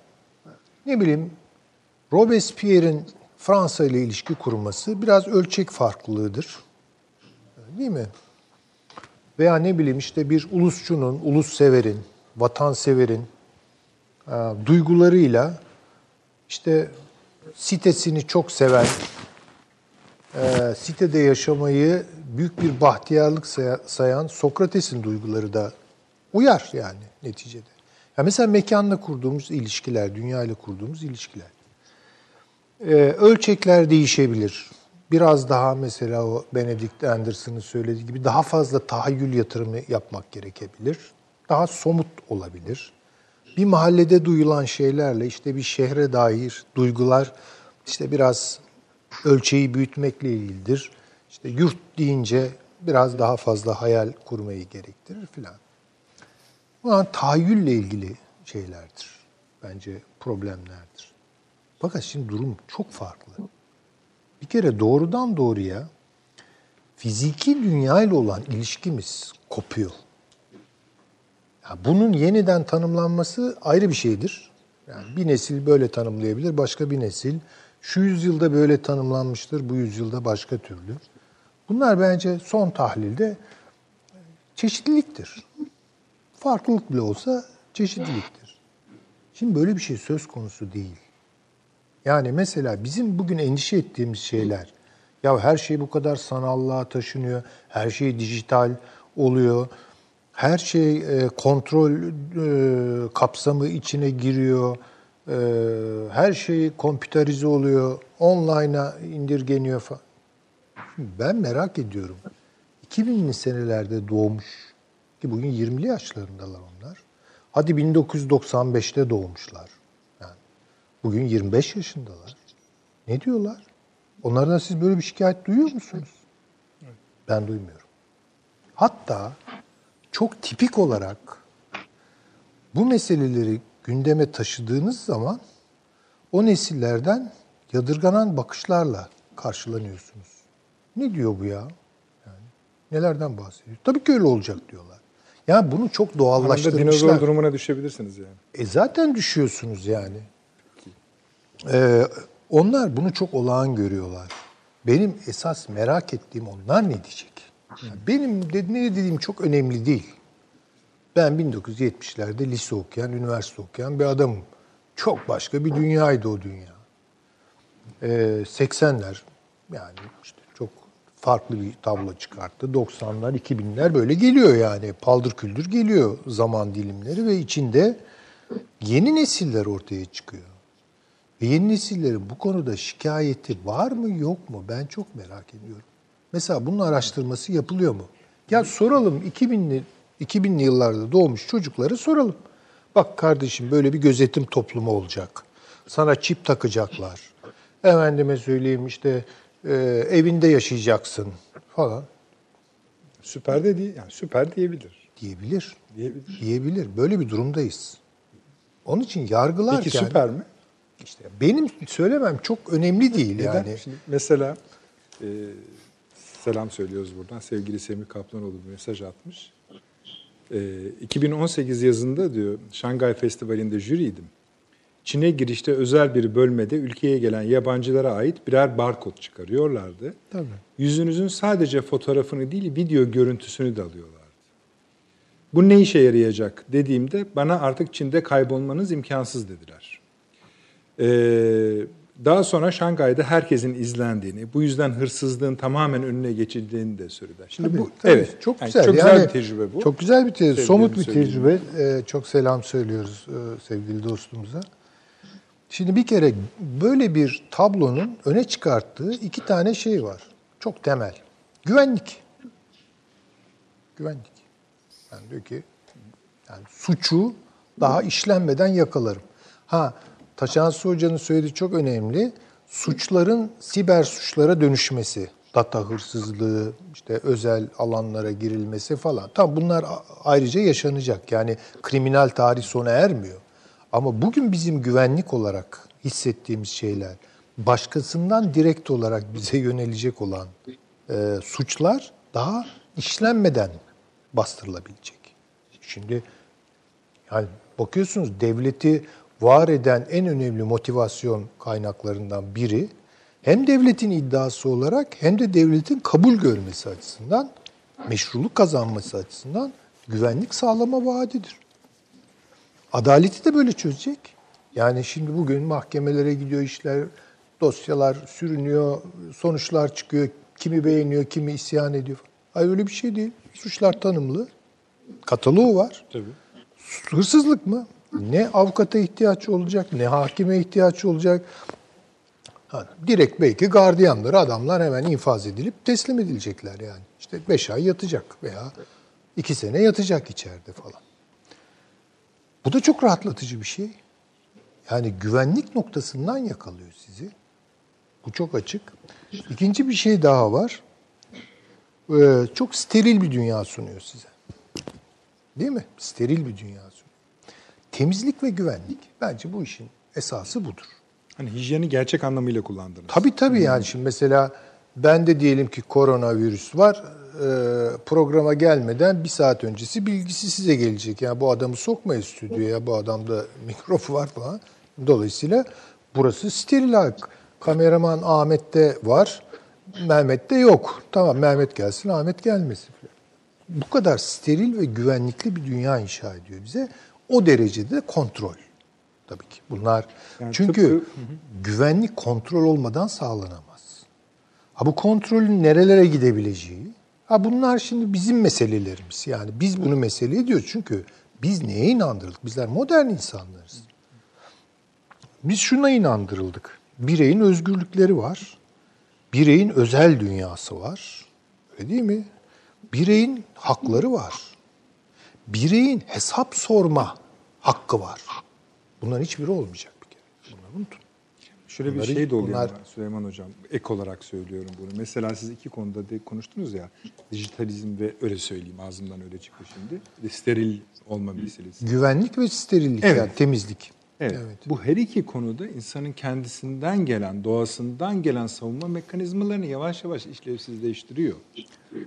ne bileyim Robespierre'in Fransa ile ilişki kurması biraz ölçek farklılığıdır. Değil mi? Veya ne bileyim işte bir ulusçunun, ulus severin, vatanseverin e, duygularıyla işte sitesini çok seven, e, sitede yaşamayı büyük bir bahtiyarlık sayan Sokrates'in duyguları da uyar yani neticede. Ya mesela mekanla kurduğumuz ilişkiler, dünya ile kurduğumuz ilişkiler. Ee, ölçekler değişebilir. Biraz daha mesela o Benedict Anderson'ın söylediği gibi daha fazla tahayyül yatırımı yapmak gerekebilir. Daha somut olabilir. Bir mahallede duyulan şeylerle işte bir şehre dair duygular işte biraz ölçeği büyütmekle ilgilidir. İşte yurt deyince biraz daha fazla hayal kurmayı gerektirir filan. Bunlar tahayyülle ilgili şeylerdir. Bence problemlerdir. Fakat şimdi durum çok farklı. Bir kere doğrudan doğruya fiziki dünya ile olan ilişkimiz kopuyor. Yani bunun yeniden tanımlanması ayrı bir şeydir. Yani bir nesil böyle tanımlayabilir, başka bir nesil şu yüzyılda böyle tanımlanmıştır, bu yüzyılda başka türlü. Bunlar bence son tahlilde çeşitliliktir. Farklılık bile olsa çeşitliliktir. Şimdi böyle bir şey söz konusu değil. Yani mesela bizim bugün endişe ettiğimiz şeyler, ya her şey bu kadar sanallığa taşınıyor, her şey dijital oluyor, her şey e, kontrol e, kapsamı içine giriyor, e, her şey kompüterize oluyor, online'a indirgeniyor falan. Ben merak ediyorum. 2000'li senelerde doğmuş ki bugün 20'li yaşlarındalar onlar. Hadi 1995'te doğmuşlar. Yani bugün 25 yaşındalar. Ne diyorlar? Onlardan siz böyle bir şikayet duyuyor musunuz? Ben duymuyorum. Hatta çok tipik olarak bu meseleleri gündeme taşıdığınız zaman o nesillerden yadırganan bakışlarla karşılanıyorsunuz. Ne diyor bu ya? Yani nelerden bahsediyor? Tabii ki öyle olacak diyorlar. Yani bunu çok doğallaştırmışlar. Anında dinozor durumuna düşebilirsiniz yani. E zaten düşüyorsunuz yani. Ee, onlar bunu çok olağan görüyorlar. Benim esas merak ettiğim onlar ne diyecek? Yani benim ne dediğim çok önemli değil. Ben 1970'lerde lise okuyan, üniversite okuyan bir adamım. Çok başka bir dünyaydı o dünya. Ee, 80'ler yani işte farklı bir tablo çıkarttı. 90'lar, 2000'ler böyle geliyor yani. Paldır küldür geliyor zaman dilimleri ve içinde yeni nesiller ortaya çıkıyor. Ve yeni nesillerin bu konuda şikayeti var mı yok mu ben çok merak ediyorum. Mesela bunun araştırması yapılıyor mu? Ya soralım 2000'li 2000'li yıllarda doğmuş çocukları soralım. Bak kardeşim böyle bir gözetim toplumu olacak. Sana çip takacaklar. Efendime söyleyeyim işte e, evinde yaşayacaksın falan. Süper de değil, yani süper diyebilir. Diyebilir. Diyebilir. Diyebilir. Böyle bir durumdayız. Onun için yargılarken... Peki süper mi? İşte benim söylemem çok önemli değil Neden? yani. Şimdi mesela e, selam söylüyoruz buradan. Sevgili Semih Kaplanoğlu bir mesaj atmış. E, 2018 yazında diyor Şangay Festivali'nde jüriydim. Çin'e girişte özel bir bölmede ülkeye gelen yabancılara ait birer barkod çıkarıyorlardı. Tabii. Yüzünüzün sadece fotoğrafını değil video görüntüsünü de alıyorlardı. Bu ne işe yarayacak dediğimde bana artık Çin'de kaybolmanız imkansız dediler. Ee, daha sonra Şangay'da herkesin izlendiğini, bu yüzden hırsızlığın tamamen önüne geçildiğini de söylediler. Şimdi tabii, bu tabii. evet çok güzel. Yani çok güzel yani, bir tecrübe bu. Çok güzel bir tecrübe, somut bir tecrübe. Ee, çok selam söylüyoruz e, sevgili dostumuza. Şimdi bir kere böyle bir tablonun öne çıkarttığı iki tane şey var. Çok temel. Güvenlik. Güvenlik. Yani diyor ki yani suçu daha işlenmeden yakalarım. Ha Taşansı Hoca'nın söylediği çok önemli. Suçların siber suçlara dönüşmesi, data hırsızlığı, işte özel alanlara girilmesi falan. Tam bunlar ayrıca yaşanacak. Yani kriminal tarih sona ermiyor. Ama bugün bizim güvenlik olarak hissettiğimiz şeyler, başkasından direkt olarak bize yönelecek olan e, suçlar daha işlenmeden bastırılabilecek. Şimdi yani bakıyorsunuz devleti var eden en önemli motivasyon kaynaklarından biri hem devletin iddiası olarak hem de devletin kabul görmesi açısından, meşruluk kazanması açısından güvenlik sağlama vaadidir. Adaleti de böyle çözecek. Yani şimdi bugün mahkemelere gidiyor işler, dosyalar sürünüyor, sonuçlar çıkıyor. Kimi beğeniyor, kimi isyan ediyor. Hayır öyle bir şey değil. Suçlar tanımlı. Kataloğu var. Tabii. Hırsızlık mı? Ne avukata ihtiyaç olacak, ne hakime ihtiyaç olacak. Ha, direkt belki gardiyanları adamlar hemen infaz edilip teslim edilecekler yani. İşte beş ay yatacak veya iki sene yatacak içeride falan. Bu da çok rahatlatıcı bir şey. Yani güvenlik noktasından yakalıyor sizi. Bu çok açık. İkinci bir şey daha var. Ee, çok steril bir dünya sunuyor size. Değil mi? Steril bir dünya sunuyor. Temizlik ve güvenlik. Bence bu işin esası budur. Hani hijyeni gerçek anlamıyla kullandınız. Tabii tabii yani şimdi mesela ben de diyelim ki koronavirüs var. E, programa gelmeden bir saat öncesi bilgisi size gelecek. Yani bu adamı sokmayız stüdyoya. Bu adamda mikrofon var falan. Dolayısıyla burası steril hak. Kameraman Ahmet'te var. Mehmet'te yok. Tamam Mehmet gelsin Ahmet gelmesin. Bu kadar steril ve güvenlikli bir dünya inşa ediyor bize. O derecede kontrol. Tabii ki. Bunlar Yani çünkü tıpkı- güvenlik kontrol olmadan sağlanamaz. Ha bu kontrolün nerelere gidebileceği, ha bunlar şimdi bizim meselelerimiz. Yani biz bunu mesele ediyoruz çünkü biz neye inandırıldık? Bizler modern insanlarız. Biz şuna inandırıldık. Bireyin özgürlükleri var. Bireyin özel dünyası var. Öyle değil mi? Bireyin hakları var. Bireyin hesap sorma hakkı var. Bunların hiçbiri olmayacak bir kere. Bunları unutun. Şöyle bir şey de oluyor bunlar- Süleyman Hocam. Ek olarak söylüyorum bunu. Mesela siz iki konuda de konuştunuz ya. Dijitalizm ve öyle söyleyeyim ağzımdan öyle çıktı şimdi. Steril olma meselesi. Güvenlik ve sterillik Evet. yani temizlik. Evet. Bu her iki konuda insanın kendisinden gelen, doğasından gelen savunma mekanizmalarını yavaş yavaş işlevsizleştiriyor.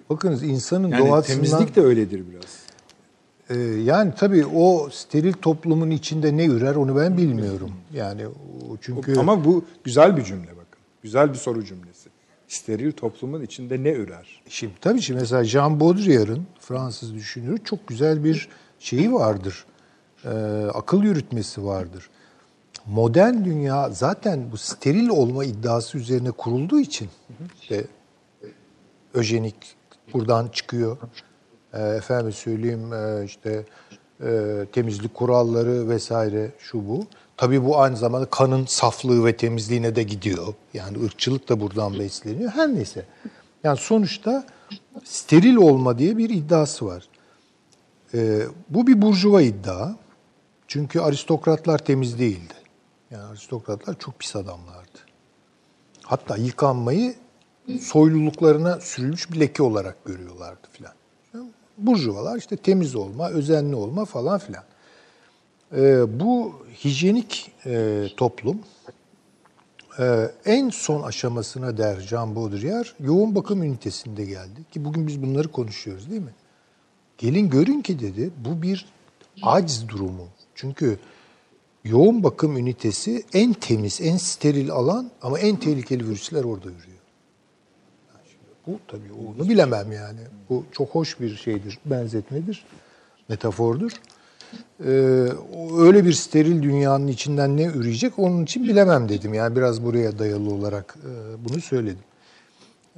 Bakınız insanın Yani doğasından... temizlik de öyledir biraz. Ee, yani tabii o steril toplumun içinde ne ürer onu ben bilmiyorum. Yani çünkü... Ama bu güzel bir cümle bakın. Güzel bir soru cümlesi. Steril toplumun içinde ne ürer? Şimdi tabii ki mesela Jean Baudrillard'ın Fransız düşünürü çok güzel bir şeyi vardır. Ee, akıl yürütmesi vardır. Modern dünya zaten bu steril olma iddiası üzerine kurulduğu için işte öjenik buradan çıkıyor. Ee, efendim söyleyeyim e, işte e, temizlik kuralları vesaire şu bu. Tabii bu aynı zamanda kanın saflığı ve temizliğine de gidiyor. Yani ırkçılık da buradan besleniyor. Her neyse. Yani sonuçta steril olma diye bir iddiası var. Ee, bu bir burjuva iddia. Çünkü aristokratlar temiz değildi. Yani aristokratlar çok pis adamlardı. Hatta yıkanmayı soyluluklarına sürülmüş bir leke olarak görüyorlardı filan. Burjuvalar işte temiz olma, özenli olma falan filan. Ee, bu hijyenik e, toplum e, en son aşamasına der Jean Baudrillard yoğun bakım ünitesinde geldi. Ki bugün biz bunları konuşuyoruz değil mi? Gelin görün ki dedi bu bir aciz durumu. Çünkü yoğun bakım ünitesi en temiz, en steril alan ama en tehlikeli virüsler orada yürüyor. Bu tabii onu bilemem yani. Bu çok hoş bir şeydir, benzetmedir, metafordur. Ee, öyle bir steril dünyanın içinden ne üreyecek onun için bilemem dedim. Yani biraz buraya dayalı olarak e, bunu söyledim.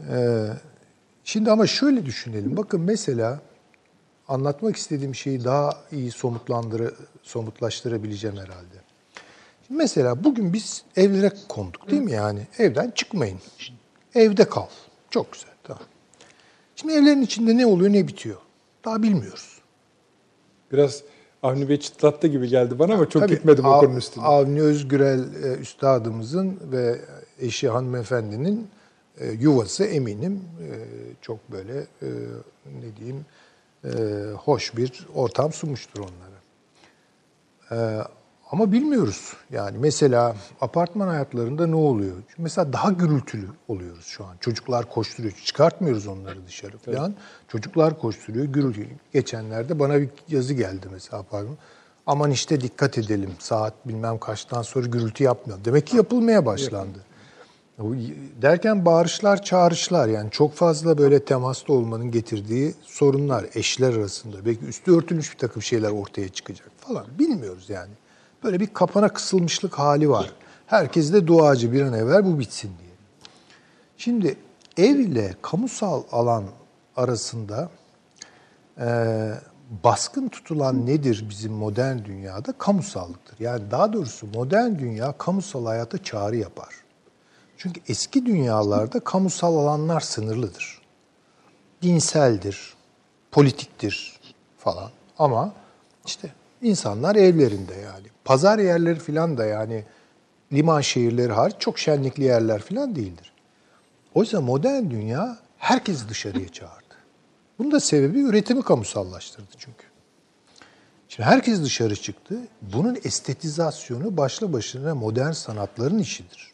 Ee, şimdi ama şöyle düşünelim. Bakın mesela anlatmak istediğim şeyi daha iyi somutlandır somutlaştırabileceğim herhalde. Şimdi mesela bugün biz evlere konduk değil mi yani? Evden çıkmayın. Evde kal. Çok güzel. Şimdi evlerin içinde ne oluyor ne bitiyor? Daha bilmiyoruz. Biraz Avni Bey çıtlattı gibi geldi bana ama çok Tabii, gitmedim o konunun üstüne. Avni Özgürel e, üstadımızın ve eşi hanımefendinin e, yuvası eminim e, çok böyle e, ne diyeyim e, hoş bir ortam sunmuştur onlara. E, ama bilmiyoruz. Yani mesela apartman hayatlarında ne oluyor? Mesela daha gürültülü oluyoruz şu an. Çocuklar koşturuyor. Çıkartmıyoruz onları dışarı falan. Çocuklar koşturuyor, gürültü. Geçenlerde bana bir yazı geldi mesela pardon. Aman işte dikkat edelim. Saat bilmem kaçtan sonra gürültü yapmayalım. Demek ki yapılmaya başlandı. Derken bağırışlar, çağrışlar yani çok fazla böyle temasta olmanın getirdiği sorunlar eşler arasında. Belki üstü örtülmüş bir takım şeyler ortaya çıkacak falan. Bilmiyoruz yani. Böyle bir kapana kısılmışlık hali var. Herkes de duacı bir an evvel bu bitsin diye. Şimdi ev ile kamusal alan arasında e, baskın tutulan nedir bizim modern dünyada? Kamusallıktır. Yani daha doğrusu modern dünya kamusal hayata çağrı yapar. Çünkü eski dünyalarda kamusal alanlar sınırlıdır. Dinseldir, politiktir falan. Ama işte insanlar evlerinde yani. Pazar yerleri falan da yani liman şehirleri hariç çok şenlikli yerler falan değildir. Oysa modern dünya herkesi dışarıya çağırdı. Bunun da sebebi üretimi kamusallaştırdı çünkü. Şimdi herkes dışarı çıktı. Bunun estetizasyonu başlı başına modern sanatların işidir.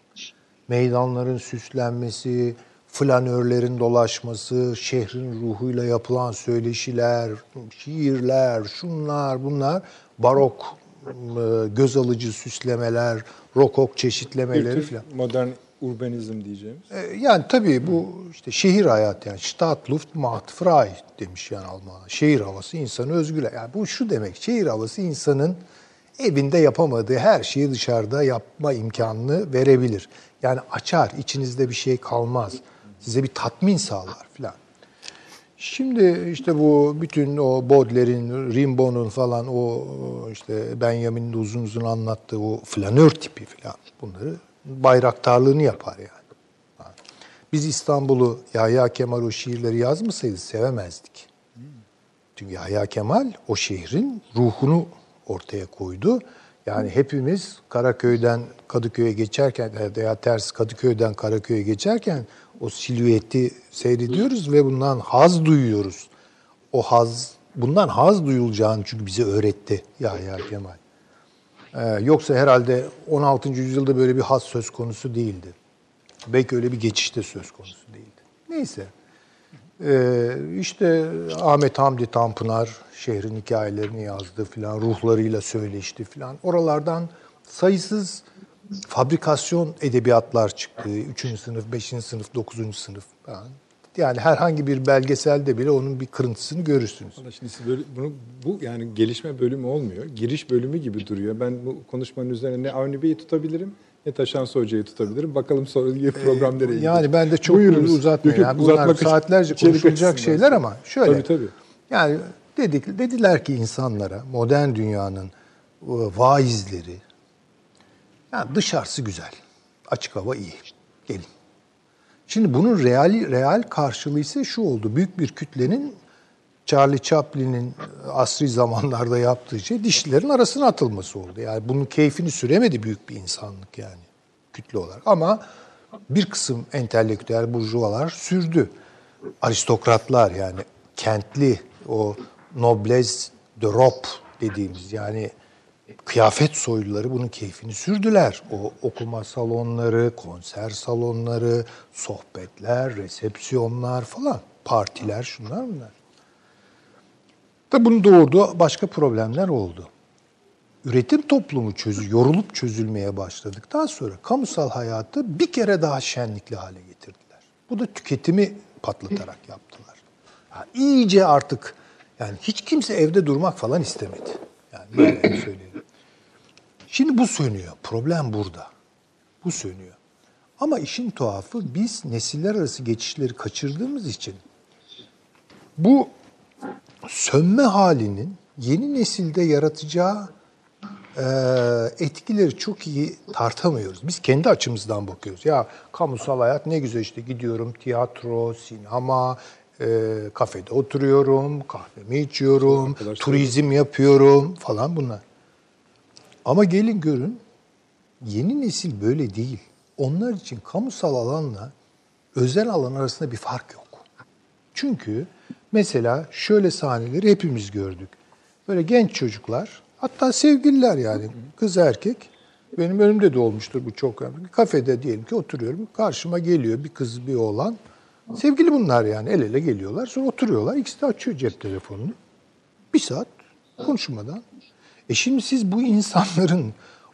Meydanların süslenmesi, flanörlerin dolaşması, şehrin ruhuyla yapılan söyleşiler, şiirler, şunlar bunlar, barok e, göz alıcı süslemeler, rokok çeşitlemeleri filan. modern urbanizm diyeceğimiz. E, Yani tabii bu işte şehir hayatı yani Stadtluft macht frei demiş yani Almanlar. Şehir havası insanı özgürler. Yani bu şu demek şehir havası insanın evinde yapamadığı her şeyi dışarıda yapma imkanını verebilir. Yani açar, içinizde bir şey kalmaz. Size bir tatmin sağlar filan. Şimdi işte bu bütün o Baudelaire'in, Rimbaud'un falan o işte Benjamin'in de uzun uzun anlattığı o flanör tipi falan bunları bayraktarlığını yapar yani. Biz İstanbul'u Yahya Kemal o şiirleri yazmasaydı sevemezdik. Çünkü Yahya Kemal o şehrin ruhunu ortaya koydu. Yani hepimiz Karaköy'den Kadıköy'e geçerken veya ters Kadıköy'den Karaköy'e geçerken o silüeti seyrediyoruz ve bundan haz duyuyoruz. O haz, bundan haz duyulacağını çünkü bize öğretti Yahya Kemal. Ee, yoksa herhalde 16. yüzyılda böyle bir haz söz konusu değildi. Belki öyle bir geçişte söz konusu değildi. Neyse. Ee, işte Ahmet Hamdi Tanpınar şehrin hikayelerini yazdı filan, ruhlarıyla söyleşti filan. Oralardan sayısız fabrikasyon edebiyatlar çıktı. Üçüncü sınıf, beşinci sınıf, dokuzuncu sınıf falan. Yani herhangi bir belgeselde bile onun bir kırıntısını görürsünüz. Valla şimdi siz böyle bunu bu yani gelişme bölümü olmuyor. Giriş bölümü gibi duruyor. Ben bu konuşmanın üzerine ne Avni Bey'i tutabilirim ne Taşansı Hoca'yı tutabilirim. Bakalım sonra program nereye gidecek. Yani ben de çok Buyurunuz. uzatmayayım. Yani bunlar saatlerce konuşulacak şeyler ama şöyle. Tabii tabii. Yani dedik dediler ki insanlara modern dünyanın e, vaizleri yani dışarısı güzel. Açık hava iyi. Gelin. Şimdi bunun real real karşılığı ise şu oldu. Büyük bir kütlenin Charlie Chaplin'in asri zamanlarda yaptığı şey dişlilerin arasına atılması oldu. Yani bunun keyfini süremedi büyük bir insanlık yani kütle olarak. Ama bir kısım entelektüel burjuvalar sürdü. Aristokratlar yani kentli o noblesse de robe dediğimiz yani kıyafet soyluları bunun keyfini sürdüler. O okuma salonları, konser salonları, sohbetler, resepsiyonlar falan, partiler şunlar bunlar. Da bunun doğurduğu başka problemler oldu. Üretim toplumu çözü, yorulup çözülmeye başladıktan sonra kamusal hayatı bir kere daha şenlikli hale getirdiler. Bu da tüketimi patlatarak yaptılar. Ha, iyice artık yani hiç kimse evde durmak falan istemedi. Yani böyle söyleyelim. Şimdi bu sönüyor. Problem burada. Bu sönüyor. Ama işin tuhafı biz nesiller arası geçişleri kaçırdığımız için bu sönme halinin yeni nesilde yaratacağı e, etkileri çok iyi tartamıyoruz. Biz kendi açımızdan bakıyoruz. Ya kamusal hayat ne güzel işte gidiyorum tiyatro, sinema, e, kafede oturuyorum, kahvemi içiyorum, turizm yapıyorum falan bunlar. Ama gelin görün yeni nesil böyle değil. Onlar için kamusal alanla özel alan arasında bir fark yok. Çünkü mesela şöyle sahneleri hepimiz gördük. Böyle genç çocuklar, hatta sevgililer yani kız erkek. Benim önümde de olmuştur bu çok. Bir kafede diyelim ki oturuyorum. Karşıma geliyor bir kız bir oğlan. Sevgili bunlar yani el ele geliyorlar. Sonra oturuyorlar. İkisi de açıyor cep telefonunu. Bir saat konuşmadan. E şimdi siz bu insanların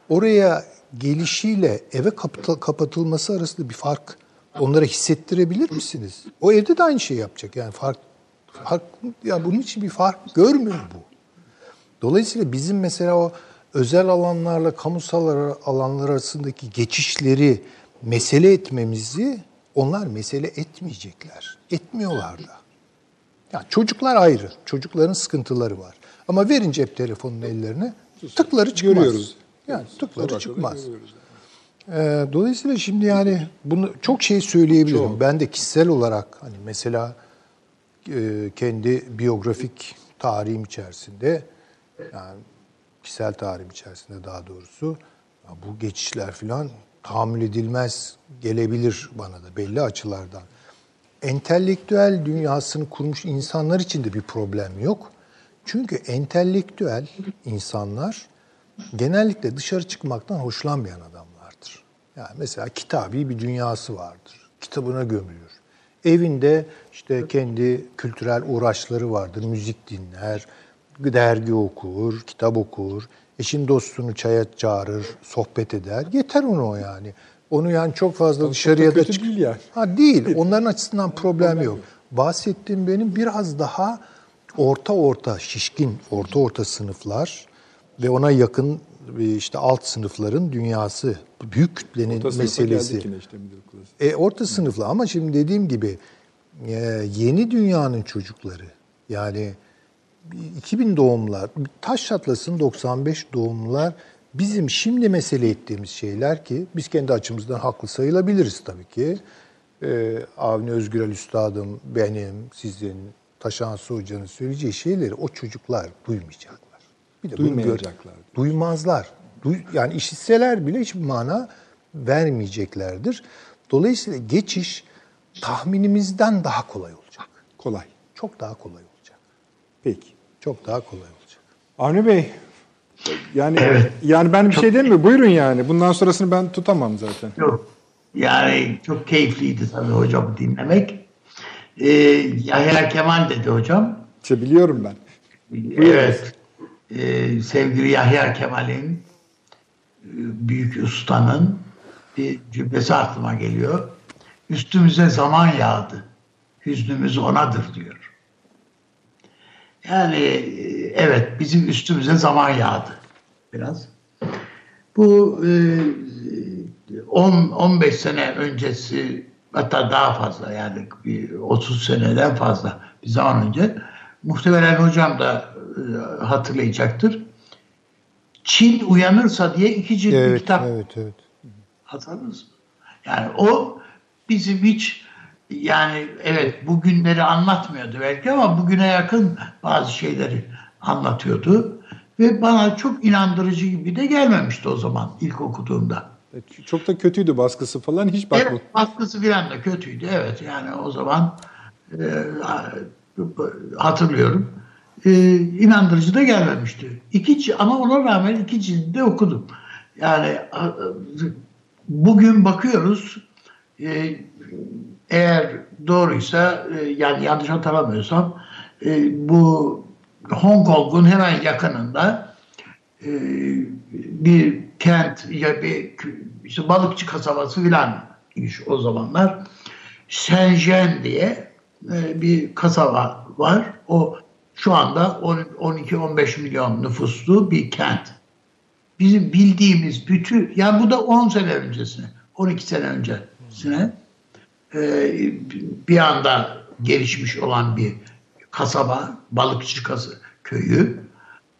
oraya gelişiyle eve kapatılması arasında bir fark onlara hissettirebilir misiniz? O evde de aynı şeyi yapacak. Yani fark, fark ya bunun için bir fark görmüyor bu. Dolayısıyla bizim mesela o özel alanlarla kamusal alanlar arasındaki geçişleri mesele etmemizi onlar mesele etmeyecekler. Etmiyorlar da. Yani çocuklar ayrı. Çocukların sıkıntıları var. Ama verin cep telefonunun ellerine tıkları çıkmaz. Görüyoruz. Yani tıkları çıkmaz. Ee, dolayısıyla şimdi yani bunu çok şey söyleyebilirim. Çok. Ben de kişisel olarak hani mesela e, kendi biyografik tarihim içerisinde yani kişisel tarihim içerisinde daha doğrusu bu geçişler falan tahammül edilmez gelebilir bana da belli açılardan. Entelektüel dünyasını kurmuş insanlar için de bir problem yok. Çünkü entelektüel insanlar genellikle dışarı çıkmaktan hoşlanmayan adamlardır. Yani mesela kitabi bir dünyası vardır. Kitabına gömülür. Evinde işte kendi kültürel uğraşları vardır. Müzik dinler, dergi okur, kitap okur. Eşin dostunu çaya çağırır, sohbet eder. Yeter onu o yani. Onu yani çok fazla dışarıya da çık. Değil yani. Ha değil. Onların açısından problem yok. Bahsettiğim benim biraz daha orta orta şişkin orta orta sınıflar ve ona yakın işte alt sınıfların dünyası, büyük kütlenin orta meselesi. Işte, e, orta sınıfla ama şimdi dediğim gibi e, yeni dünyanın çocukları yani 2000 doğumlar, taş çatlasın 95 doğumlular bizim şimdi mesele ettiğimiz şeyler ki biz kendi açımızdan haklı sayılabiliriz tabii ki. Ee, Avni Özgürel Üstadım, benim, sizin, Taşan Su Hoca'nın söyleyeceği şeyleri o çocuklar duymayacaklar. Bir de Duymayacaklar. Duymazlar. Duy, yani işitseler bile hiçbir mana vermeyeceklerdir. Dolayısıyla geçiş tahminimizden daha kolay olacak. Kolay. Çok daha kolay olacak. Peki. Çok daha kolay olacak. Avni Bey, yani evet. yani ben bir çok şey demiyorum. Buyurun yani. Bundan sonrasını ben tutamam zaten. Yok. Yani çok keyifliydi tabii hocam dinlemek. Ee, Yahya Kemal dedi hocam. İşte biliyorum ben. Evet. Ee, sevgili Yahya Kemal'in e, büyük ustanın bir cümlesi aklıma geliyor. Üstümüze zaman yağdı. Hüznümüz onadır diyor. Yani evet bizim üstümüze zaman yağdı biraz. Bu 10-15 e, sene öncesi hatta daha fazla yani 30 seneden fazla bir zaman önce muhtemelen hocam da e, hatırlayacaktır. Çin uyanırsa diye iki cilt evet, kitap. Evet, evet. Hatırladınız Yani o bizim hiç yani evet bugünleri anlatmıyordu belki ama bugüne yakın bazı şeyleri anlatıyordu. Ve bana çok inandırıcı gibi de gelmemişti o zaman ilk okuduğumda. Çok da kötüydü baskısı falan hiç bakmadım. Evet baskısı falan da kötüydü evet yani o zaman e, hatırlıyorum. E, inandırıcı da gelmemişti. İki, ama ona rağmen iki cildi okudum. Yani bugün bakıyoruz e, eğer doğruysa e, yani yanlış hatırlamıyorsam e, bu Hong Kong'un hemen yakınında e, bir kent ya bir işte balıkçı kasabası filan o zamanlar. Shenzhen diye bir kasaba var. O şu anda 12-15 milyon nüfuslu bir kent. Bizim bildiğimiz bütün, yani bu da 10 sene öncesine, 12 sene öncesine e, bir anda gelişmiş olan bir kasaba, balıkçı kası köyü.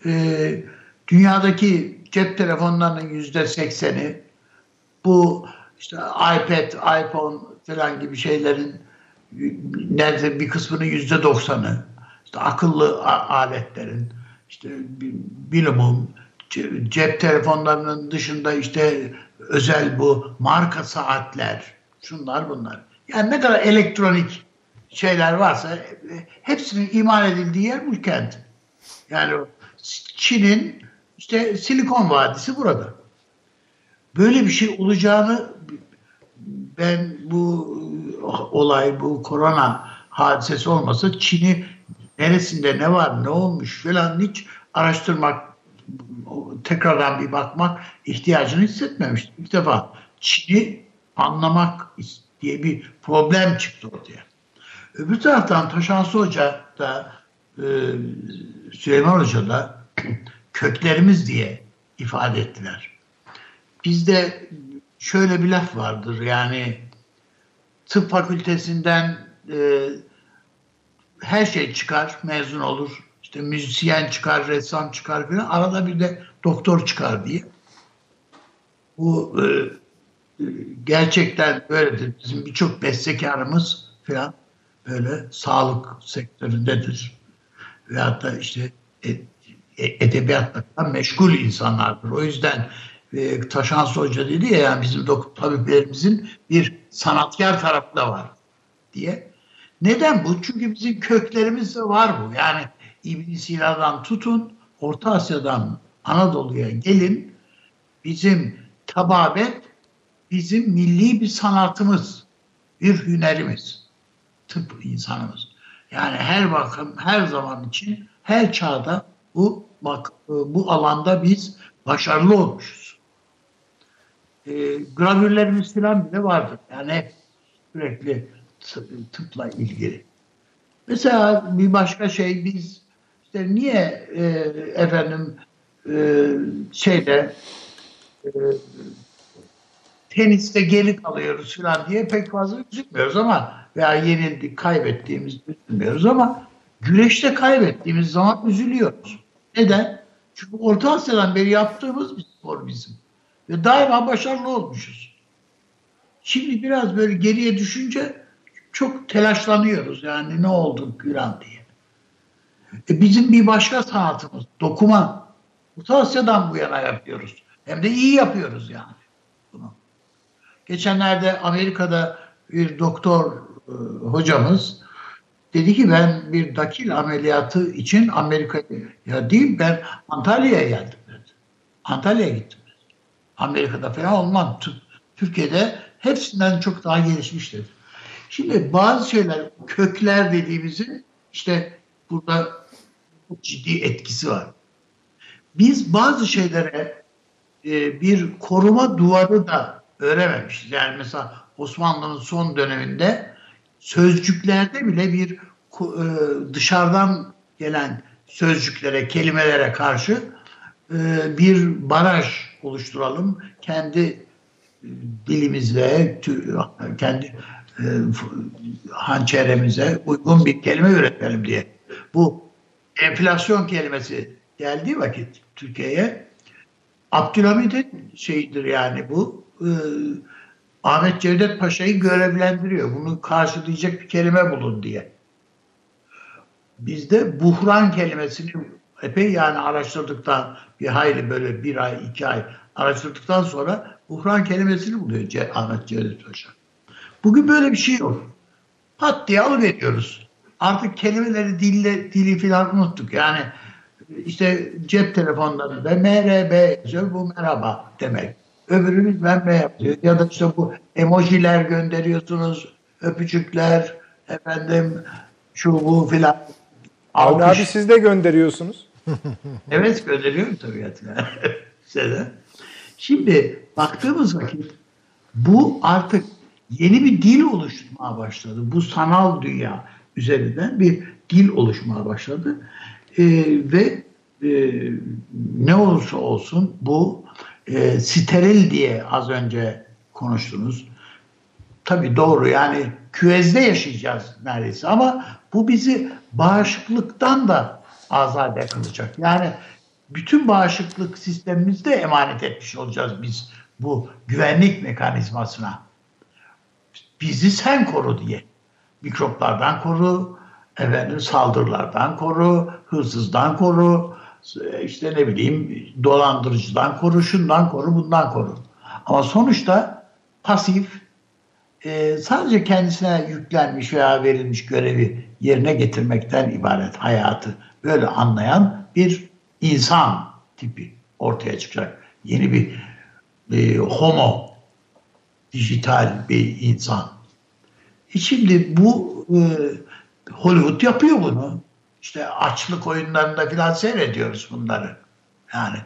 E, dünyadaki cep telefonlarının yüzde sekseni bu işte iPad, iPhone falan gibi şeylerin nerede bir kısmının yüzde doksanı işte akıllı aletlerin işte bilimum cep telefonlarının dışında işte özel bu marka saatler şunlar bunlar. Yani ne kadar elektronik şeyler varsa hepsinin iman edildiği yer bu kent. Yani Çin'in işte Silikon Vadisi burada. Böyle bir şey olacağını ben bu olay, bu korona hadisesi olmasa Çin'i neresinde ne var, ne olmuş falan hiç araştırmak, tekrardan bir bakmak ihtiyacını hissetmemiştim. İlk defa Çin'i anlamak diye bir problem çıktı ortaya. Öbür taraftan Taşansı Hoca da e, Süleyman Hoca da köklerimiz diye ifade ettiler. Bizde şöyle bir laf vardır yani tıp fakültesinden e, her şey çıkar, mezun olur. İşte müzisyen çıkar, ressam çıkar falan. Arada bir de doktor çıkar diye. Bu e, gerçekten böyledir. Bizim birçok bestekarımız falan böyle sağlık sektöründedir. Veyahut da işte e, e, edebiyatla meşgul insanlardır. O yüzden e, Taşansı Hoca dedi ya yani bizim tabiplerimizin bir sanatkar tarafı da var diye. Neden bu? Çünkü bizim köklerimizde var bu. Yani İbn Sina'dan tutun, Orta Asya'dan Anadolu'ya gelin. Bizim tababet bizim milli bir sanatımız, bir hünerimiz, tıp insanımız. Yani her bakım, her zaman için, her çağda bu bak bu alanda biz başarılı olmuşuz. E, gravürlerimiz falan bile vardır. Yani sürekli tıpla ilgili. Mesela bir başka şey biz işte niye e, efendim e, şeyde e, teniste geri kalıyoruz falan diye pek fazla üzülmüyoruz ama veya yenildik, kaybettiğimiz üzülmüyoruz ama güreşte kaybettiğimiz zaman üzülüyoruz. Neden? Çünkü Orta Asya'dan beri yaptığımız bir spor bizim. Ve daima başarılı olmuşuz. Şimdi biraz böyle geriye düşünce çok telaşlanıyoruz. Yani ne oldu falan diye. E bizim bir başka sanatımız dokuma. Orta Asya'dan bu yana yapıyoruz. Hem de iyi yapıyoruz yani bunu. Geçenlerde Amerika'da bir doktor e, hocamız dedi ki ben bir dakil ameliyatı için Amerika'ya değil ben Antalya'ya geldim dedi. Antalya'ya gittim. Amerika'da falan olmam. Türkiye'de hepsinden çok daha gelişmiş dedi. Şimdi bazı şeyler kökler dediğimizin işte burada ciddi etkisi var. Biz bazı şeylere e, bir koruma duvarı da öğrememişiz. Yani mesela Osmanlı'nın son döneminde sözcüklerde bile bir e, dışarıdan gelen sözcüklere, kelimelere karşı e, bir baraj oluşturalım. Kendi e, dilimizle, kendi hançeremize uygun bir kelime üretelim diye. Bu enflasyon kelimesi geldiği vakit Türkiye'ye Abdülhamid'in şeyidir yani bu Ahmet Cevdet Paşa'yı görevlendiriyor. Bunu karşılayacak bir kelime bulun diye. Bizde buhran kelimesini epey yani araştırdıktan bir hayli böyle bir ay, iki ay araştırdıktan sonra buhran kelimesini buluyor Ahmet Cevdet Paşa. Bugün böyle bir şey yok. Pat diye alıveriyoruz. Artık kelimeleri dille, dili filan unuttuk. Yani işte cep telefonlarında MRB yazıyor bu merhaba demek. Öbürünüz ben yapıyor. Ya da işte bu emojiler gönderiyorsunuz, öpücükler, efendim şu bu filan. Avni abi siz de gönderiyorsunuz. evet gönderiyorum tabii. Size Şimdi baktığımız vakit bu artık yeni bir dil oluşturmaya başladı. Bu sanal dünya üzerinden bir dil oluşmaya başladı. Ee, ve e, ne olursa olsun bu e, steril diye az önce konuştunuz. Tabii doğru yani küvezde yaşayacağız neredeyse ama bu bizi bağışıklıktan da azade kılacak. Yani bütün bağışıklık sistemimizde emanet etmiş olacağız biz bu güvenlik mekanizmasına. Bizi sen koru diye. mikroplardan koru, efendim saldırılardan koru, hırsızdan koru, işte ne bileyim dolandırıcıdan koru, şundan koru, bundan koru. Ama sonuçta pasif e, sadece kendisine yüklenmiş veya verilmiş görevi yerine getirmekten ibaret hayatı böyle anlayan bir insan tipi ortaya çıkacak. Yeni bir e, homo dijital bir insan. E şimdi bu e, Hollywood yapıyor bunu. İşte açlık oyunlarında filan seyrediyoruz bunları. Yani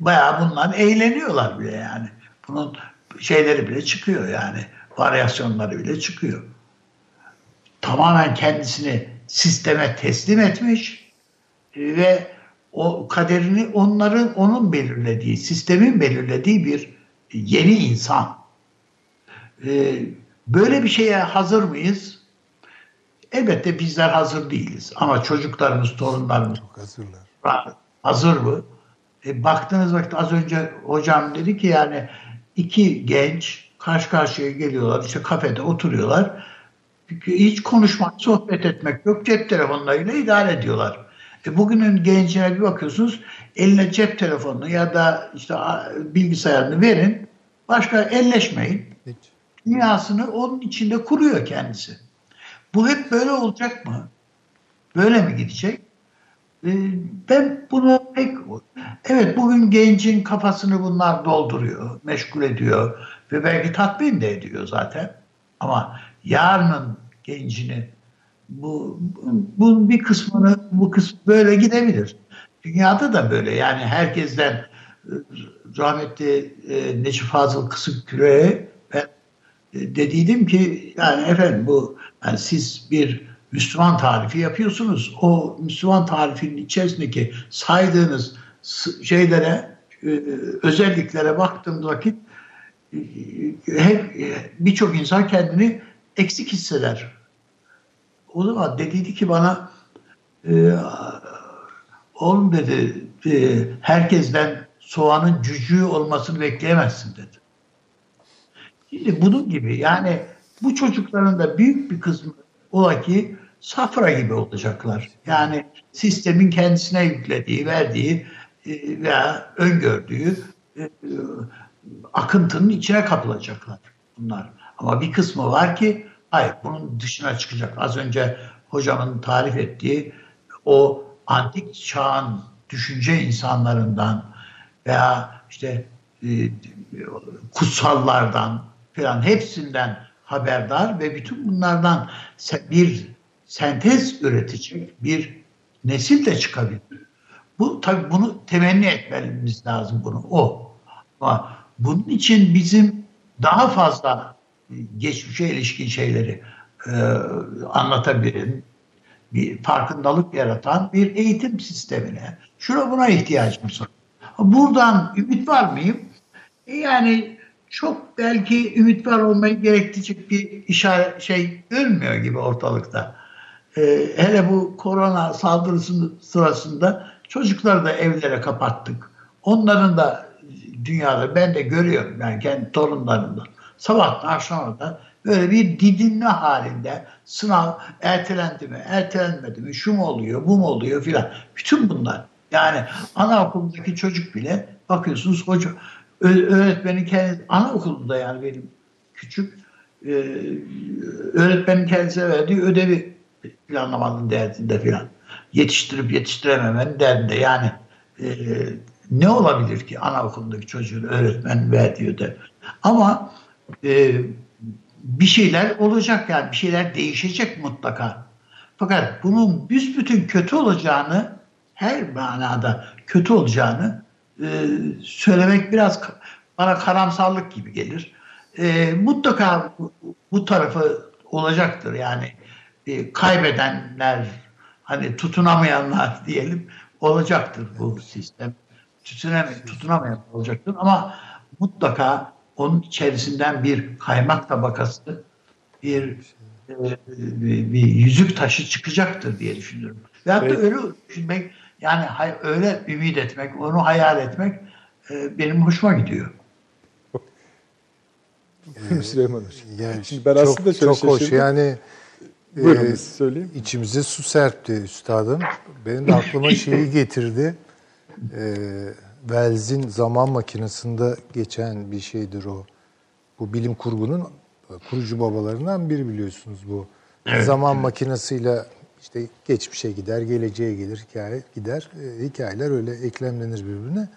bayağı bunlar eğleniyorlar bile yani. Bunun şeyleri bile çıkıyor yani. Varyasyonları bile çıkıyor. Tamamen kendisini sisteme teslim etmiş ve o kaderini onların onun belirlediği, sistemin belirlediği bir yeni insan. Ee, böyle bir şeye hazır mıyız? Elbette bizler hazır değiliz. Ama çocuklarımız, torunlarımız Çok hazırlar. hazır mı? E, baktığınız vakit az önce hocam dedi ki yani iki genç karşı karşıya geliyorlar. işte kafede oturuyorlar. Hiç konuşmak, sohbet etmek yok. Cep telefonlarıyla idare ediyorlar. E bugünün gencine bir bakıyorsunuz eline cep telefonunu ya da işte bilgisayarını verin. Başka elleşmeyin. Hiç. Dünyasını onun içinde kuruyor kendisi. Bu hep böyle olacak mı? Böyle mi gidecek? E, ben bunu pek... Evet bugün gencin kafasını bunlar dolduruyor, meşgul ediyor ve belki tatmin de ediyor zaten. Ama yarının gencini bu bunun bir kısmını bu kısmı böyle gidebilir. Dünyada da böyle yani herkesten e, rahmetli e, Necip Fazıl Kısıkküre'ye ben e, dediydim ki yani efendim bu yani siz bir Müslüman tarifi yapıyorsunuz. O Müslüman tarifinin içerisindeki saydığınız şeylere özelliklere baktığım vakit hep birçok insan kendini eksik hisseder. O zaman dediydi ki bana e, oğlum dedi e, herkesten soğanın cücüğü olmasını bekleyemezsin dedi. Şimdi bunun gibi yani bu çocukların da büyük bir kısmı ola ki safra gibi olacaklar. Yani sistemin kendisine yüklediği, verdiği e, veya öngördüğü e, akıntının içine kapılacaklar bunlar. Ama bir kısmı var ki hayır bunun dışına çıkacak. Az önce hocamın tarif ettiği o antik çağın düşünce insanlarından veya işte e, kutsallardan falan hepsinden haberdar ve bütün bunlardan bir sentez üretecek bir nesil de çıkabilir. Bu tabii bunu temenni etmemiz lazım bunu o. Ama bunun için bizim daha fazla geçmişe ilişkin şeyleri e, anlatabilen, bir farkındalık yaratan bir eğitim sistemine, şuna buna ihtiyacımız var. Buradan ümit var mıyım? E yani çok belki ümit var olmayı gerektirecek bir işaret şey görmüyor gibi ortalıkta. Ee, hele bu korona saldırısı sırasında çocukları da evlere kapattık. Onların da dünyada ben de görüyorum yani kendi torunlarımda. Sabahtan akşama da böyle bir didinme halinde sınav ertelendi mi, ertelenmedi mi, şu mu oluyor, bu mu oluyor filan. Bütün bunlar. Yani anaokulundaki çocuk bile bakıyorsunuz hoca öğretmenin kendi anaokulunda yani benim küçük e, öğretmenin kendisine verdiği ödevi planlamanın derdinde filan. Yetiştirip yetiştirememenin derdinde. Yani e, ne olabilir ki anaokulundaki çocuğun öğretmen verdiği ödev. Ama e, bir şeyler olacak yani bir şeyler değişecek mutlaka. Fakat bunun büsbütün kötü olacağını her manada kötü olacağını e, söylemek biraz bana karamsarlık gibi gelir. E, mutlaka bu, bu tarafı olacaktır yani e, kaybedenler hani tutunamayanlar diyelim olacaktır bu sistem. Tutunamayan, tutunamayan olacaktır ama mutlaka onun içerisinden bir kaymak tabakası, bir, e, bir, bir yüzük taşı çıkacaktır diye düşünüyorum. Ve hatta evet. öyle düşünmek, yani öyle ümit etmek, onu hayal etmek e, benim hoşuma gidiyor. Süleyman Hocam. Yani Şimdi ben çok, aslında çok hoş. Yani Buyurun Ee, biz söyleyeyim. İçimize su serpti üstadım. Benim de aklıma şeyi getirdi. Ee, Wells'in zaman makinesinde geçen bir şeydir o. Bu bilim kurgunun kurucu babalarından biri biliyorsunuz bu. zaman makinesiyle işte geçmişe gider, geleceğe gelir, hikaye gider. Ee, hikayeler öyle eklemlenir birbirine.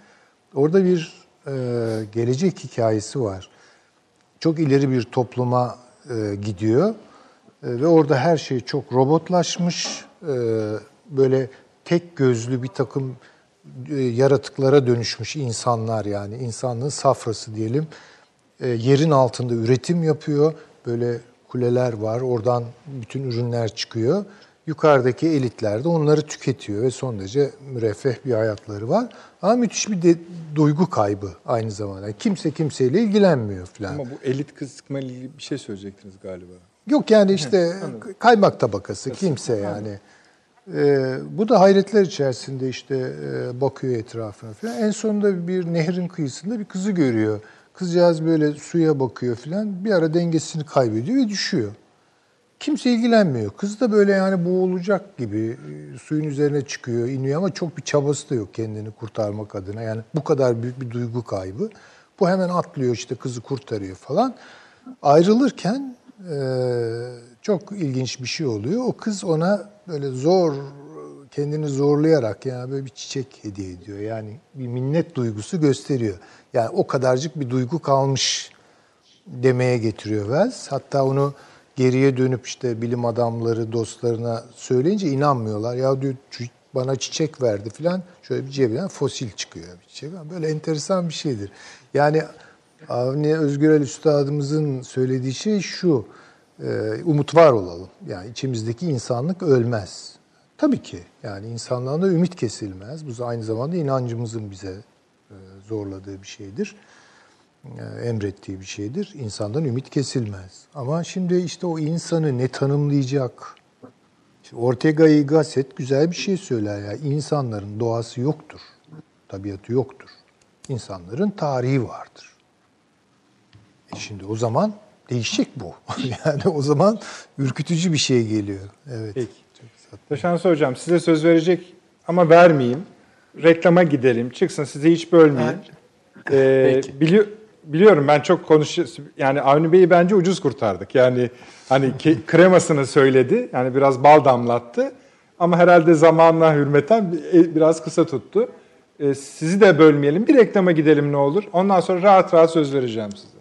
Orada bir e, gelecek hikayesi var. Çok ileri bir topluma e, gidiyor. E, ve orada her şey çok robotlaşmış. E, böyle tek gözlü bir takım e, yaratıklara dönüşmüş insanlar yani. insanlığın safrası diyelim. E, yerin altında üretim yapıyor. Böyle kuleler var. Oradan bütün ürünler çıkıyor. Yukarıdaki elitler de onları tüketiyor ve son derece müreffeh bir hayatları var. Ama müthiş bir de, duygu kaybı aynı zamanda. Kimse kimseyle ilgilenmiyor falan. Ama bu elit kısmı ile ilgili bir şey söyleyecektiniz galiba. Yok yani işte kaymak tabakası kimse yani. Ee, bu da hayretler içerisinde işte e, bakıyor etrafına falan. En sonunda bir nehrin kıyısında bir kızı görüyor. Kızcağız böyle suya bakıyor falan. Bir ara dengesini kaybediyor ve düşüyor. Kimse ilgilenmiyor. Kız da böyle yani boğulacak gibi e, suyun üzerine çıkıyor, iniyor ama çok bir çabası da yok kendini kurtarmak adına. Yani bu kadar büyük bir duygu kaybı. Bu hemen atlıyor işte kızı kurtarıyor falan. Ayrılırken e, çok ilginç bir şey oluyor. O kız ona böyle zor kendini zorlayarak yani böyle bir çiçek hediye ediyor. Yani bir minnet duygusu gösteriyor. Yani o kadarcık bir duygu kalmış demeye getiriyor Wells. Hatta onu geriye dönüp işte bilim adamları dostlarına söyleyince inanmıyorlar. Ya diyor bana çiçek verdi falan. Şöyle bir cebinden fosil çıkıyor bir çiçek. Böyle enteresan bir şeydir. Yani Avni Özgürel Üstadımızın söylediği şey şu. Umut var olalım. Yani içimizdeki insanlık ölmez. Tabii ki. Yani insanlığın da ümit kesilmez. Bu aynı zamanda inancımızın bize zorladığı bir şeydir emrettiği bir şeydir. İnsandan ümit kesilmez. Ama şimdi işte o insanı ne tanımlayacak? İşte Ortega y Gasset güzel bir şey söyler ya. İnsanların doğası yoktur. Tabiatı yoktur. İnsanların tarihi vardır. E şimdi o zaman değişecek bu. yani o zaman ürkütücü bir şey geliyor. Evet. Peki. Taşansı Hocam size söz verecek ama vermeyeyim. Reklama gidelim. Çıksın sizi hiç bölmeyeyim. Ee, biliyor biliyorum ben çok konuş yani Avni Bey'i bence ucuz kurtardık. Yani hani ke- kremasını söyledi. Yani biraz bal damlattı. Ama herhalde zamanla hürmeten biraz kısa tuttu. Ee, sizi de bölmeyelim. Bir reklama gidelim ne olur. Ondan sonra rahat rahat söz vereceğim size.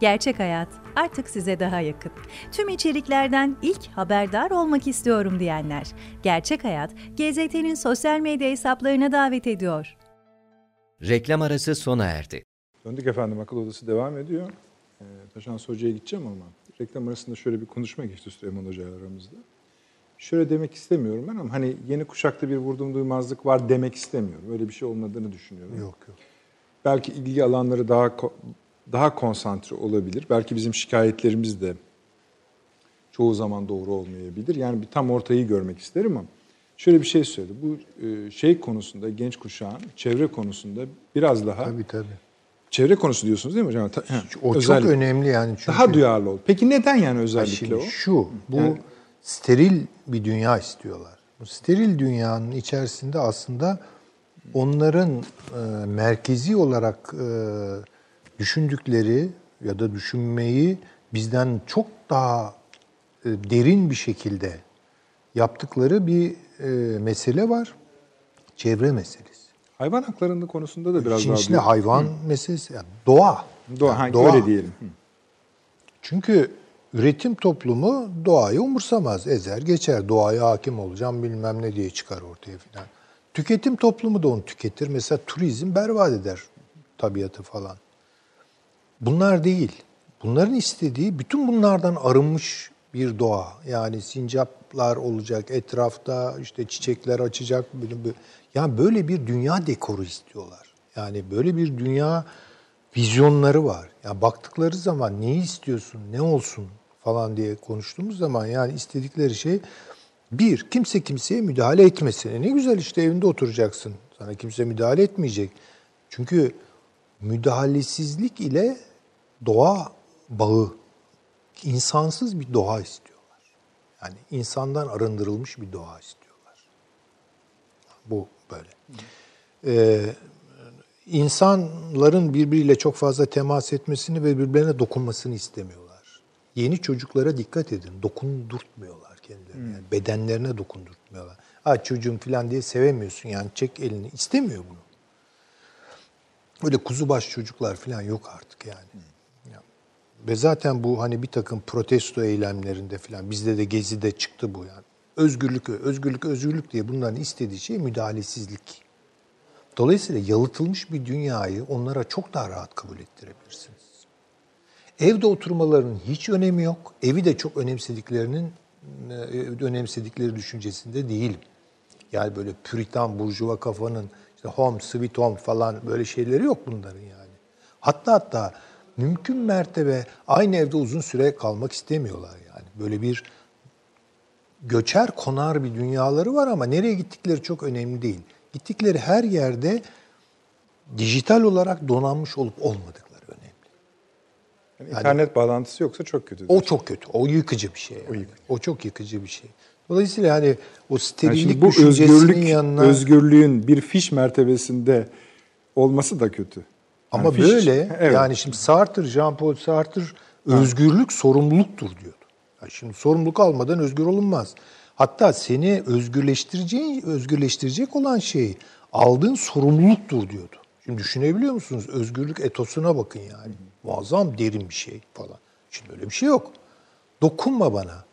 Gerçek Hayat artık size daha yakın. Tüm içeriklerden ilk haberdar olmak istiyorum diyenler. Gerçek Hayat, GZT'nin sosyal medya hesaplarına davet ediyor. Reklam arası sona erdi. Döndük efendim akıl odası devam ediyor. Ee, Taşan Hoca'ya gideceğim ama reklam arasında şöyle bir konuşma geçti Süleyman Hoca aramızda. Şöyle demek istemiyorum ben ama hani yeni kuşakta bir vurdum duymazlık var demek istemiyorum. Öyle bir şey olmadığını düşünüyorum. Yok yok. Belki ilgi alanları daha daha konsantre olabilir. Belki bizim şikayetlerimiz de çoğu zaman doğru olmayabilir. Yani bir tam ortayı görmek isterim ama şöyle bir şey söyledi. Bu şey konusunda genç kuşağın çevre konusunda biraz daha Tabii tabii. Çevre konusu diyorsunuz değil mi hocam? O özellikle. çok önemli yani. Çünkü daha duyarlı ol. Peki neden yani özellikle şimdi o? Şu, bu yani, steril bir dünya istiyorlar. Bu steril dünyanın içerisinde aslında onların e, merkezi olarak e, düşündükleri ya da düşünmeyi bizden çok daha e, derin bir şekilde yaptıkları bir e, mesele var. Çevre meselesi. Hayvan haklarının konusunda da biraz İşin daha... içinde hayvan Hı. meselesi, yani doğa. Doğa, yani doğa. öyle diyelim. Hı. Çünkü üretim toplumu doğayı umursamaz, ezer geçer. Doğaya hakim olacağım bilmem ne diye çıkar ortaya filan. Tüketim toplumu da onu tüketir. Mesela turizm berbat eder tabiatı falan. Bunlar değil. Bunların istediği bütün bunlardan arınmış bir doğa. Yani sincaplar olacak etrafta, işte çiçekler açacak. Yani böyle bir dünya dekoru istiyorlar. Yani böyle bir dünya vizyonları var. Yani baktıkları zaman neyi istiyorsun, ne olsun falan diye konuştuğumuz zaman yani istedikleri şey bir, kimse kimseye müdahale etmesin. E ne güzel işte evinde oturacaksın. Sana kimse müdahale etmeyecek. Çünkü müdahalesizlik ile doğa bağı, insansız bir doğa istiyorlar. Yani insandan arındırılmış bir doğa istiyorlar. Bu böyle. Ee, insanların birbiriyle çok fazla temas etmesini ve birbirlerine dokunmasını istemiyorlar. Yeni çocuklara dikkat edin. Dokundurtmuyorlar kendilerine. Yani bedenlerine dokundurtmuyorlar. Ha çocuğum falan diye sevemiyorsun yani çek elini. İstemiyor bunu. Öyle kuzu baş çocuklar falan yok artık yani. Ya. Ve zaten bu hani bir takım protesto eylemlerinde falan bizde de Gezi'de çıktı bu yani. Özgürlük, özgürlük, özgürlük diye bunların istediği şey müdahalesizlik. Dolayısıyla yalıtılmış bir dünyayı onlara çok daha rahat kabul ettirebilirsiniz. Evde oturmalarının hiç önemi yok. Evi de çok önemsediklerinin önemsedikleri düşüncesinde değilim. Yani böyle püritan, burjuva kafanın işte home, sweet home falan böyle şeyleri yok bunların yani. Hatta hatta mümkün mertebe aynı evde uzun süre kalmak istemiyorlar yani. Böyle bir göçer konar bir dünyaları var ama nereye gittikleri çok önemli değil. Gittikleri her yerde dijital olarak donanmış olup olmadıkları önemli. Yani internet bağlantısı yoksa çok kötü. O çok kötü. O yıkıcı bir şey. Yani. O, yıkıcı. o çok yıkıcı bir şey. Dolayısıyla hani o sterillik yani bu özgürlük, yanına... özgürlüğün bir fiş mertebesinde olması da kötü. Yani Ama fiş, böyle evet. yani şimdi Sartre, Jean-Paul Sartre özgürlük sorumluluktur diyordu. Yani şimdi sorumluluk almadan özgür olunmaz. Hatta seni özgürleştireceğin, özgürleştirecek olan şey aldığın sorumluluktur diyordu. Şimdi düşünebiliyor musunuz? Özgürlük etosuna bakın yani. Muazzam derin bir şey falan. Şimdi öyle bir şey yok. Dokunma bana.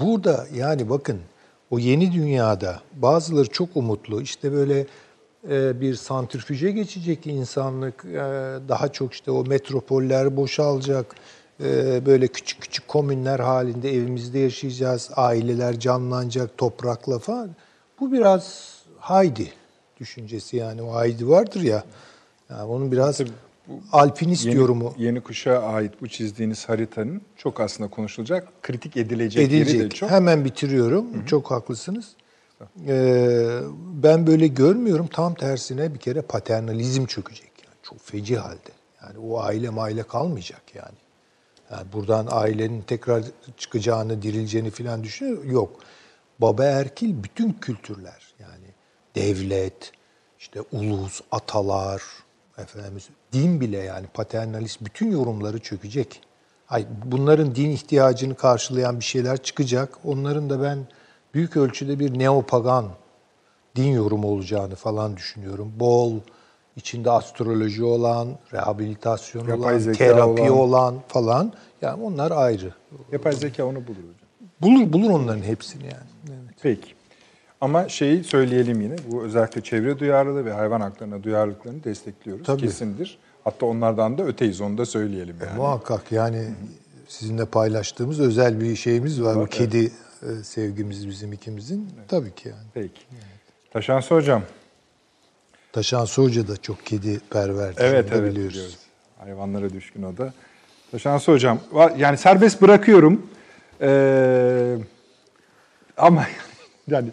Burada yani bakın o yeni dünyada bazıları çok umutlu. İşte böyle e, bir santrifüje geçecek insanlık. E, daha çok işte o metropoller boşalacak. E, böyle küçük küçük komünler halinde evimizde yaşayacağız. Aileler canlanacak toprakla falan. Bu biraz haydi düşüncesi yani. O haydi vardır ya. Yani onun biraz Tabii alpinist yeni, yorumu. Yeni kuşağa ait bu çizdiğiniz haritanın çok aslında konuşulacak, kritik edilecek, edilecek. yeri de çok. Hemen bitiriyorum. Hı-hı. Çok haklısınız. Ee, ben böyle görmüyorum. Tam tersine bir kere paternalizm çökecek. Yani çok feci halde. Yani o aile maile kalmayacak yani. yani. Buradan ailenin tekrar çıkacağını, dirileceğini falan düşünüyor. Yok. Baba erkil bütün kültürler yani devlet, işte ulus, atalar, efendimiz din bile yani paternalist bütün yorumları çökecek. Ay bunların din ihtiyacını karşılayan bir şeyler çıkacak. Onların da ben büyük ölçüde bir neopagan din yorumu olacağını falan düşünüyorum. Bol içinde astroloji olan, rehabilitasyon Yapay olan, terapi olan. olan falan. Yani onlar ayrı. Yapay zeka onu bulur hocam. Bulur bulur onların hepsini yani. Evet. Peki. Ama şeyi söyleyelim yine, bu özellikle çevre duyarlılığı ve hayvan haklarına duyarlılıklarını destekliyoruz. Tabii. Kesindir. Hatta onlardan da öteyiz, onu da söyleyelim yani. E, muhakkak yani sizinle paylaştığımız özel bir şeyimiz var. Bu kedi evet. sevgimiz bizim ikimizin. Evet. Tabii ki yani. Peki. Evet. Taşansı Hocam. Taşansı Hoca da çok kedi perver. Evet, evet biliyoruz. biliyoruz. Hayvanlara düşkün o da. Taşansı Hocam, yani serbest bırakıyorum. Ee, ama yani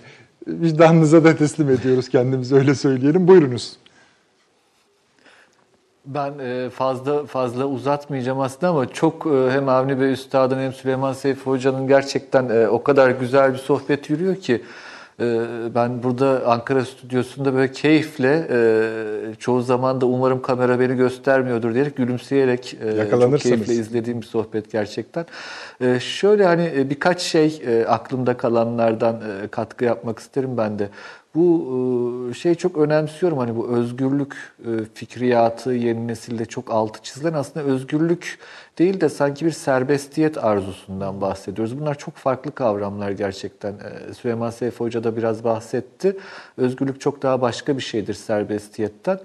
vicdanınıza da teslim ediyoruz kendimizi öyle söyleyelim. Buyurunuz. Ben e, fazla fazla uzatmayacağım aslında ama çok e, hem Avni Bey Üstad'ın hem Süleyman Seyfi Hoca'nın gerçekten e, o kadar güzel bir sohbet yürüyor ki ben burada Ankara stüdyosunda böyle keyifle çoğu zaman da umarım kamera beni göstermiyordur diyerek gülümseyerek çok keyifle izlediğim bir sohbet gerçekten. Şöyle hani birkaç şey aklımda kalanlardan katkı yapmak isterim ben de. Bu şey çok önemsiyorum hani bu özgürlük fikriyatı yeni nesilde çok altı çizilen aslında özgürlük değil de sanki bir serbestiyet arzusundan bahsediyoruz. Bunlar çok farklı kavramlar gerçekten. Süleyman Seyfi Hoca da biraz bahsetti. Özgürlük çok daha başka bir şeydir serbestiyetten.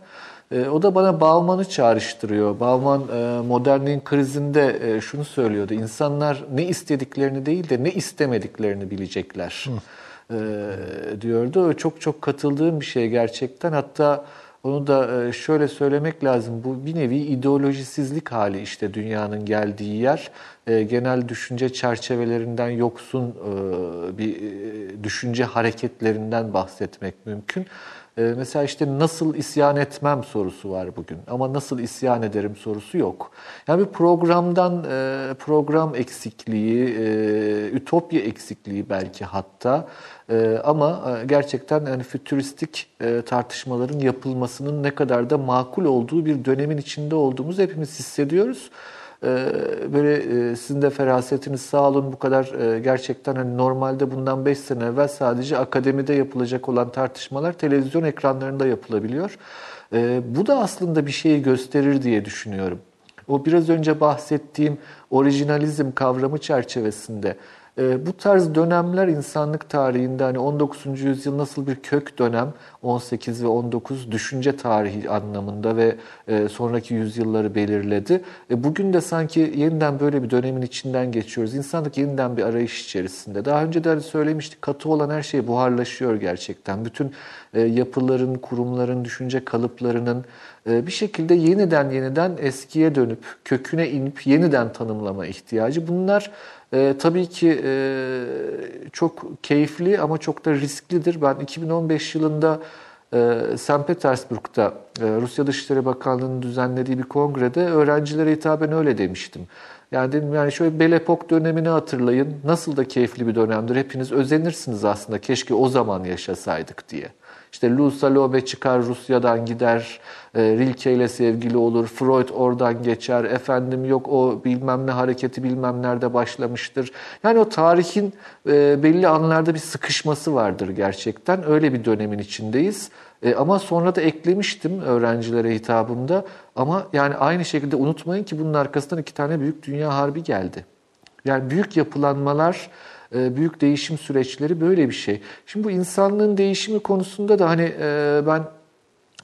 O da bana Bauman'ı çağrıştırıyor. Bauman modernliğin krizinde şunu söylüyordu. İnsanlar ne istediklerini değil de ne istemediklerini bilecekler. Hı e, diyordu. Çok çok katıldığım bir şey gerçekten. Hatta Onu da e, şöyle söylemek lazım. Bu bir nevi ideolojisizlik hali işte dünyanın geldiği yer. E, genel düşünce çerçevelerinden yoksun e, bir düşünce hareketlerinden bahsetmek mümkün. Mesela işte nasıl isyan etmem sorusu var bugün ama nasıl isyan ederim sorusu yok. Yani bir programdan program eksikliği, ütopya eksikliği belki hatta ee, ama e, gerçekten yani fütüristik e, tartışmaların yapılmasının ne kadar da makul olduğu bir dönemin içinde olduğumuzu hepimiz hissediyoruz. Ee, böyle e, sizin de ferasetiniz sağ olun bu kadar gerçekten hani normalde bundan 5 sene evvel sadece akademide yapılacak olan tartışmalar televizyon ekranlarında yapılabiliyor. Ee, bu da aslında bir şeyi gösterir diye düşünüyorum. O biraz önce bahsettiğim orijinalizm kavramı çerçevesinde e, bu tarz dönemler insanlık tarihinde hani 19. yüzyıl nasıl bir kök dönem 18 ve 19 düşünce tarihi anlamında ve e, sonraki yüzyılları belirledi. E, bugün de sanki yeniden böyle bir dönemin içinden geçiyoruz. İnsanlık yeniden bir arayış içerisinde. Daha önce de hani söylemiştik katı olan her şey buharlaşıyor gerçekten. Bütün e, yapıların, kurumların, düşünce kalıplarının e, bir şekilde yeniden yeniden eskiye dönüp köküne inip yeniden tanımlama ihtiyacı. Bunlar e, tabii ki e, çok keyifli ama çok da risklidir. Ben 2015 yılında e, St. Petersburg'da e, Rusya Dışişleri Bakanlığı'nın düzenlediği bir kongrede öğrencilere hitaben öyle demiştim. Yani dedim yani şöyle Belepok dönemini hatırlayın. Nasıl da keyifli bir dönemdir. Hepiniz özenirsiniz aslında. Keşke o zaman yaşasaydık diye. İşte Lusa Lobe çıkar Rusya'dan gider, e, Rilke ile sevgili olur, Freud oradan geçer, efendim yok o bilmem ne hareketi bilmem nerede başlamıştır. Yani o tarihin e, belli anlarda bir sıkışması vardır gerçekten. Öyle bir dönemin içindeyiz. E, ama sonra da eklemiştim öğrencilere hitabımda. Ama yani aynı şekilde unutmayın ki bunun arkasından iki tane büyük dünya harbi geldi. Yani büyük yapılanmalar büyük değişim süreçleri böyle bir şey. Şimdi bu insanlığın değişimi konusunda da hani e, ben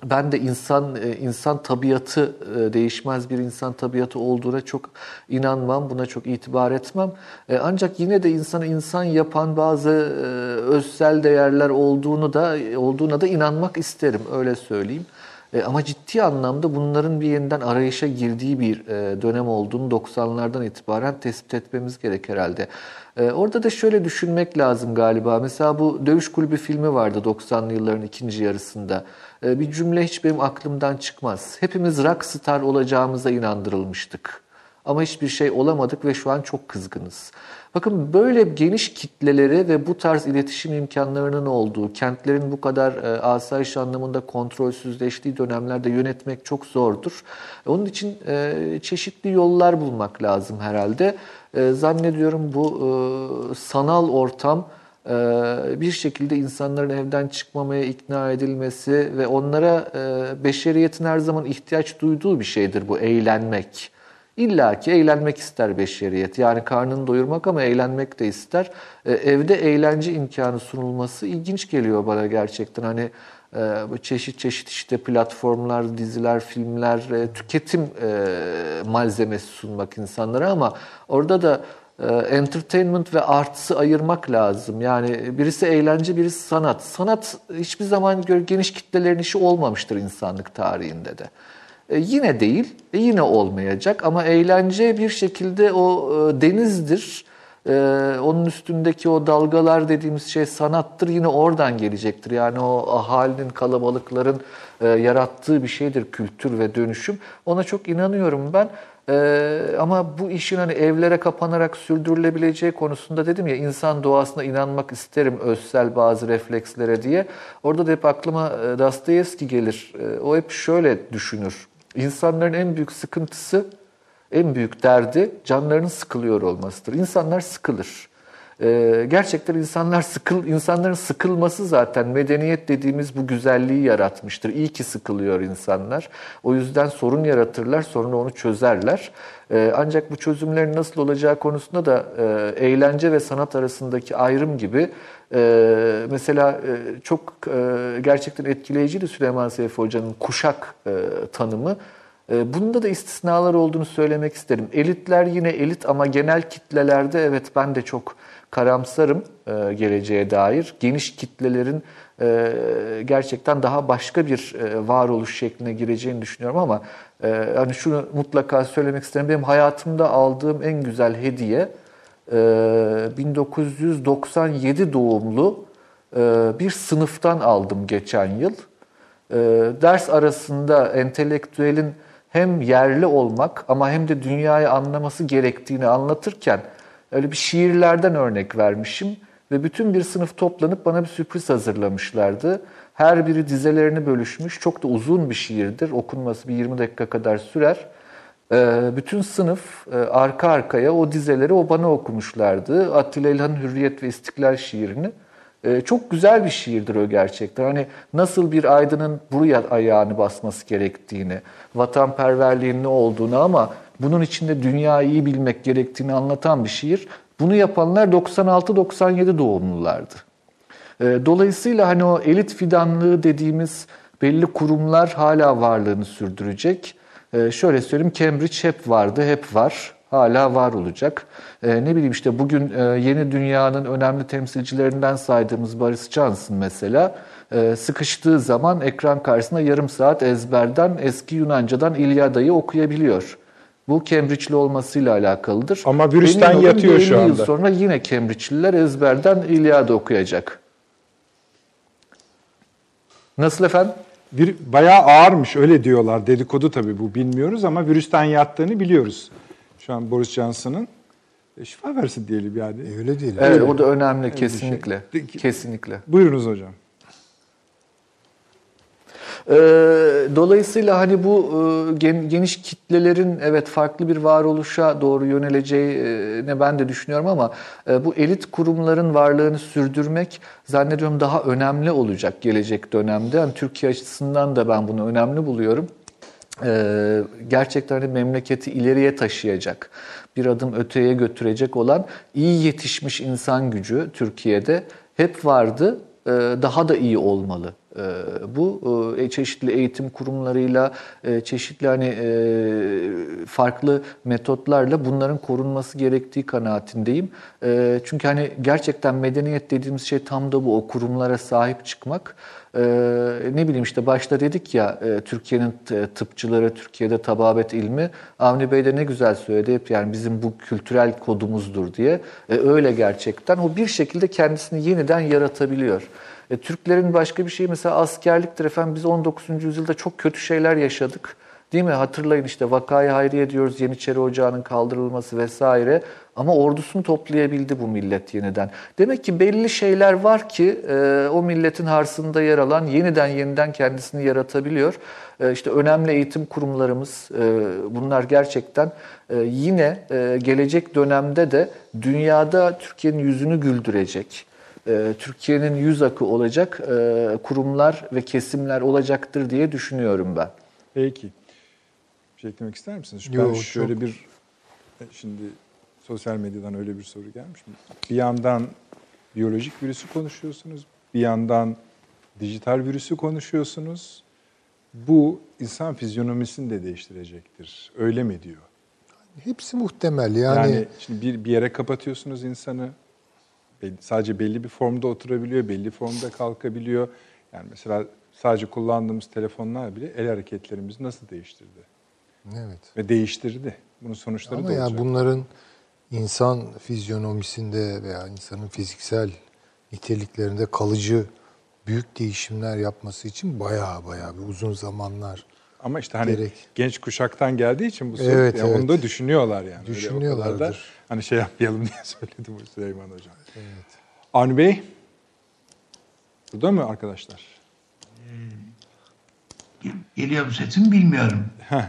ben de insan e, insan tabiatı değişmez bir insan tabiatı olduğuna çok inanmam, buna çok itibar etmem. Ancak yine de insanı insan yapan bazı özsel değerler olduğunu da olduğuna da inanmak isterim öyle söyleyeyim. Ama ciddi anlamda bunların bir yeniden arayışa girdiği bir dönem olduğunu 90'lardan itibaren tespit etmemiz gerek herhalde. Ee, orada da şöyle düşünmek lazım galiba. Mesela bu Dövüş Kulübü filmi vardı 90'lı yılların ikinci yarısında. Ee, bir cümle hiç benim aklımdan çıkmaz. Hepimiz rockstar olacağımıza inandırılmıştık. Ama hiçbir şey olamadık ve şu an çok kızgınız. Bakın böyle geniş kitleleri ve bu tarz iletişim imkanlarının olduğu, kentlerin bu kadar e, asayiş anlamında kontrolsüzleştiği dönemlerde yönetmek çok zordur. Onun için e, çeşitli yollar bulmak lazım herhalde. E, zannediyorum bu sanal ortam bir şekilde insanların evden çıkmamaya ikna edilmesi ve onlara beşeriyetin her zaman ihtiyaç duyduğu bir şeydir bu eğlenmek. İlla ki eğlenmek ister beşeriyet. Yani karnını doyurmak ama eğlenmek de ister. E, evde eğlence imkanı sunulması ilginç geliyor bana gerçekten. Hani e, çeşit çeşit işte platformlar, diziler, filmler, e, tüketim e, malzemesi sunmak insanlara ama orada da e, entertainment ve artsı ayırmak lazım. Yani birisi eğlence, birisi sanat. Sanat hiçbir zaman geniş kitlelerin işi olmamıştır insanlık tarihinde de. E, yine değil, e, yine olmayacak ama eğlence bir şekilde o e, denizdir. E, onun üstündeki o dalgalar dediğimiz şey sanattır. Yine oradan gelecektir. Yani o ahalinin, kalabalıkların e, yarattığı bir şeydir kültür ve dönüşüm. Ona çok inanıyorum ben. Ee, ama bu işin hani evlere kapanarak sürdürülebileceği konusunda dedim ya insan doğasına inanmak isterim özsel bazı reflekslere diye. Orada da hep aklıma Dostoyevski gelir. O hep şöyle düşünür. İnsanların en büyük sıkıntısı, en büyük derdi canlarının sıkılıyor olmasıdır. İnsanlar sıkılır. Ee, gerçekten insanlar sıkıl, insanların sıkılması zaten medeniyet dediğimiz bu güzelliği yaratmıştır. İyi ki sıkılıyor insanlar. O yüzden sorun yaratırlar, sonra onu çözerler. Ee, ancak bu çözümlerin nasıl olacağı konusunda da e, eğlence ve sanat arasındaki ayrım gibi e, mesela e, çok e, gerçekten etkileyiciydi Süleyman Seyfi Hoca'nın kuşak e, tanımı. E, bunda da istisnalar olduğunu söylemek isterim. Elitler yine elit ama genel kitlelerde evet ben de çok karamsarım e, geleceğe dair. Geniş kitlelerin e, gerçekten daha başka bir e, varoluş şekline gireceğini düşünüyorum ama e, hani şunu mutlaka söylemek isterim. Benim hayatımda aldığım en güzel hediye 1997 doğumlu e, bir sınıftan aldım geçen yıl. E, ders arasında entelektüelin hem yerli olmak ama hem de dünyayı anlaması gerektiğini anlatırken öyle bir şiirlerden örnek vermişim ve bütün bir sınıf toplanıp bana bir sürpriz hazırlamışlardı. Her biri dizelerini bölüşmüş. Çok da uzun bir şiirdir. Okunması bir 20 dakika kadar sürer. Ee, bütün sınıf e, arka arkaya o dizeleri o bana okumuşlardı. Attila İlhan'ın Hürriyet ve İstiklal şiirini. Ee, çok güzel bir şiirdir o gerçekten. Hani nasıl bir aydının buraya ayağını basması gerektiğini, vatanperverliğin ne olduğunu ama bunun içinde dünyayı iyi bilmek gerektiğini anlatan bir şiir. Bunu yapanlar 96-97 doğumlulardı. Ee, dolayısıyla hani o elit fidanlığı dediğimiz belli kurumlar hala varlığını sürdürecek. Ee, şöyle söyleyeyim Cambridge hep vardı, hep var. Hala var olacak. Ee, ne bileyim işte bugün e, yeni dünyanın önemli temsilcilerinden saydığımız Boris Johnson mesela e, sıkıştığı zaman ekran karşısında yarım saat ezberden eski Yunanca'dan İlyada'yı okuyabiliyor. Bu Cambridge'li olmasıyla alakalıdır. Ama virüsten Emin yatıyor şu 50 yıl anda. sonra yine Cambridge'liler ezberden İlyada okuyacak. Nasıl efendim? Bir, bayağı ağırmış öyle diyorlar. Dedikodu tabii bu bilmiyoruz ama virüsten yattığını biliyoruz. Şu an Boris Johnson'ın e, şifa versin diyelim yani. E, öyle değil. Evet, Öyle. o da önemli Öyle şey. kesinlikle. De- Kesinlikle. Buyurunuz hocam. Ee, dolayısıyla hani bu e, gen- geniş kitlelerin evet farklı bir varoluşa doğru yöneleceğini ben de düşünüyorum ama e, bu elit kurumların varlığını sürdürmek zannediyorum daha önemli olacak gelecek dönemde. Yani Türkiye açısından da ben bunu önemli buluyorum. Ee, gerçekten de memleketi ileriye taşıyacak, bir adım öteye götürecek olan iyi yetişmiş insan gücü Türkiye'de hep vardı, e, daha da iyi olmalı. E, Bu e, çeşitli eğitim kurumlarıyla, e, çeşitli hani e, farklı metotlarla bunların korunması gerektiği kanaatindeyim. Çünkü hani gerçekten medeniyet dediğimiz şey tam da bu, o kurumlara sahip çıkmak. Ee, ne bileyim işte başta dedik ya Türkiye'nin tıpçıları, Türkiye'de tababet ilmi. Avni Bey de ne güzel söyledi hep yani bizim bu kültürel kodumuzdur diye. Öyle gerçekten. O bir şekilde kendisini yeniden yaratabiliyor. E, Türklerin başka bir şeyi mesela askerliktir efendim. Biz 19. yüzyılda çok kötü şeyler yaşadık. Değil mi? Hatırlayın işte vakayı hayriye diyoruz Yeniçeri Ocağı'nın kaldırılması vesaire. Ama ordusunu toplayabildi bu millet yeniden. Demek ki belli şeyler var ki e, o milletin harsında yer alan yeniden yeniden kendisini yaratabiliyor. E, işte önemli eğitim kurumlarımız e, bunlar gerçekten e, yine e, gelecek dönemde de dünyada Türkiye'nin yüzünü güldürecek. E, Türkiye'nin yüz akı olacak e, kurumlar ve kesimler olacaktır diye düşünüyorum ben. Peki. Bir şey eklemek ister misiniz? Yo, ben şöyle çok- bir e, şimdi sosyal medyadan öyle bir soru gelmiş mi? Bir yandan biyolojik virüsü konuşuyorsunuz, bir yandan dijital virüsü konuşuyorsunuz. Bu insan fizyonomisini de değiştirecektir. Öyle mi diyor? Hepsi muhtemel. Yani, Yani, şimdi bir, bir yere kapatıyorsunuz insanı. Sadece belli bir formda oturabiliyor, belli formda kalkabiliyor. Yani mesela sadece kullandığımız telefonlar bile el hareketlerimizi nasıl değiştirdi? evet. Ve değiştirdi. Bunun sonuçları Ama da yani olacak. bunların insan fizyonomisinde veya insanın fiziksel niteliklerinde kalıcı büyük değişimler yapması için bayağı bayağı bir uzun zamanlar Ama işte hani gerek. genç kuşaktan geldiği için bu soru Evet, yani evet. onu da düşünüyorlar yani. Düşünüyorlardır. Hani şey yapmayalım diye söyledim bu Süleyman Hocam. Evet. Avni Bey, burada mı arkadaşlar? Geliyor mu sesim bilmiyorum.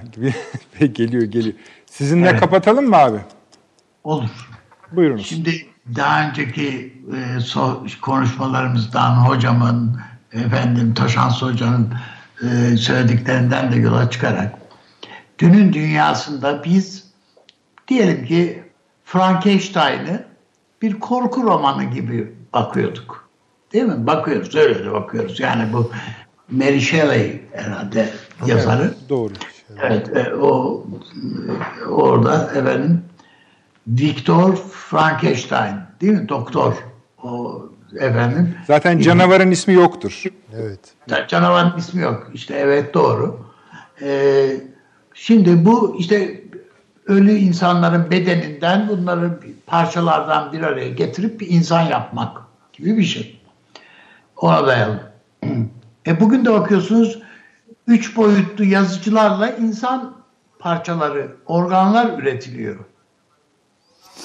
Geliyor geliyor. Sizinle Evet. kapatalım mı abi? Olur. Buyurunuz. Şimdi daha önceki e, so- konuşmalarımızdan hocamın, efendim Taşans Hoca'nın e, söylediklerinden de yola çıkarak dünün dünyasında biz diyelim ki Frankenstein'ı bir korku romanı gibi bakıyorduk. Değil mi? Bakıyoruz, öyle de bakıyoruz. Yani bu Mary Shelley herhalde yazarı. Doğru. Evet, e, o e, orada efendim Viktor Frankenstein değil mi? Doktor. O efendim. Zaten canavarın ismi yoktur. Evet. Canavarın ismi yok. İşte evet doğru. Ee, şimdi bu işte ölü insanların bedeninden bunları parçalardan bir araya getirip bir insan yapmak gibi bir şey. Ona dayalı. E bugün de bakıyorsunuz üç boyutlu yazıcılarla insan parçaları, organlar üretiliyor.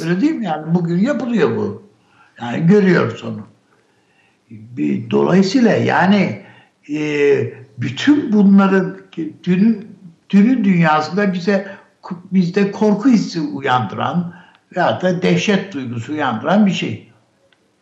Öyle değil mi yani? Bugün yapılıyor bu. Yani görüyoruz onu. Bir- Dolayısıyla yani e, bütün bunların dünün, dünün dünyasında bize bizde korku hissi uyandıran veya da dehşet duygusu uyandıran bir şey.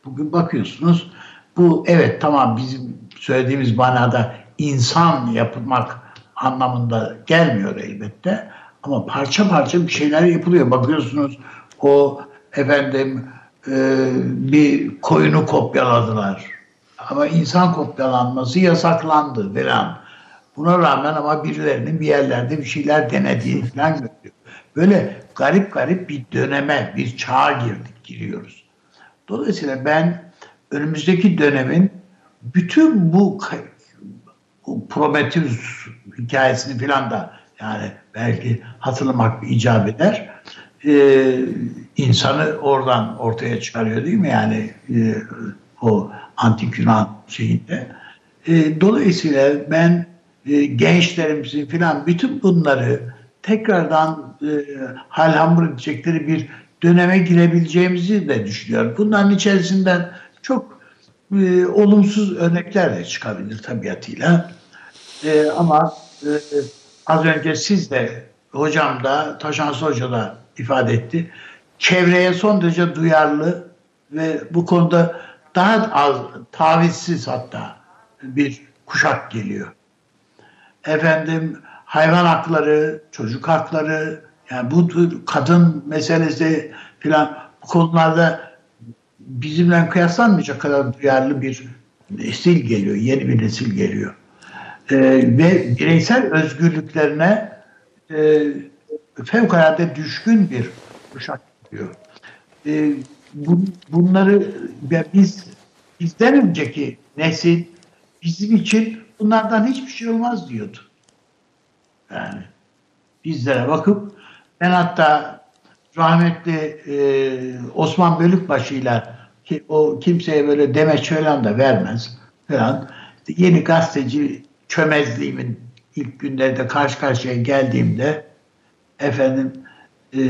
Bugün bakıyorsunuz bu evet tamam bizim söylediğimiz manada insan yapılmak anlamında gelmiyor elbette ama parça parça bir şeyler yapılıyor. Bakıyorsunuz o efendim e, bir koyunu kopyaladılar. Ama insan kopyalanması yasaklandı falan. Buna rağmen ama birilerinin bir yerlerde bir şeyler denediği falan görüyor. Böyle garip garip bir döneme, bir çağa girdik, giriyoruz. Dolayısıyla ben önümüzdeki dönemin bütün bu bu Prometheus hikayesini filan da yani belki hatırlamak icap eder. Ee, insanı oradan ortaya çıkarıyor değil mi? Yani e, o antik Yunan şeyinde. E, dolayısıyla ben e, gençlerimizin filan bütün bunları tekrardan e, hal hamur edecekleri bir döneme girebileceğimizi de düşünüyorum. Bunların içerisinden çok e, olumsuz örnekler de çıkabilir tabiatıyla. E, ama e, az önce siz de hocam da Taşans Hoca da ifade etti. Çevreye son derece duyarlı ve bu konuda daha az tavizsiz hatta bir kuşak geliyor. Efendim hayvan hakları, çocuk hakları, yani bu kadın meselesi filan bu konularda bizimle kıyaslanmayacak kadar duyarlı bir nesil geliyor, yeni bir nesil geliyor. Ee, ve bireysel özgürlüklerine e, fevkalade düşkün bir kuşak geliyor. Ee, bu, bunları ve biz bizden önceki nesil bizim için bunlardan hiçbir şey olmaz diyordu. Yani bizlere bakıp ben hatta rahmetli e, Osman Bölükbaşı'yla ki o kimseye böyle demeç falan da vermez falan. Yeni gazeteci çömezliğimin ilk günlerde karşı karşıya geldiğimde efendim e,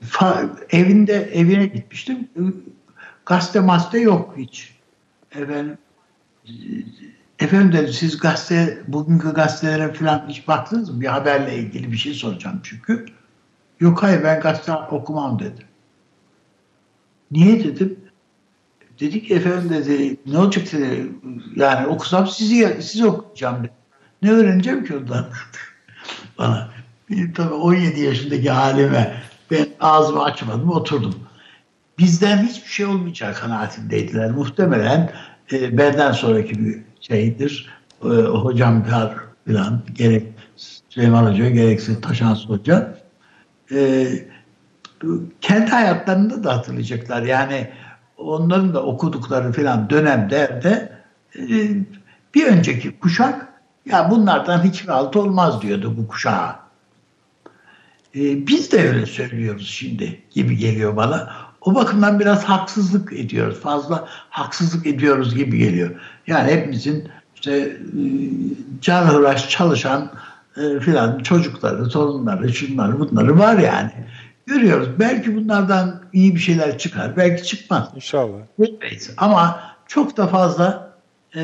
fa, evinde evine gitmiştim. Gazete mazete yok hiç. Efendim efendim dedi siz gazete bugünkü gazetelere falan hiç baktınız mı? Bir haberle ilgili bir şey soracağım çünkü. Yok hayır ben gazete okumam dedi. Niye dedim? Dedi ki efendim dedi ne olacak dedi. Yani okusam sizi, sizi okuyacağım dedi. Ne öğreneceğim ki ondan? Bana. Tabii 17 yaşındaki halime ben ağzımı açmadım oturdum. Bizden hiçbir şey olmayacak kanaatindeydiler. Muhtemelen e, benden sonraki bir şeydir. E, hocam falan gerek Süleyman Hoca gerekse Taşans Hoca e, kendi hayatlarında da hatırlayacaklar. Yani onların da okudukları falan dönemde de e, bir önceki kuşak ya bunlardan hiçbir alt olmaz diyordu bu kuşağa. E, biz de öyle söylüyoruz şimdi gibi geliyor bana. O bakımdan biraz haksızlık ediyoruz. Fazla haksızlık ediyoruz gibi geliyor. Yani hepimizin işte e, canhıraş çalışan e, filan çocukları, torunları, şunları bunları var yani. Görüyoruz. Belki bunlardan iyi bir şeyler çıkar. Belki çıkmaz. İnşallah. Bilmeyiz. Ama çok da fazla e,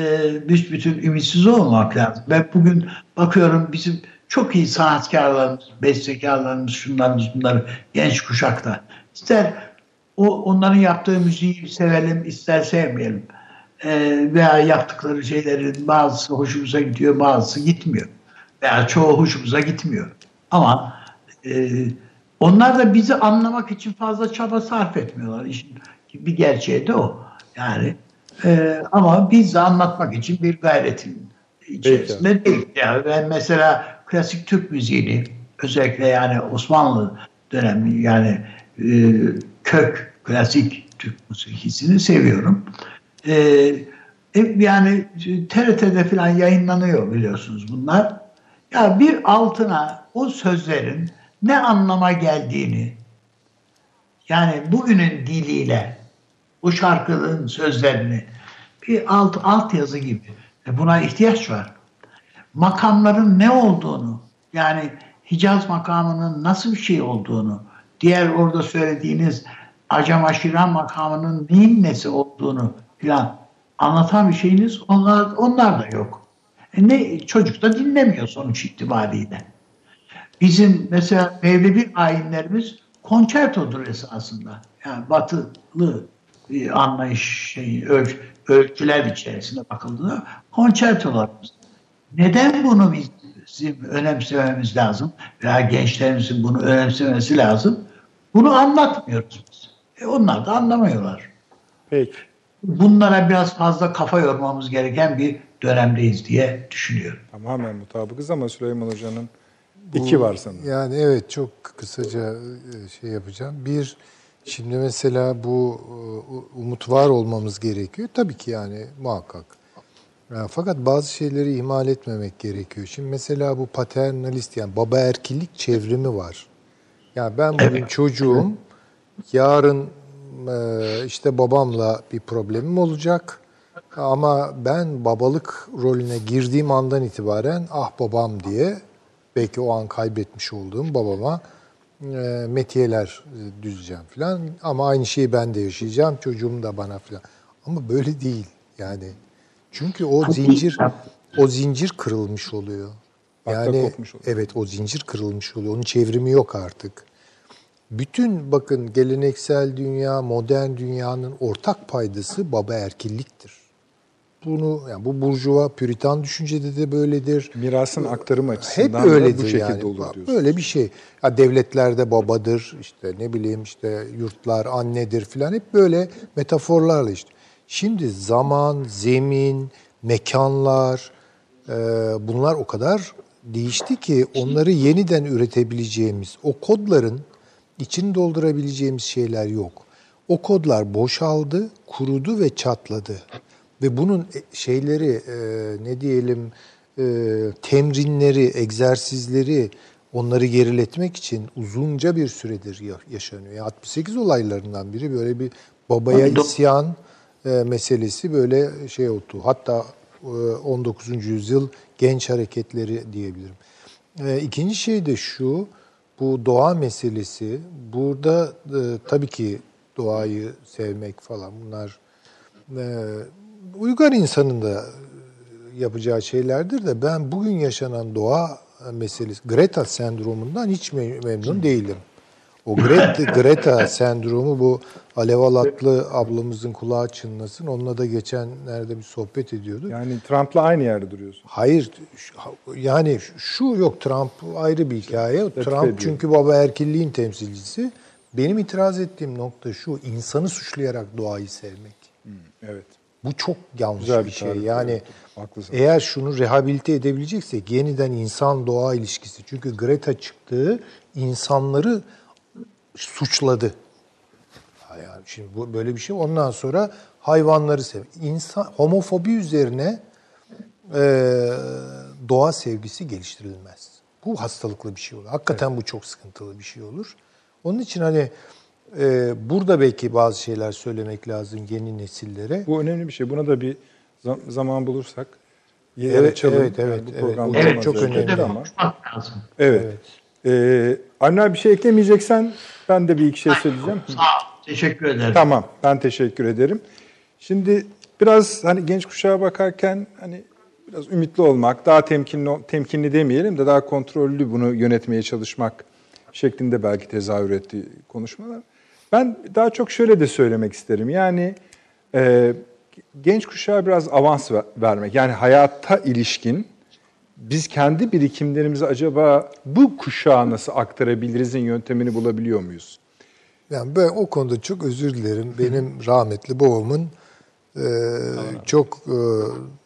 büsbütün ümitsiz olmak lazım. Ben bugün bakıyorum bizim çok iyi sanatkarlarımız, bestekarlarımız, şunlarımız bunları genç kuşakta. İster o onların yaptığı müziği sevelim, ister sevmeyelim. E, veya yaptıkları şeylerin bazısı hoşumuza gidiyor, bazısı gitmiyor. Veya çoğu hoşumuza gitmiyor. Ama e, onlar da bizi anlamak için fazla çaba sarf etmiyorlar. İşin bir gerçeği de o. Yani e, ama biz de anlatmak için bir gayretin içerisinde değil. Yani ben mesela klasik Türk müziğini özellikle yani Osmanlı dönemi yani e, kök klasik Türk musikisini seviyorum. E, e, yani TRT'de falan yayınlanıyor biliyorsunuz bunlar. Ya bir altına o sözlerin ne anlama geldiğini yani bugünün diliyle bu şarkının sözlerini bir alt alt yazı gibi e buna ihtiyaç var. Makamların ne olduğunu yani Hicaz makamının nasıl bir şey olduğunu diğer orada söylediğiniz Acem Aşiran makamının neyin nesi olduğunu filan anlatan bir şeyiniz onlar, onlar da yok. E ne, çocuk da dinlemiyor sonuç itibariyle. Bizim mesela Mevlevi ayinlerimiz konçertodur esasında. Yani batılı bir anlayış şeyi, öl, ölçüler içerisinde bakıldığında konçertolarımız. Neden bunu bizim önemsememiz lazım veya gençlerimizin bunu önemsemesi lazım? Bunu anlatmıyoruz. E onlar da anlamıyorlar. Peki. Bunlara biraz fazla kafa yormamız gereken bir dönemdeyiz diye düşünüyorum. Tamamen mutabıkız ama Süleyman Hoca'nın iki var sanırım. Yani evet çok kısaca şey yapacağım. Bir, şimdi mesela bu umut var olmamız gerekiyor. Tabii ki yani muhakkak. Fakat bazı şeyleri ihmal etmemek gerekiyor. Şimdi mesela bu paternalist yani baba erkillik çevrimi var. Yani ben bugün evet. çocuğum, yarın işte babamla bir problemim olacak. Ama ben babalık rolüne girdiğim andan itibaren ah babam diye belki o an kaybetmiş olduğum babama metiyeler düzeceğim falan. Ama aynı şeyi ben de yaşayacağım, çocuğum da bana falan. Ama böyle değil yani. Çünkü o zincir o zincir kırılmış oluyor. Yani evet o zincir kırılmış oluyor. Onun çevrimi yok artık. Bütün bakın geleneksel dünya, modern dünyanın ortak paydası baba erkilliktir. Bunu yani bu burjuva püritan düşüncede de böyledir. Mirasın aktarımı açısından Hep öyledir bu şekilde yani. olur diyorsunuz. Böyle bir şey. Ya devletlerde babadır, işte ne bileyim işte yurtlar annedir filan hep böyle metaforlarla işte. Şimdi zaman, zemin, mekanlar e, bunlar o kadar değişti ki onları yeniden üretebileceğimiz, o kodların içini doldurabileceğimiz şeyler yok. O kodlar boşaldı, kurudu ve çatladı. Ve bunun şeyleri e, ne diyelim e, temrinleri, egzersizleri onları geriletmek için uzunca bir süredir yaşanıyor. Yani 68 olaylarından biri böyle bir babaya isyan e, meselesi böyle şey oldu. Hatta e, 19. yüzyıl genç hareketleri diyebilirim. E, ikinci şey de şu, bu doğa meselesi. Burada e, tabii ki doğayı sevmek falan bunlar e, uygar insanın da yapacağı şeylerdir de ben bugün yaşanan doğa meselesi, Greta sendromundan hiç memnun değilim. O Greta, Greta sendromu bu Alev Alatlı ablamızın kulağı çınlasın. Onunla da geçenlerde bir sohbet ediyorduk. Yani Trump'la aynı yerde duruyorsun. Hayır. Yani şu yok Trump ayrı bir hikaye. Trump çünkü baba erkilliğin temsilcisi. Benim itiraz ettiğim nokta şu. insanı suçlayarak doğayı sevmek. Hmm, evet. Bu çok yanlış Güzel bir, bir şey. Yani Haklısın. eğer şunu rehabilite edebileceksek yeniden insan doğa ilişkisi. Çünkü Greta çıktığı insanları suçladı. Yani şimdi bu böyle bir şey. Ondan sonra hayvanları sev. İnsan homofobi üzerine e, doğa sevgisi geliştirilmez. Bu hastalıklı bir şey olur. Hakikaten evet. bu çok sıkıntılı bir şey olur. Onun için hani e, burada belki bazı şeyler söylemek lazım yeni nesillere. Bu önemli bir şey. Buna da bir zaman bulursak evet. Evet, evet. Yani bu program evet, evet, çok önemli ama. Evet. evet. Ee, Avni bir şey eklemeyeceksen ben de bir iki şey söyleyeceğim. Sağ ol. Teşekkür ederim. Tamam. Ben teşekkür ederim. Şimdi biraz hani genç kuşağa bakarken hani biraz ümitli olmak, daha temkinli temkinli demeyelim de daha kontrollü bunu yönetmeye çalışmak şeklinde belki tezahür etti konuşmalar. Ben daha çok şöyle de söylemek isterim. Yani e, genç kuşağa biraz avans vermek. Yani hayata ilişkin biz kendi birikimlerimizi acaba bu kuşağa nasıl aktarabilirizin yöntemini bulabiliyor muyuz? Yani ben o konuda çok özür dilerim. Benim rahmetli babamın e, çok e,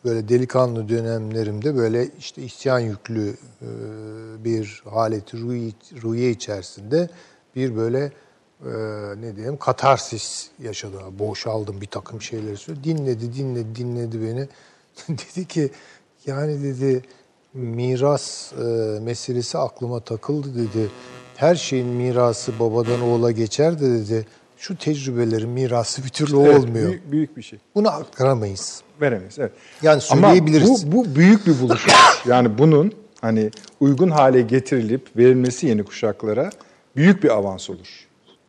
böyle delikanlı dönemlerimde böyle işte isyan yüklü e, bir haleti ruhi, ruhiye içerisinde bir böyle e, ne diyeyim katarsis yaşadı. Boşaldım bir takım şeyleri söyledi. Dinledi, dinledi, dinledi beni. dedi ki yani dedi miras e, meselesi aklıma takıldı dedi. Her şeyin mirası babadan oğula geçer de dedi. Şu tecrübelerin mirası bir türlü Evet, olmuyor. büyük, büyük bir şey. Bunu aktaramayız. Veremeyiz. Evet. Yani Ama söyleyebiliriz. bu, bu büyük bir buluş. yani bunun hani uygun hale getirilip verilmesi yeni kuşaklara büyük bir avans olur.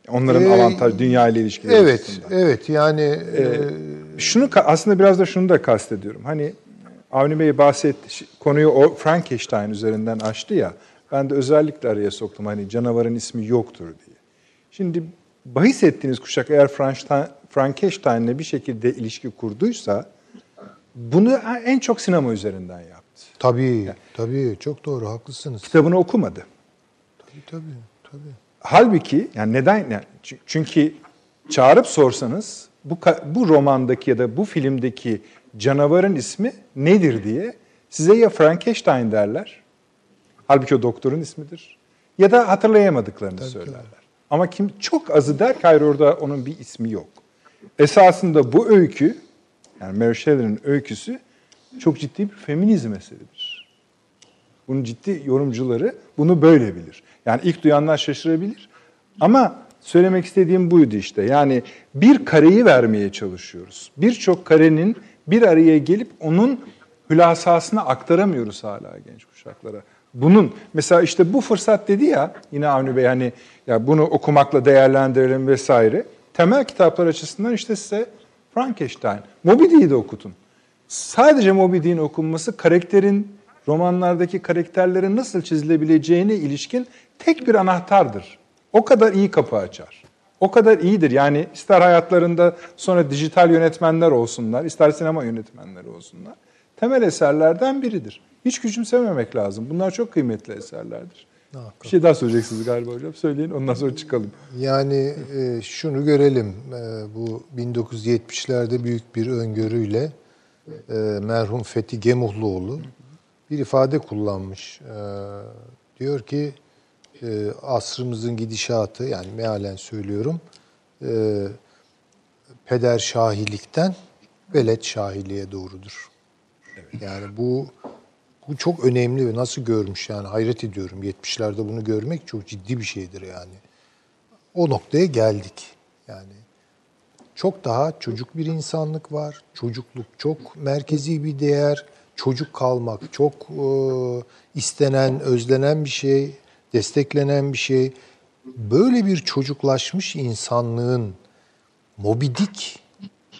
Onların Ee, avantaj dünya ile ilişkileri Evet, açısından. evet yani e, Şunu aslında biraz da şunu da kastediyorum. Hani Avni Bey bahsetti, konuyu o Frankenstein üzerinden açtı ya. Ben de özellikle araya soktum hani canavarın ismi yoktur diye. Şimdi bahis ettiğiniz kuşak eğer Frankenstein- Frankenstein'le bir şekilde ilişki kurduysa bunu en çok sinema üzerinden yaptı. tabii, tabii çok doğru haklısınız. Kitabını okumadı. Tabii, tabii, tabii. Halbuki yani neden? Yani çü- çünkü çağırıp sorsanız bu bu romandaki ya da bu filmdeki canavarın ismi nedir diye size ya Frankenstein derler. Halbuki o doktorun ismidir. Ya da hatırlayamadıklarını söylerler. Ama kim çok azı der ki hayır orada onun bir ismi yok. Esasında bu öykü yani Mary Shelley'nin öyküsü çok ciddi bir feminizm eseridir. Bunun ciddi yorumcuları bunu böyle bilir. Yani ilk duyanlar şaşırabilir. Ama söylemek istediğim buydu işte. Yani bir kareyi vermeye çalışıyoruz. Birçok karenin bir araya gelip onun hülasasını aktaramıyoruz hala genç kuşaklara. Bunun mesela işte bu fırsat dedi ya yine Avni Bey hani ya bunu okumakla değerlendirelim vesaire. Temel kitaplar açısından işte size Frankenstein, Moby Dick'i de okutun. Sadece Moby Dick'in okunması karakterin, romanlardaki karakterlerin nasıl çizilebileceğine ilişkin tek bir anahtardır. O kadar iyi kapı açar. O kadar iyidir. Yani ister hayatlarında sonra dijital yönetmenler olsunlar, ister sinema yönetmenleri olsunlar. Temel eserlerden biridir. Hiç küçümsememek lazım. Bunlar çok kıymetli eserlerdir. Bir şey daha söyleyeceksiniz galiba hocam. Söyleyin ondan sonra çıkalım. Yani e, şunu görelim, e, bu 1970'lerde büyük bir öngörüyle e, merhum Fethi Gemuhluoğlu bir ifade kullanmış. E, diyor ki e, asrımızın gidişatı, yani mealen söylüyorum, e, peder şahilikten velet şahiliğe doğrudur. Yani bu bu çok önemli ve nasıl görmüş yani hayret ediyorum. 70'lerde bunu görmek çok ciddi bir şeydir yani. O noktaya geldik. Yani çok daha çocuk bir insanlık var. Çocukluk çok merkezi bir değer. Çocuk kalmak çok e, istenen, özlenen bir şey, desteklenen bir şey. Böyle bir çocuklaşmış insanlığın Moby Dick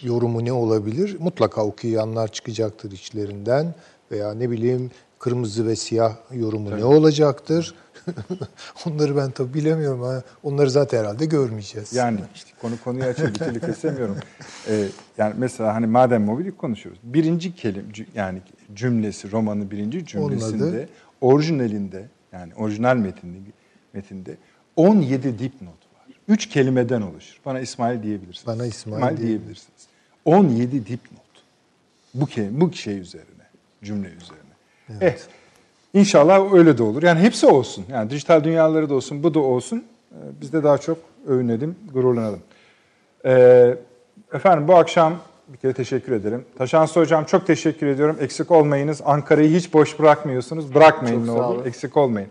yorumu ne olabilir? Mutlaka okuyanlar çıkacaktır içlerinden veya ne bileyim kırmızı ve siyah yorumu ne olacaktır? Onları ben tabii bilemiyorum. Ha. Onları zaten herhalde görmeyeceğiz. Yani işte konu konuyu açıyor, bir türlü kesemiyorum. Ee, yani mesela hani madem Moby Dick konuşuyoruz. Birinci kelim yani cümlesi, romanın birinci cümlesinde, orijinalinde yani orijinal metinde, metinde 17 dipnot var. Üç kelimeden oluşur. Bana İsmail diyebilirsiniz. Bana İsmail diyebilirsiniz. 17 dipnot. Bu, ke bu şey üzerine, cümle üzerine. Eh, İnşallah öyle de olur. Yani hepsi olsun. Yani dijital dünyaları da olsun, bu da olsun. Ee, Biz de daha çok övünelim, gururlanalım. Ee, efendim bu akşam bir kere teşekkür ederim. Taşansı Hocam çok teşekkür ediyorum. Eksik olmayınız. Ankara'yı hiç boş bırakmıyorsunuz. Bırakmayın Çok ne sağ olur. Eksik olmayın.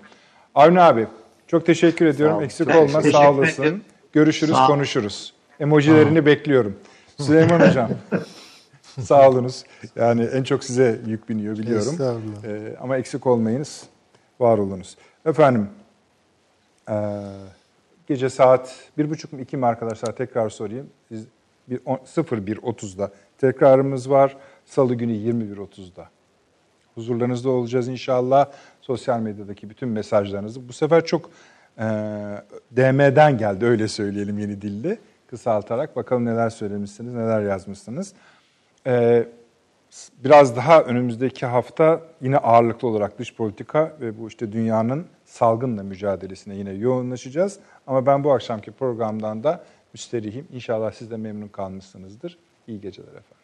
Avni abi çok teşekkür ediyorum. olun. Eksik olma. teşekkür Sağ olasın. ederim. Görüşürüz, Sağ- konuşuruz. Emojilerini bekliyorum. Süleyman Hocam. Sağ olunuz. Yani en çok size yük biniyor biliyorum. Ee, ama eksik olmayınız, var olunuz. Efendim, ee, gece saat bir buçuk mu iki mi arkadaşlar tekrar sorayım. On- 01.30'da tekrarımız var. Salı günü 21.30'da. Huzurlarınızda olacağız inşallah. Sosyal medyadaki bütün mesajlarınızı. Bu sefer çok e, DM'den geldi öyle söyleyelim yeni dilde. Kısaltarak bakalım neler söylemişsiniz, neler yazmışsınız. E, biraz daha önümüzdeki hafta yine ağırlıklı olarak dış politika ve bu işte dünyanın salgınla mücadelesine yine yoğunlaşacağız. Ama ben bu akşamki programdan da müsterihim. İnşallah siz de memnun kalmışsınızdır. İyi geceler efendim.